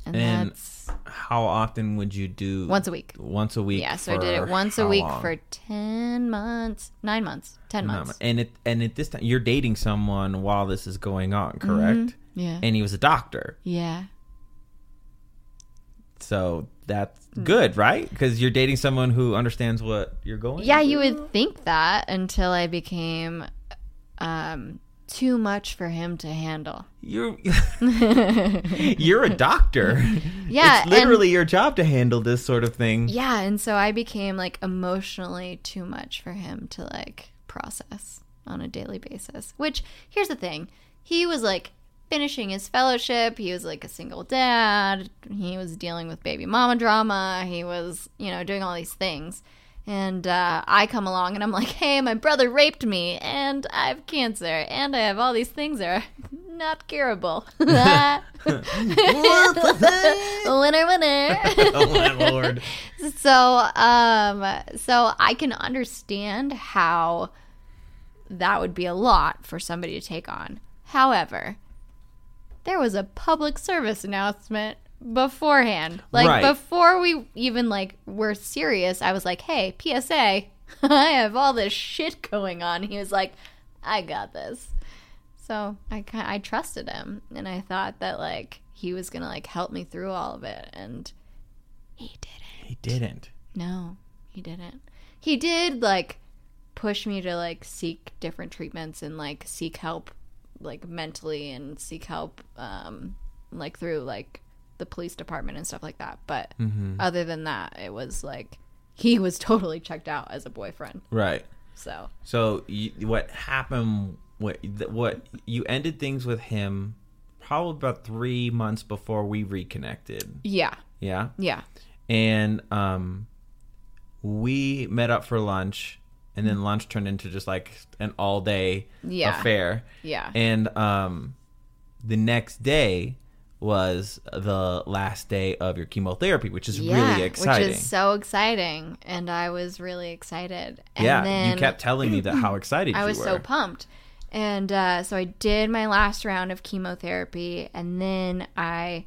and, And- that's How often would you do once a week. once a week? Yeah, so I did it once a week long? for ten months, nine months, ten No, months. And it and at this time you're dating someone while this is going on, correct? Mm-hmm. Yeah, And he was a doctor. yeah, So that's good, right? Because you're dating someone who understands what you're going. yeah. You would think that until I became um, too much for him to handle. You're *laughs* you're a doctor. Yeah, it's literally your job to handle this sort of thing. Yeah, and so I became like emotionally too much for him to like process on a daily basis. Which here's the thing. He was like finishing his fellowship, he was like a single dad, he was dealing with baby mama drama, he was, you know, doing all these things. And uh, I come along and I'm like, hey, my brother raped me, and I have cancer, and I have all these things that are *laughs* not curable. *laughs* winner, winner. *laughs* oh my lord. so um so i can understand how that would be a lot for somebody to take on however there was a public service announcement beforehand like Right. before we even like were serious i was like hey psa *laughs* i have all this shit going on he was like i got this so i i trusted him and i thought that like he was gonna like help me through all of it and he didn't He didn't. no, he didn't. He did like push me to like seek different treatments and like seek help like mentally and seek help um like through like the police department and stuff like that. But other than that, it was like he *laughs* was totally checked out as a boyfriend. Right. So, So you, what happened? What what you ended things with him? Probably about three months before we reconnected. yeah. Yeah. Yeah. and um we met up for lunch and then lunch turned into just like an all day Yeah. affair Yeah. and um the next day was the last day of your chemotherapy which is really exciting Which is so exciting. And I was really excited. And yeah then you kept telling me that how *clears throat* excited I was so pumped. And uh, so I did my last round of chemotherapy, and then I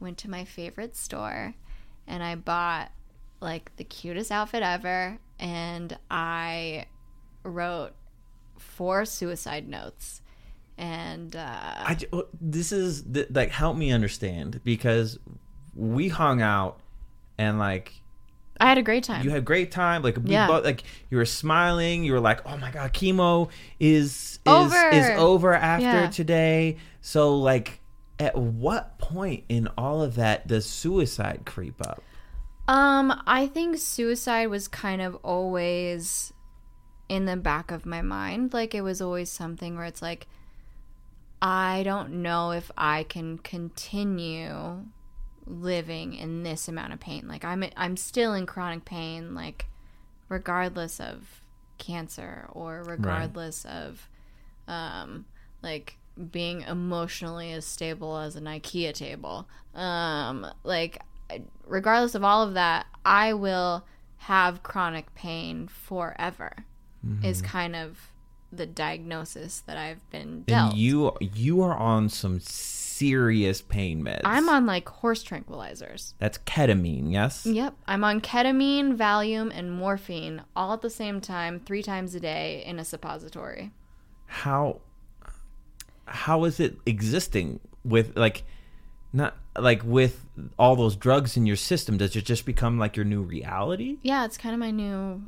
went to my favorite store and I bought like the cutest outfit ever, and I wrote four suicide notes. And uh, I well, this is th- like help me understand because we hung out and like I had a great time. you had a great time like we Yeah. both like you were smiling you were like oh my god chemo is is Over. is over after Yeah. today so like at what point in all of that does suicide creep up Um, I think suicide was kind of always in the back of my mind. Like it was always something where it's like I don't know if I can continue living in this amount of pain. Like I'm I'm still in chronic pain like regardless of cancer or regardless of um like being emotionally as stable as an IKEA table. Um like regardless of all of that, I will have chronic pain forever. Is mm-hmm. kind of the diagnosis that I've been dealt. and you you are on some serious pain meds I'm on like horse tranquilizers. that's ketamine yes Yep. I'm on ketamine, Valium, and morphine all at the same time, three times a day in a suppository. how how is it existing with like not like with all those drugs in your system does it just become like your new reality Yeah, it's kind of my new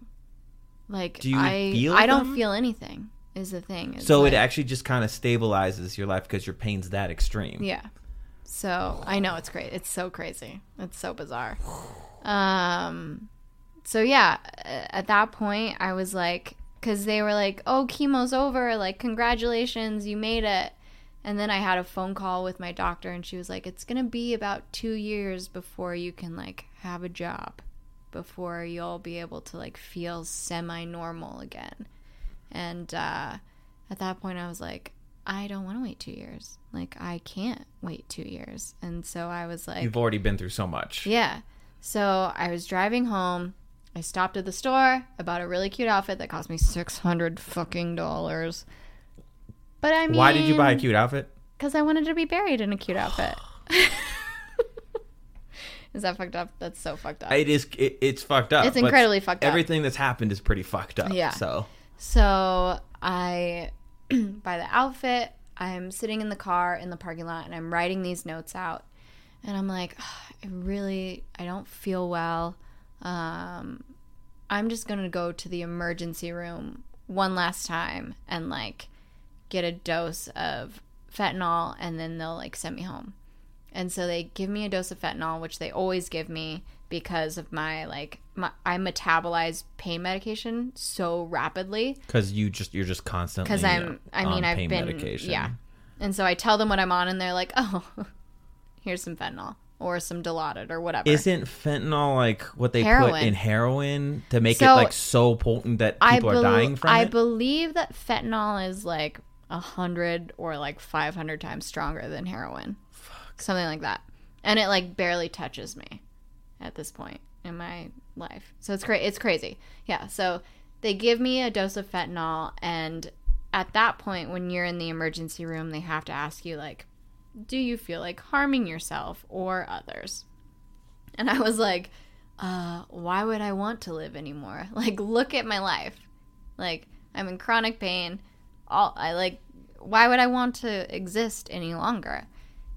like Do you I feel I don't feel anything is the thing. It's so like- it actually just kind of stabilizes your life because your pain's that extreme Yeah. So I know it's great. It's so crazy. It's so bizarre. Um. So yeah, at that point, I was like, because they were like, "Oh, chemo's over. Like, congratulations, you made it." And then I had a phone call with my doctor, and she was like, "It's gonna be about two years before you can like have a job, before you'll be able to like feel semi-normal again." And uh, at that point, I was like, I don't want to wait two years. Like, I can't wait two years. And so I was like, you've already been through so much yeah. So I was driving home. I stopped at the store. I bought a really cute outfit that cost me six hundred fucking dollars. But I mean, why did you buy a cute outfit Because I wanted to be buried in a cute *gasps* outfit. *laughs* Is that fucked up? That's so fucked up. It is. It, it's fucked up. It's incredibly fucked up. Everything that's happened is pretty fucked up. Yeah. So So I *clears throat* buy the outfit. I'm sitting in the car in the parking lot and I'm writing these notes out. And I'm like, "Ugh, I really, I don't feel well. Um, I'm just going to go to the emergency room one last time and like get a dose of fentanyl and then they'll like send me home. And so they give me a dose of fentanyl, which they always give me because of my like my, I metabolize pain medication so rapidly because you just you're just constantly because I'm uh, I mean I've been medication. yeah, and so I tell them what I'm on and they're like, oh, *laughs* here's some fentanyl or some Dilaudid or whatever. Isn't fentanyl like what they put in heroin to make it like so potent that I people bel- are dying from I it? believe that fentanyl is like a hundred or like five hundred times stronger than heroin, something like that, and it like barely touches me at this point in my life. So it's cra- It's crazy. Yeah. So they give me a dose of fentanyl, and at that point, when you're in the emergency room, they have to ask you like, "Do you feel like harming yourself or others?" And I was like, uh, why would I want to live anymore? *laughs* Like, look at my life. Like, I'm in chronic pain. All I like, why would I want to exist any longer?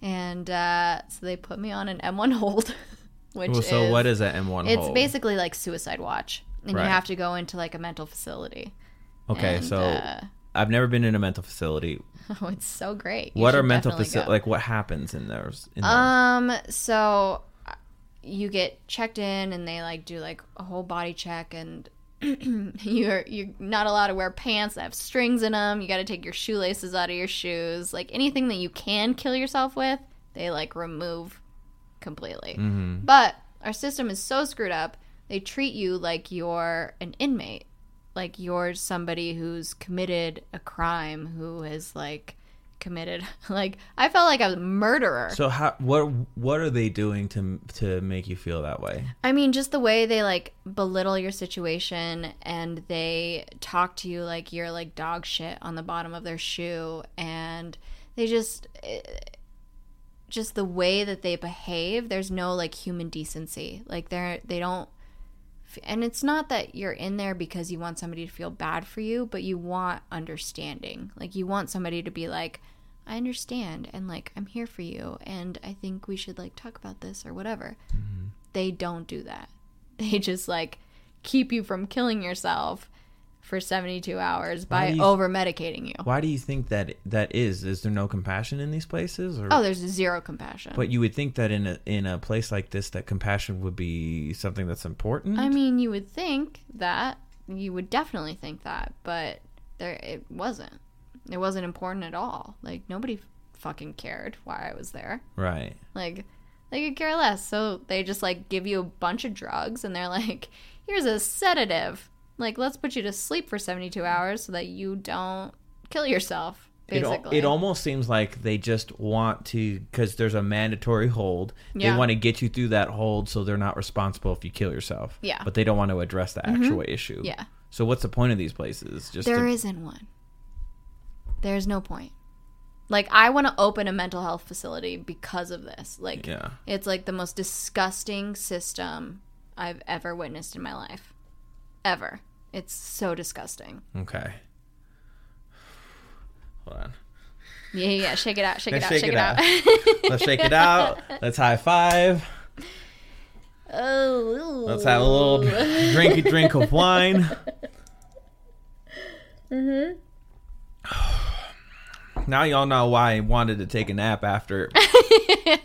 And uh, so they put me on an M1 hold, *laughs* which well, so is, what is that M1 hold? It's hold? basically like suicide watch, and Right. you have to go into like a mental facility. okay. and, so uh, I've never been in a mental facility. *laughs* Oh, it's so great. You what are mental facility? Like what happens in those? In those? Um, so uh, you get checked in and they like do like a whole body check and *clears throat* you're you're not allowed to wear pants that have strings in them. You got to take your shoelaces out of your shoes. Like anything that you can kill yourself with, they like remove completely. Mm-hmm. But our system is so screwed up. They treat you like you're an inmate. Like you're somebody who's committed a crime, who has like committed *laughs* like I felt like I was a murderer. So how what what are they doing to to make you feel that way? I mean, just the way they like belittle your situation and they talk to you like you're like dog shit on the bottom of their shoe, and they just, eh, just the way that they behave. There's no like human decency. Like they're they don't, and it's not that you're in there because you want somebody to feel bad for you, but you want understanding. Like you want somebody to be like. I understand and like I'm here for you and I think we should like talk about this or whatever mm-hmm. they don't do that. *laughs* They just like keep you from killing yourself for 72 hours Why by you- over medicating you. Why do you think that that is? Is there no compassion in these places? Or Oh, there's zero compassion. but you would think that in a in a place like this, that compassion would be something that's important. I mean, you would think that. You would definitely think that, but there it wasn't. It wasn't important at all. Like nobody fucking cared why I was there. right? Like they could care less. So they just like give you a bunch of drugs and they're *laughs* like, here's a sedative. Like let's put you to sleep for 72 hours so that you don't kill yourself. Basically. it almost seems like they just want to because there's a mandatory hold. Yeah. They want to get you through that hold so they're not responsible if you kill yourself. Yeah. Mm-hmm. but they don't want to address the actual issue. yeah. So what's the point of these places? Just There to, not one. There's no point. Like I want to open a mental health facility because of this. Like yeah. it's like the most disgusting system I've ever witnessed in my life. Ever. It's so disgusting. Okay. Hold on. Yeah, yeah, yeah. Shake it out. Shake it Let's out. shake Shake it it out. out. Let's shake it out. Let's high five. oh. Let's have a little drinky drink of wine. *laughs* Mm-hmm. Now y'all know why I wanted to take a nap after. *laughs*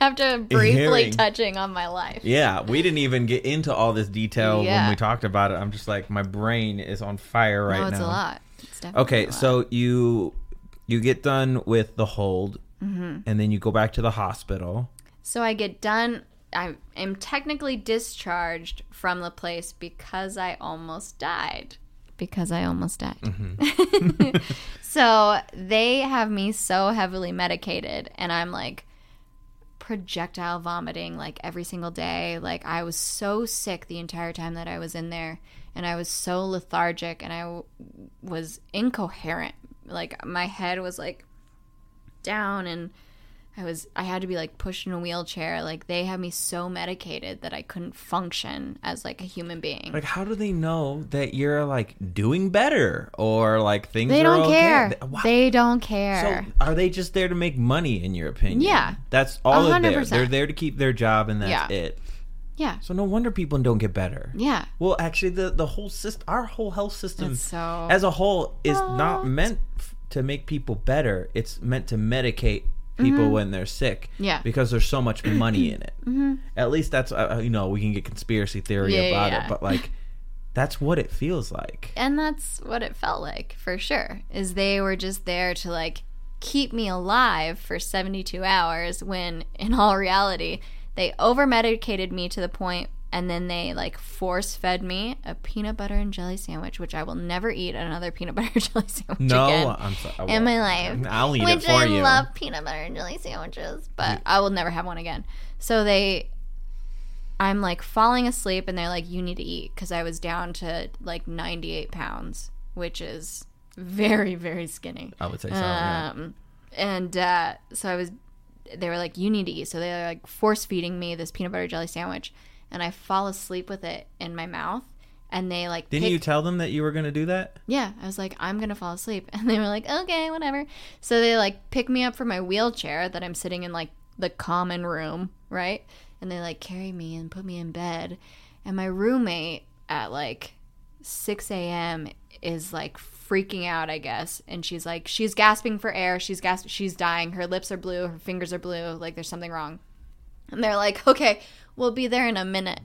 After briefly Hearing. touching on my life. Yeah, we didn't even get into all this detail when we talked about it. I'm just like my brain is on fire right now. no, it's now. a lot. It's definitely Okay, a lot. so you you get done with the hold, Mm-hmm. and then you go back to the hospital. So I get done. I am technically discharged from the place because I almost died. Because I almost died. Mm-hmm. *laughs* *laughs* so they have me so heavily medicated, and I'm like projectile vomiting like every single day. Like I was so sick the entire time that I was in there, and I was so lethargic, and I w- was incoherent. Like my head was like down and I was I had to be like pushed in a wheelchair. Like they had me so medicated that I couldn't function as like a human being. Like, how do they know that you're like doing better or like things they are don't okay? care. Th- wow. They don't care. So are they just there to make money in your opinion? Yeah. That's all they're there. They're there to keep their job and that's Yeah. it. yeah. So no wonder people don't get better. Yeah. Well, actually the the whole system our whole health system so as a whole is not meant f- to make people better. It's meant to medicate people when they're sick. Mm-hmm. Yeah. Because there's so much *clears throat* money in it. Mm-hmm. At least that's uh, you know we can get conspiracy theory Yeah, about yeah. it, but like *laughs* that's what it feels like. and that's what it felt like for sure is they were just there to like keep me alive for 72 hours when in all reality they over medicated me to the point and then they like force fed me a peanut butter and jelly sandwich which i will never eat another peanut *laughs* butter and jelly sandwich No, again I'm sorry. in my life I'll eat which it for I you. love peanut butter and jelly sandwiches, but I will never have one again. So they, I'm like falling asleep, and they're like, "You need to eat," because I was down to like 98 pounds, which is very very skinny. I would say so. yeah. Um, and uh, so I was, they were like, "You need to eat," so they're like force feeding me this peanut butter jelly sandwich, and I fall asleep with it in my mouth. And they like Didn't pick- you tell them that you were going to do that? yeah, I was like, I'm gonna fall asleep, *laughs* and they were like, okay, whatever. So they like pick me up from my wheelchair that I'm sitting in like the common room, right? And they like carry me and put me in bed, and my roommate at like 6 a.m. is like freaking out, I guess, and she's like, she's gasping for air, she's gasp, she's dying, her lips are blue, her fingers are blue, like there's something wrong. And they're like, okay, we'll be there in a minute.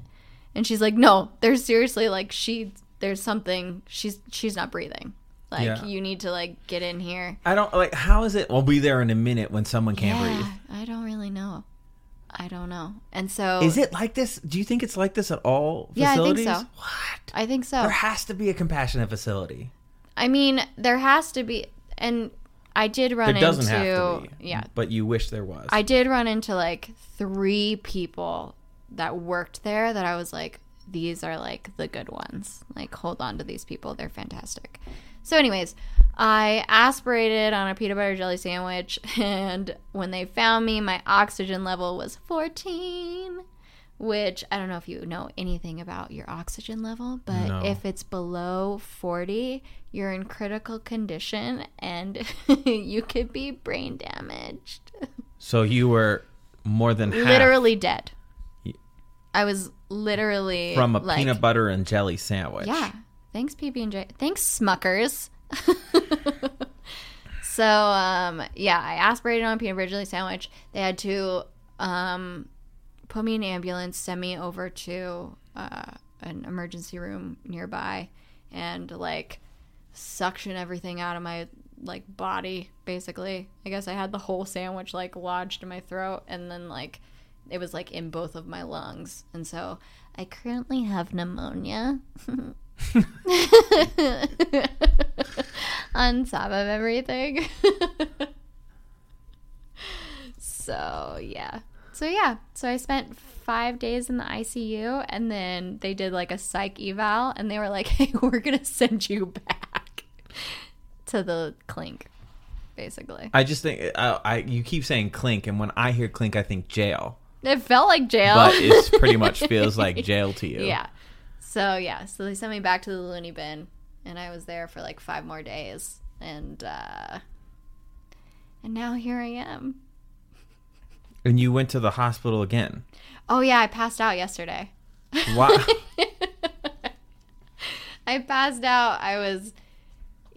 And she's like, no, there's seriously like she there's something she's she's not breathing. Like Yeah. you need to like get in here. I don't like. How is it? We'll be there in a minute when someone can't breathe. I don't really know. I don't know. And so Is it like this? Do you think it's like this at all Yeah, I think so. What? I think so. There has to be a compassionate facility. I mean, there has to be and I did run There doesn't into have to be. yeah. But you wish there was. I did run into like three people that worked there that I was like, these are like the good ones. Like, hold on to these people. They're fantastic. So, anyways, I aspirated on a peanut butter jelly sandwich, *laughs* and when they found me, my oxygen level was 14. Which I don't know if you know anything about your oxygen level, but No. if it's below 40, you're in critical condition and *laughs* you could be brain damaged. so you were more than half literally dead. I was literally from a like, peanut butter and jelly sandwich. Yeah. Thanks PB and J. Thanks Smuckers. *laughs* so um yeah, I aspirated on a peanut butter and jelly sandwich. They had to um put me in an ambulance, send me over to uh, an emergency room nearby, and like suction everything out of my like body basically i guess i had the whole sandwich like lodged in my throat and then like it was like in both of my lungs. And so i currently have pneumonia. *laughs* On top of everything. *laughs* So yeah. So yeah. So i spent five days in the icu and then they did like a psych eval and they were like *laughs* hey we're gonna send you back to the clink basically. I just think I, I you keep saying clink, and when I hear clink, I think jail. It felt like jail But it *laughs* pretty much feels like jail to you. yeah so yeah so they sent me back to the loony bin and i was there for like five more days and uh and now here i am And you went to the hospital again. oh yeah i passed out yesterday Wow. *laughs* I passed out. I was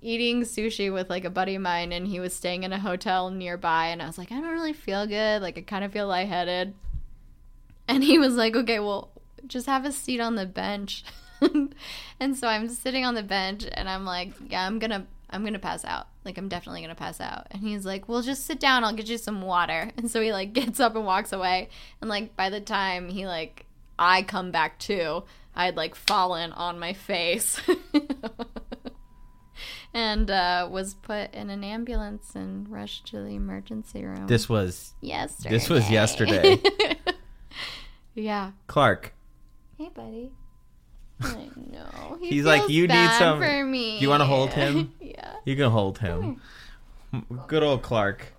eating sushi with like a buddy of mine, and he was staying in a hotel nearby. And I was like, I don't really feel good. Like, I kind of feel lightheaded. And he was like, okay, well, just have a seat on the bench. *laughs* and so I'm sitting on the bench, and I'm like, yeah, I'm gonna. I'm gonna pass out. Like I'm definitely gonna pass out. And he's like, "Well, just sit down. I'll get you some water." *laughs* And so he like gets up and walks away. And like by the time he like I come back to, I had like fallen on my face. *laughs* and uh, was put in an ambulance and rushed to the emergency room. this was yesterday. this was yesterday. Yeah. Clark. Hey, buddy. I *laughs* know. He He's like, feels "You need bad some- For me. Do you wanna hold him? *laughs* yeah. You can hold him. Good old Clark.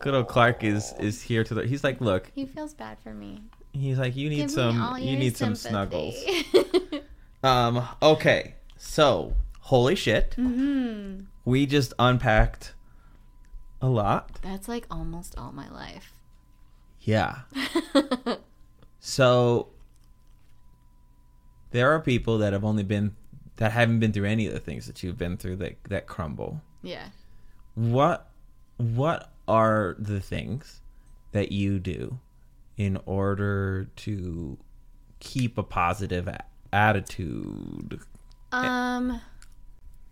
good old Clark is is here to the. He's like, look, He feels bad for me. he's like, you need Give me some, all you your need some snuggles. *laughs* Um. Okay. So, holy shit, hmm we just unpacked a lot. That's like almost all my life. Yeah. So there are people that have only been that haven't been through any of the things that you've been through that that crumble. yeah. What what are the things that you do in order to keep a positive a- attitude? Um,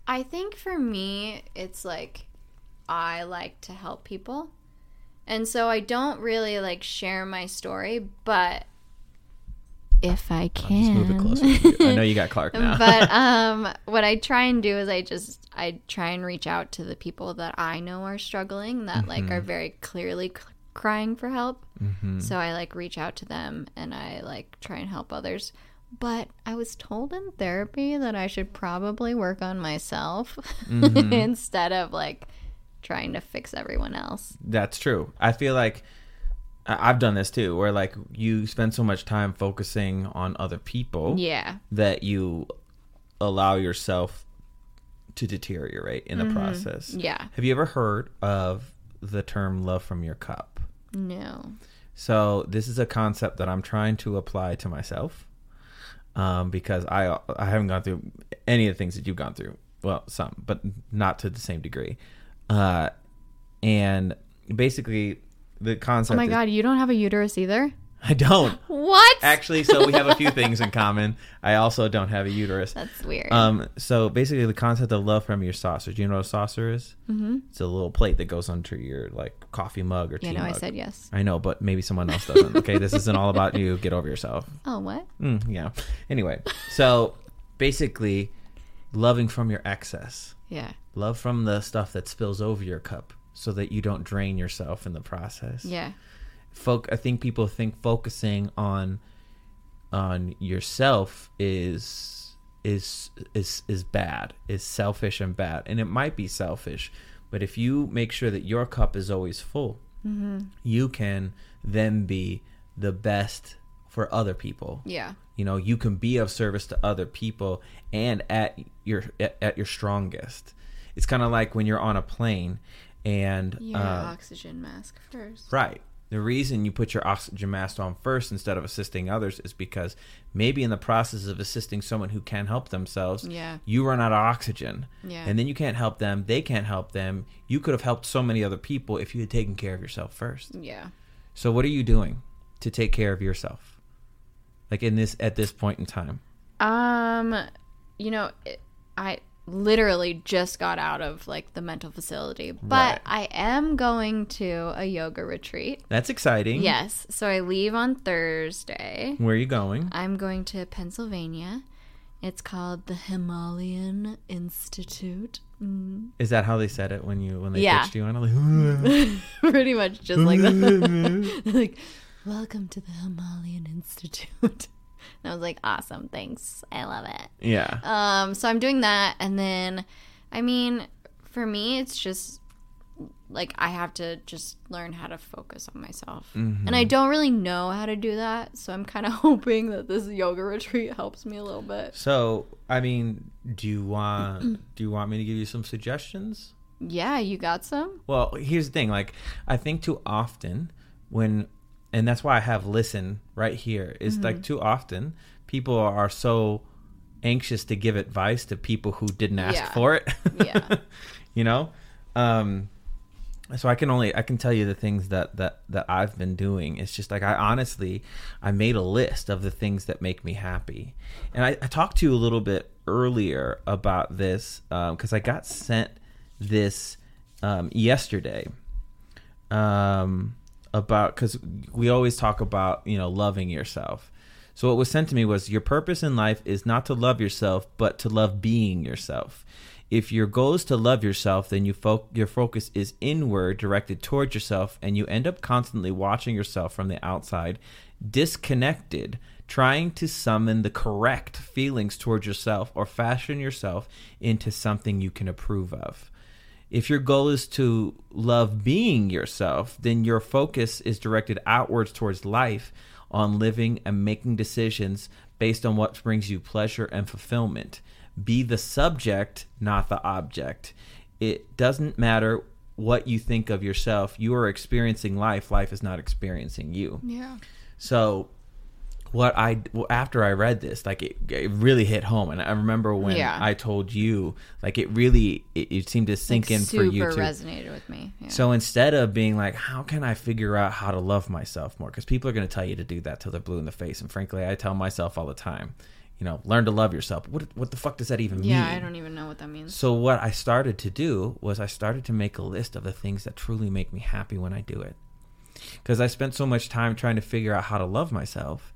I think for me, it's like I like to help people. And so I don't really like share my story, but if I can. move it closer. I know you got *laughs* Clark now. but *laughs* um what I try and do is I just I try and reach out to the people that I know are struggling that like Mm-hmm. are very clearly c- crying for help. Mhm. So I like reach out to them and I like try and help others. But I was told in therapy that I should probably work on myself Mhm. *laughs* instead of like trying to fix everyone else. That's true. I feel like I've done this too, where like you spend so much time focusing on other people Yeah. that you allow yourself to deteriorate in the process. Yeah. Have you ever heard of the term love from your cup? No. So this is a concept that I'm trying to apply to myself um, because I I haven't gone through any of the things that you've gone through. Well, some, but not to the same degree. Uh, and basically, the concept. Oh my is- god, you don't have a uterus either? I don't *laughs* What? actually. So we have a few things in common. I also don't have a uterus. That's weird. Um, so basically, the concept of love from your saucer. Do you know what a saucer is? mm-hmm. It's a little plate that goes under your like coffee mug or tea Yeah, no, I said yes. I know, but maybe someone else doesn't. Okay, this isn't all about you. Get over yourself. *laughs* Oh, what? Mm, yeah. Anyway, so basically, loving from your excess, Yeah. love from the stuff that spills over your cup, so that you don't drain yourself in the process. Yeah. Folk, I think people think focusing on on yourself is is is is bad, is selfish and bad, and it might be selfish, but if you make sure that your cup is always full, Mm-hmm. you can then be the best for other people Yeah. you know you can be of service to other people and at your at, at your strongest it's kind of like when you're on a plane and Yeah. uh, oxygen mask first. right the reason you put your oxygen mask on first instead of assisting others is because maybe in the process of assisting someone who can't help themselves Yeah. you run out of oxygen Yeah. and then you can't help them they can't help them you could have helped so many other people if you had taken care of yourself first yeah. so what are you doing to take care of yourself? Like in this at this point in time. Um, you know, it, I literally just got out of like the mental facility, but Right. I am going to a yoga retreat. That's exciting. Yes. So I leave on Thursday. Where are you going? I'm going to Pennsylvania. It's called the Himalayan Institute. Mm. Is that how they said it when you when they Yeah. pitched you on? I'm like, *laughs* Pretty much just like that. *laughs* *laughs* like, welcome to the Himalayan Institute. And I was like, awesome, thanks. I love it. yeah. Um, so I'm doing that, and then, I mean, for me, it's just like I have to just learn how to focus on myself, Mhm. and I don't really know how to do that. So I'm kind of *laughs* hoping that this yoga retreat helps me a little bit. So I mean, do you want *clears throat* do you want me to give you some suggestions? Yeah, you got some? Well, here's the thing. Like, I think too often when, and that's why I have listen right here. Is Mm-hmm. like too often people are so anxious to give advice to people who didn't ask Yeah. for it. *laughs* Yeah. *laughs* you know, um, so I can only I can tell you the things that that that I've been doing. It's just like I honestly I made a list of the things that make me happy, and I, I talked to you a little bit earlier about this because I got sent this um, yesterday um, about because we always talk about you know loving yourself. So what was sent to me was your purpose in life is not to love yourself, but to love being yourself. If your goal is to love yourself, then you fo- your focus is inward, directed towards yourself, and you end up constantly watching yourself from the outside, disconnected, trying to summon the correct feelings towards yourself or fashion yourself into something you can approve of if your goal is to love being yourself, then your focus is directed outwards towards life on living and making decisions based on what brings you pleasure and fulfillment. Be the subject, not the object. It doesn't matter what you think of yourself. You are experiencing life. Life is not experiencing you. Yeah. So what I well, after I read this, like it, it really hit home, and I remember when Yeah. I told you, like it really it, it seemed to sink Like, in for you super too. resonated with me. Yeah. So instead of being like, how can I figure out how to love myself more? Because people are going to tell you to do that till they're blue in the face, and frankly, I tell myself all the time, you know, learn to love yourself. What what the fuck does that even yeah, mean? Yeah, I don't even know what that means. So what I started to do was I started to make a list of the things that truly make me happy when I do it. Because I spent so much time trying to figure out how to love myself,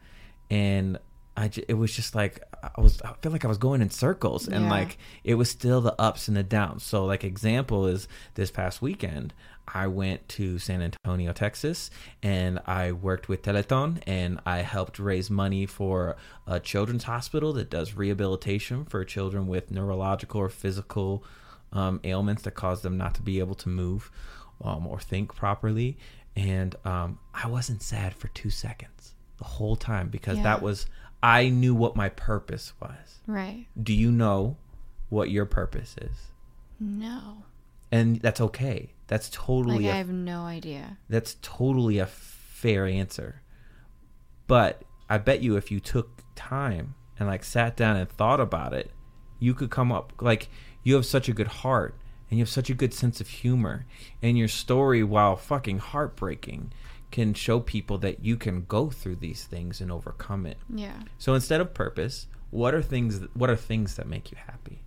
and I j- it was just like I was I feel like I was going in circles, and Yeah. like it was still the ups and the downs. So like example is this past weekend. I went to San Antonio, Texas, and I worked with Teleton and I helped raise money for a children's hospital that does rehabilitation for children with neurological or physical um, ailments that cause them not to be able to move um, or think properly. And um, I wasn't sad for two seconds the whole time because Yeah. that was, I knew what my purpose was. Right. Do you know what your purpose is? No. And that's okay. That's totally. Like totally I a have no idea. that's totally a fair answer. But I bet you if you took time and like sat down and thought about it, you could come up like you have such a good heart and you have such a good sense of humor and your story while fucking heartbreaking can show people that you can go through these things and overcome it. Yeah. So instead of purpose, what are things what are things that make you happy?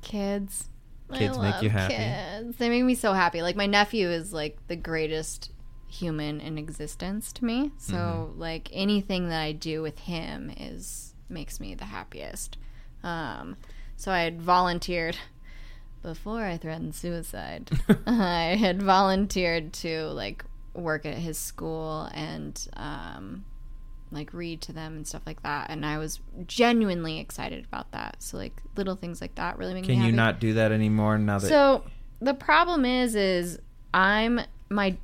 Kids. *gasps* Kids I make you happy? Kids. They make me so happy. Like my nephew is like the greatest human in existence to me. So Mm-hmm. like anything that I do with him is makes me the happiest. Um so I had volunteered *laughs* before I threatened suicide. *laughs* *laughs* I had volunteered to like work at his school and um like read to them and stuff like that and I was genuinely excited about that. So like little things like that really make me Can you not do that anymore now that So the problem is, is I'm my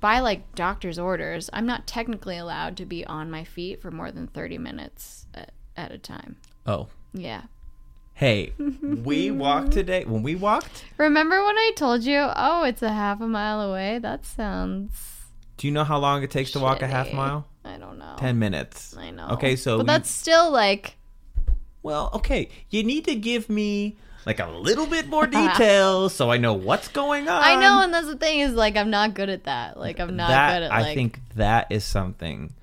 by like doctor's orders. I'm not technically allowed to be on my feet for more than thirty minutes at, at a time. Oh. Yeah. Hey, we walked *laughs* today. When we walked, Remember when I told you, oh, it's a half a mile away? That sounds. do you know how long it takes to walk a half mile? I don't know. 10 minutes. I know. Okay, so but that's still like Well, okay. You need to give me like a little bit *laughs* more details so I know what's going on. I know, and that's the thing is like I'm not good at that. Like I'm not that good at Like, I think that is something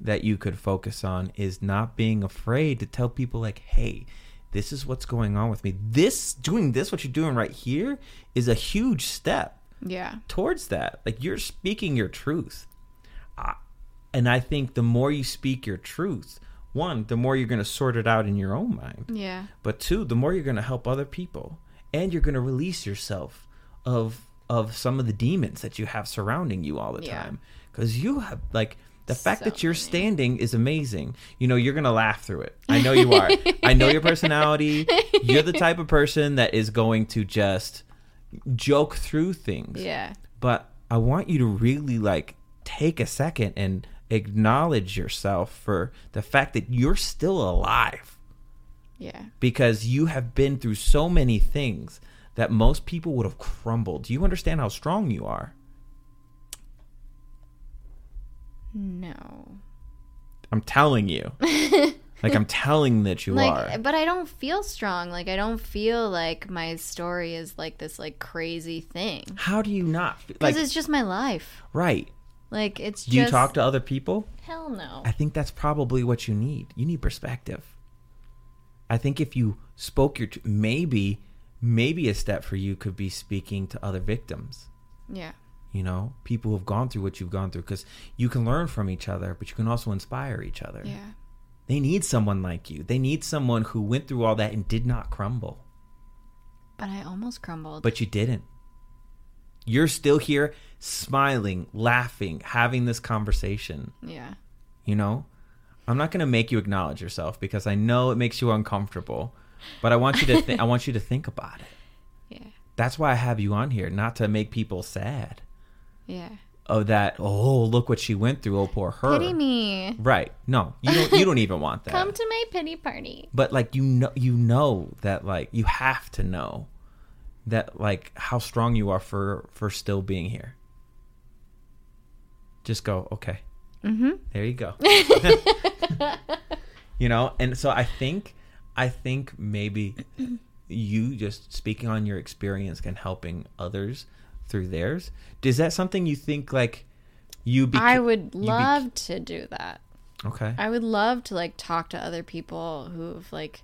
that you could focus on is not being afraid to tell people like, "Hey, this is what's going on with me. This doing this what you're doing right here is a huge step yeah, towards that. Like you're speaking your truth. I, and I think the more you speak your truth, one, the more you're going to sort it out in your own mind. yeah, But two, the more you're going to help other people and you're going to release yourself of of some of the demons that you have surrounding you all the Yeah. time cuz you have like the fact So that you're standing is amazing. You know, you're going to laugh through it. I know you are. I know your personality. You're the type of person that is going to just joke through things yeah, but I want you to really like take a second and acknowledge yourself for the fact that you're still alive yeah. because you have been through so many things that most people would have crumbled. Do you understand how strong you are? No. I'm telling you. *laughs* like I'm telling that you like are. but i don't feel strong like i don't feel like my story is like this like crazy thing How do you not because like it's just my life right? like it's Do you talk to other people? hell no I think that's probably what you need. You need perspective. I think if you spoke your tr- maybe maybe a step for you could be speaking to other victims. yeah You know, people who have gone through what you've gone through because you can learn from each other, but you can also inspire each other. yeah They need someone like you. They need someone who went through all that and did not crumble, but i almost crumbled but you didn't. You're still here smiling, laughing, having this conversation. yeah You know, I'm not going to make you acknowledge yourself because I know it makes you uncomfortable, but I want you to th- *laughs* I want you to think about it. yeah That's why I have you on here, not to make people sad. Yeah. Oh, that. Oh, look what she went through. Oh, poor her. Pity me. Right? No, you don't. You don't even want *laughs* that. Come to my pity party. but like you know, you know that like you have to know that like how strong you are for for still being here. Just go. Okay. Mm-hmm. There you go. *laughs* *laughs* you know, and so I think I think maybe you just speaking on your experience and helping others through theirs. Is that something you think like you beca- I would love to do that. okay. I would love to like talk to other people who've like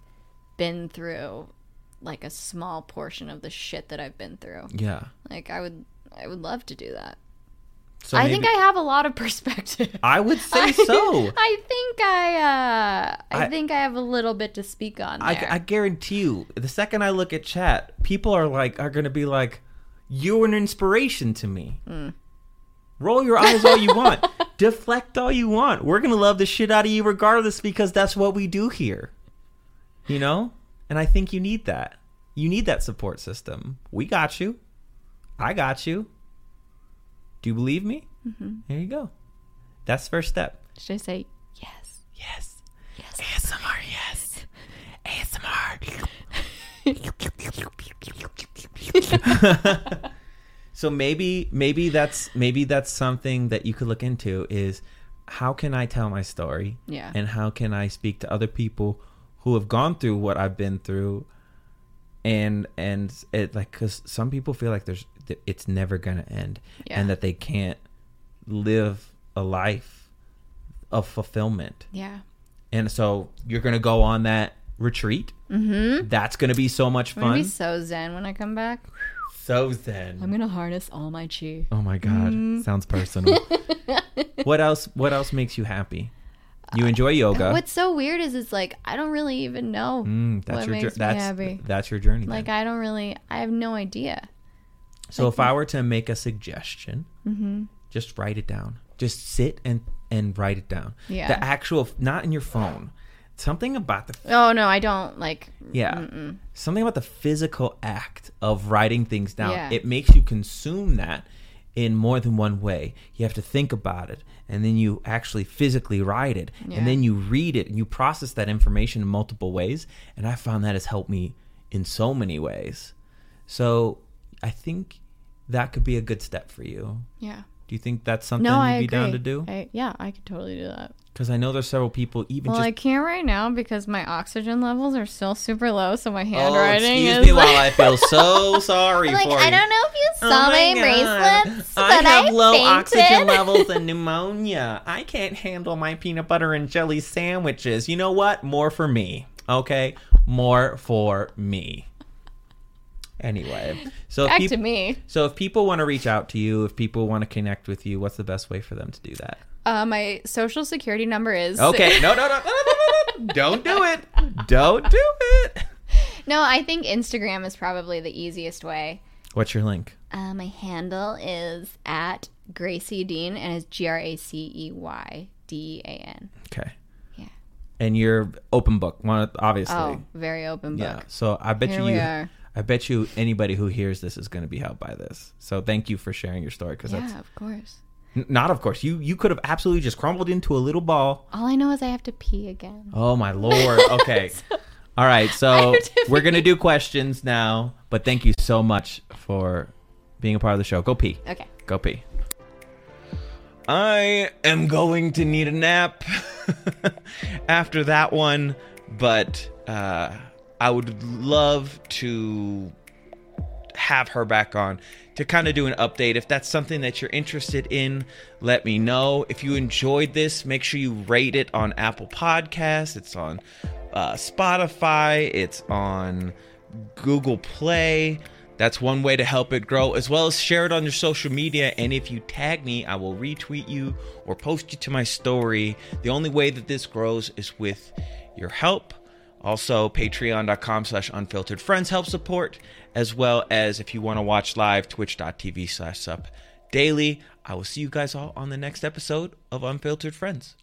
been through like a small portion of the shit that I've been through. yeah. Like I would I would love to do that. So I think I have a lot of *laughs* perspective. I would *laughs* say so. I think I uh I, I- think I have a little bit to speak on. I, I guarantee you, the second I look at chat, people are like are gonna be like, "You're an inspiration to me." Mm. Roll your eyes all you *laughs* want, deflect all you want. We're gonna love the shit out of you regardless because that's what we do here. You know, and I think you need that. You need that support system. We got you. I got you. Do you believe me? Mm-hmm. There you go. That's first step. Should I say yes? Yes. Yes. ASMR, yes. ASMR. *laughs* so maybe maybe that's maybe that's something that you could look into is how can I tell my story? Yeah. And how can I speak to other people who have gone through what I've been through and and it like cuz some people feel like there's it's never going to end Yeah. and that they can't live a life of fulfillment. Yeah. And so you're going to go on that retreat. Mm-hmm. That's going to be so much fun. I'm gonna be fun. so zen when I come back. So zen. I'm gonna harness all my chi. oh my god, Mm. sounds personal. *laughs* what else what else makes you happy? You enjoy yoga. What's so weird is it's like I don't really even know. Mm, that's what your jour- makes me that's happy? that's your journey. Like then. I don't really. I have no idea. so if I were to make a suggestion, Mm-hmm. just write it down. Just sit and and write it down. Yeah. The actual not in your phone. Something about the Oh no, I don't like. Yeah. Mm-mm. something about the physical act of writing things down Yeah. it makes you consume that in more than one way you have to think about it and then you actually physically write it Yeah. and then you read it and you process that information in multiple ways and i found that has helped me in so many ways so i think that could be a good step for you Yeah. do you think that's something No, you'd I be agree. down to do I, yeah, I could totally do that. Because i know there's several people even Well, just I can't right now because my oxygen levels are still super low, so my oh, handwriting oh excuse is me like, *laughs* while i feel so sorry like for I you I don't know if you Oh saw my, bracelets, I but have I low fainted. oxygen *laughs* levels and pneumonia. I can't handle my peanut butter and jelly sandwiches. You know what? More for me. Okay? More for me. Anyway, so if, Back peop- to me. so if people want to reach out to you, if people want to connect with you, what's the best way for them to do that? Uh, my social security number is Okay, no, no, no, no, no, no, don't do it. Don't do it. no, I think Instagram is probably the easiest way. What's your link? Uh, my handle is at Gracey Dean, and it's G R A C E Y D E A N. Okay. Yeah. And you're open book, one obviously. Oh, very open book. Yeah. So I bet Here you, we are. I bet you anybody who hears this is going to be helped by this. So thank you for sharing your story because that's Yeah, of course. N- not, of course. You you could have absolutely just crumbled into a little ball. All I know is I have to pee again. Oh my lord. *laughs* Okay. All right. So to we're gonna do questions now. But thank you so much for being a part of the show. Go pee. Okay. Go pee. I am going to need a nap *laughs* after that one, but uh, I would love to have her back on to kind of do an update. If that's something that you're interested in, let me know. If you enjoyed this, make sure you rate it on Apple Podcasts. It's on uh, Spotify. It's on Google Play. That's one way to help it grow, as well as share it on your social media. And if you tag me, I will retweet you or post you to my story. The only way that this grows is with your help. Also, patreon.com slash unfiltered friends help support, as well as if you want to watch live, twitch.tv slash sup daily. I will see you guys all on the next episode of Unfiltered Friends.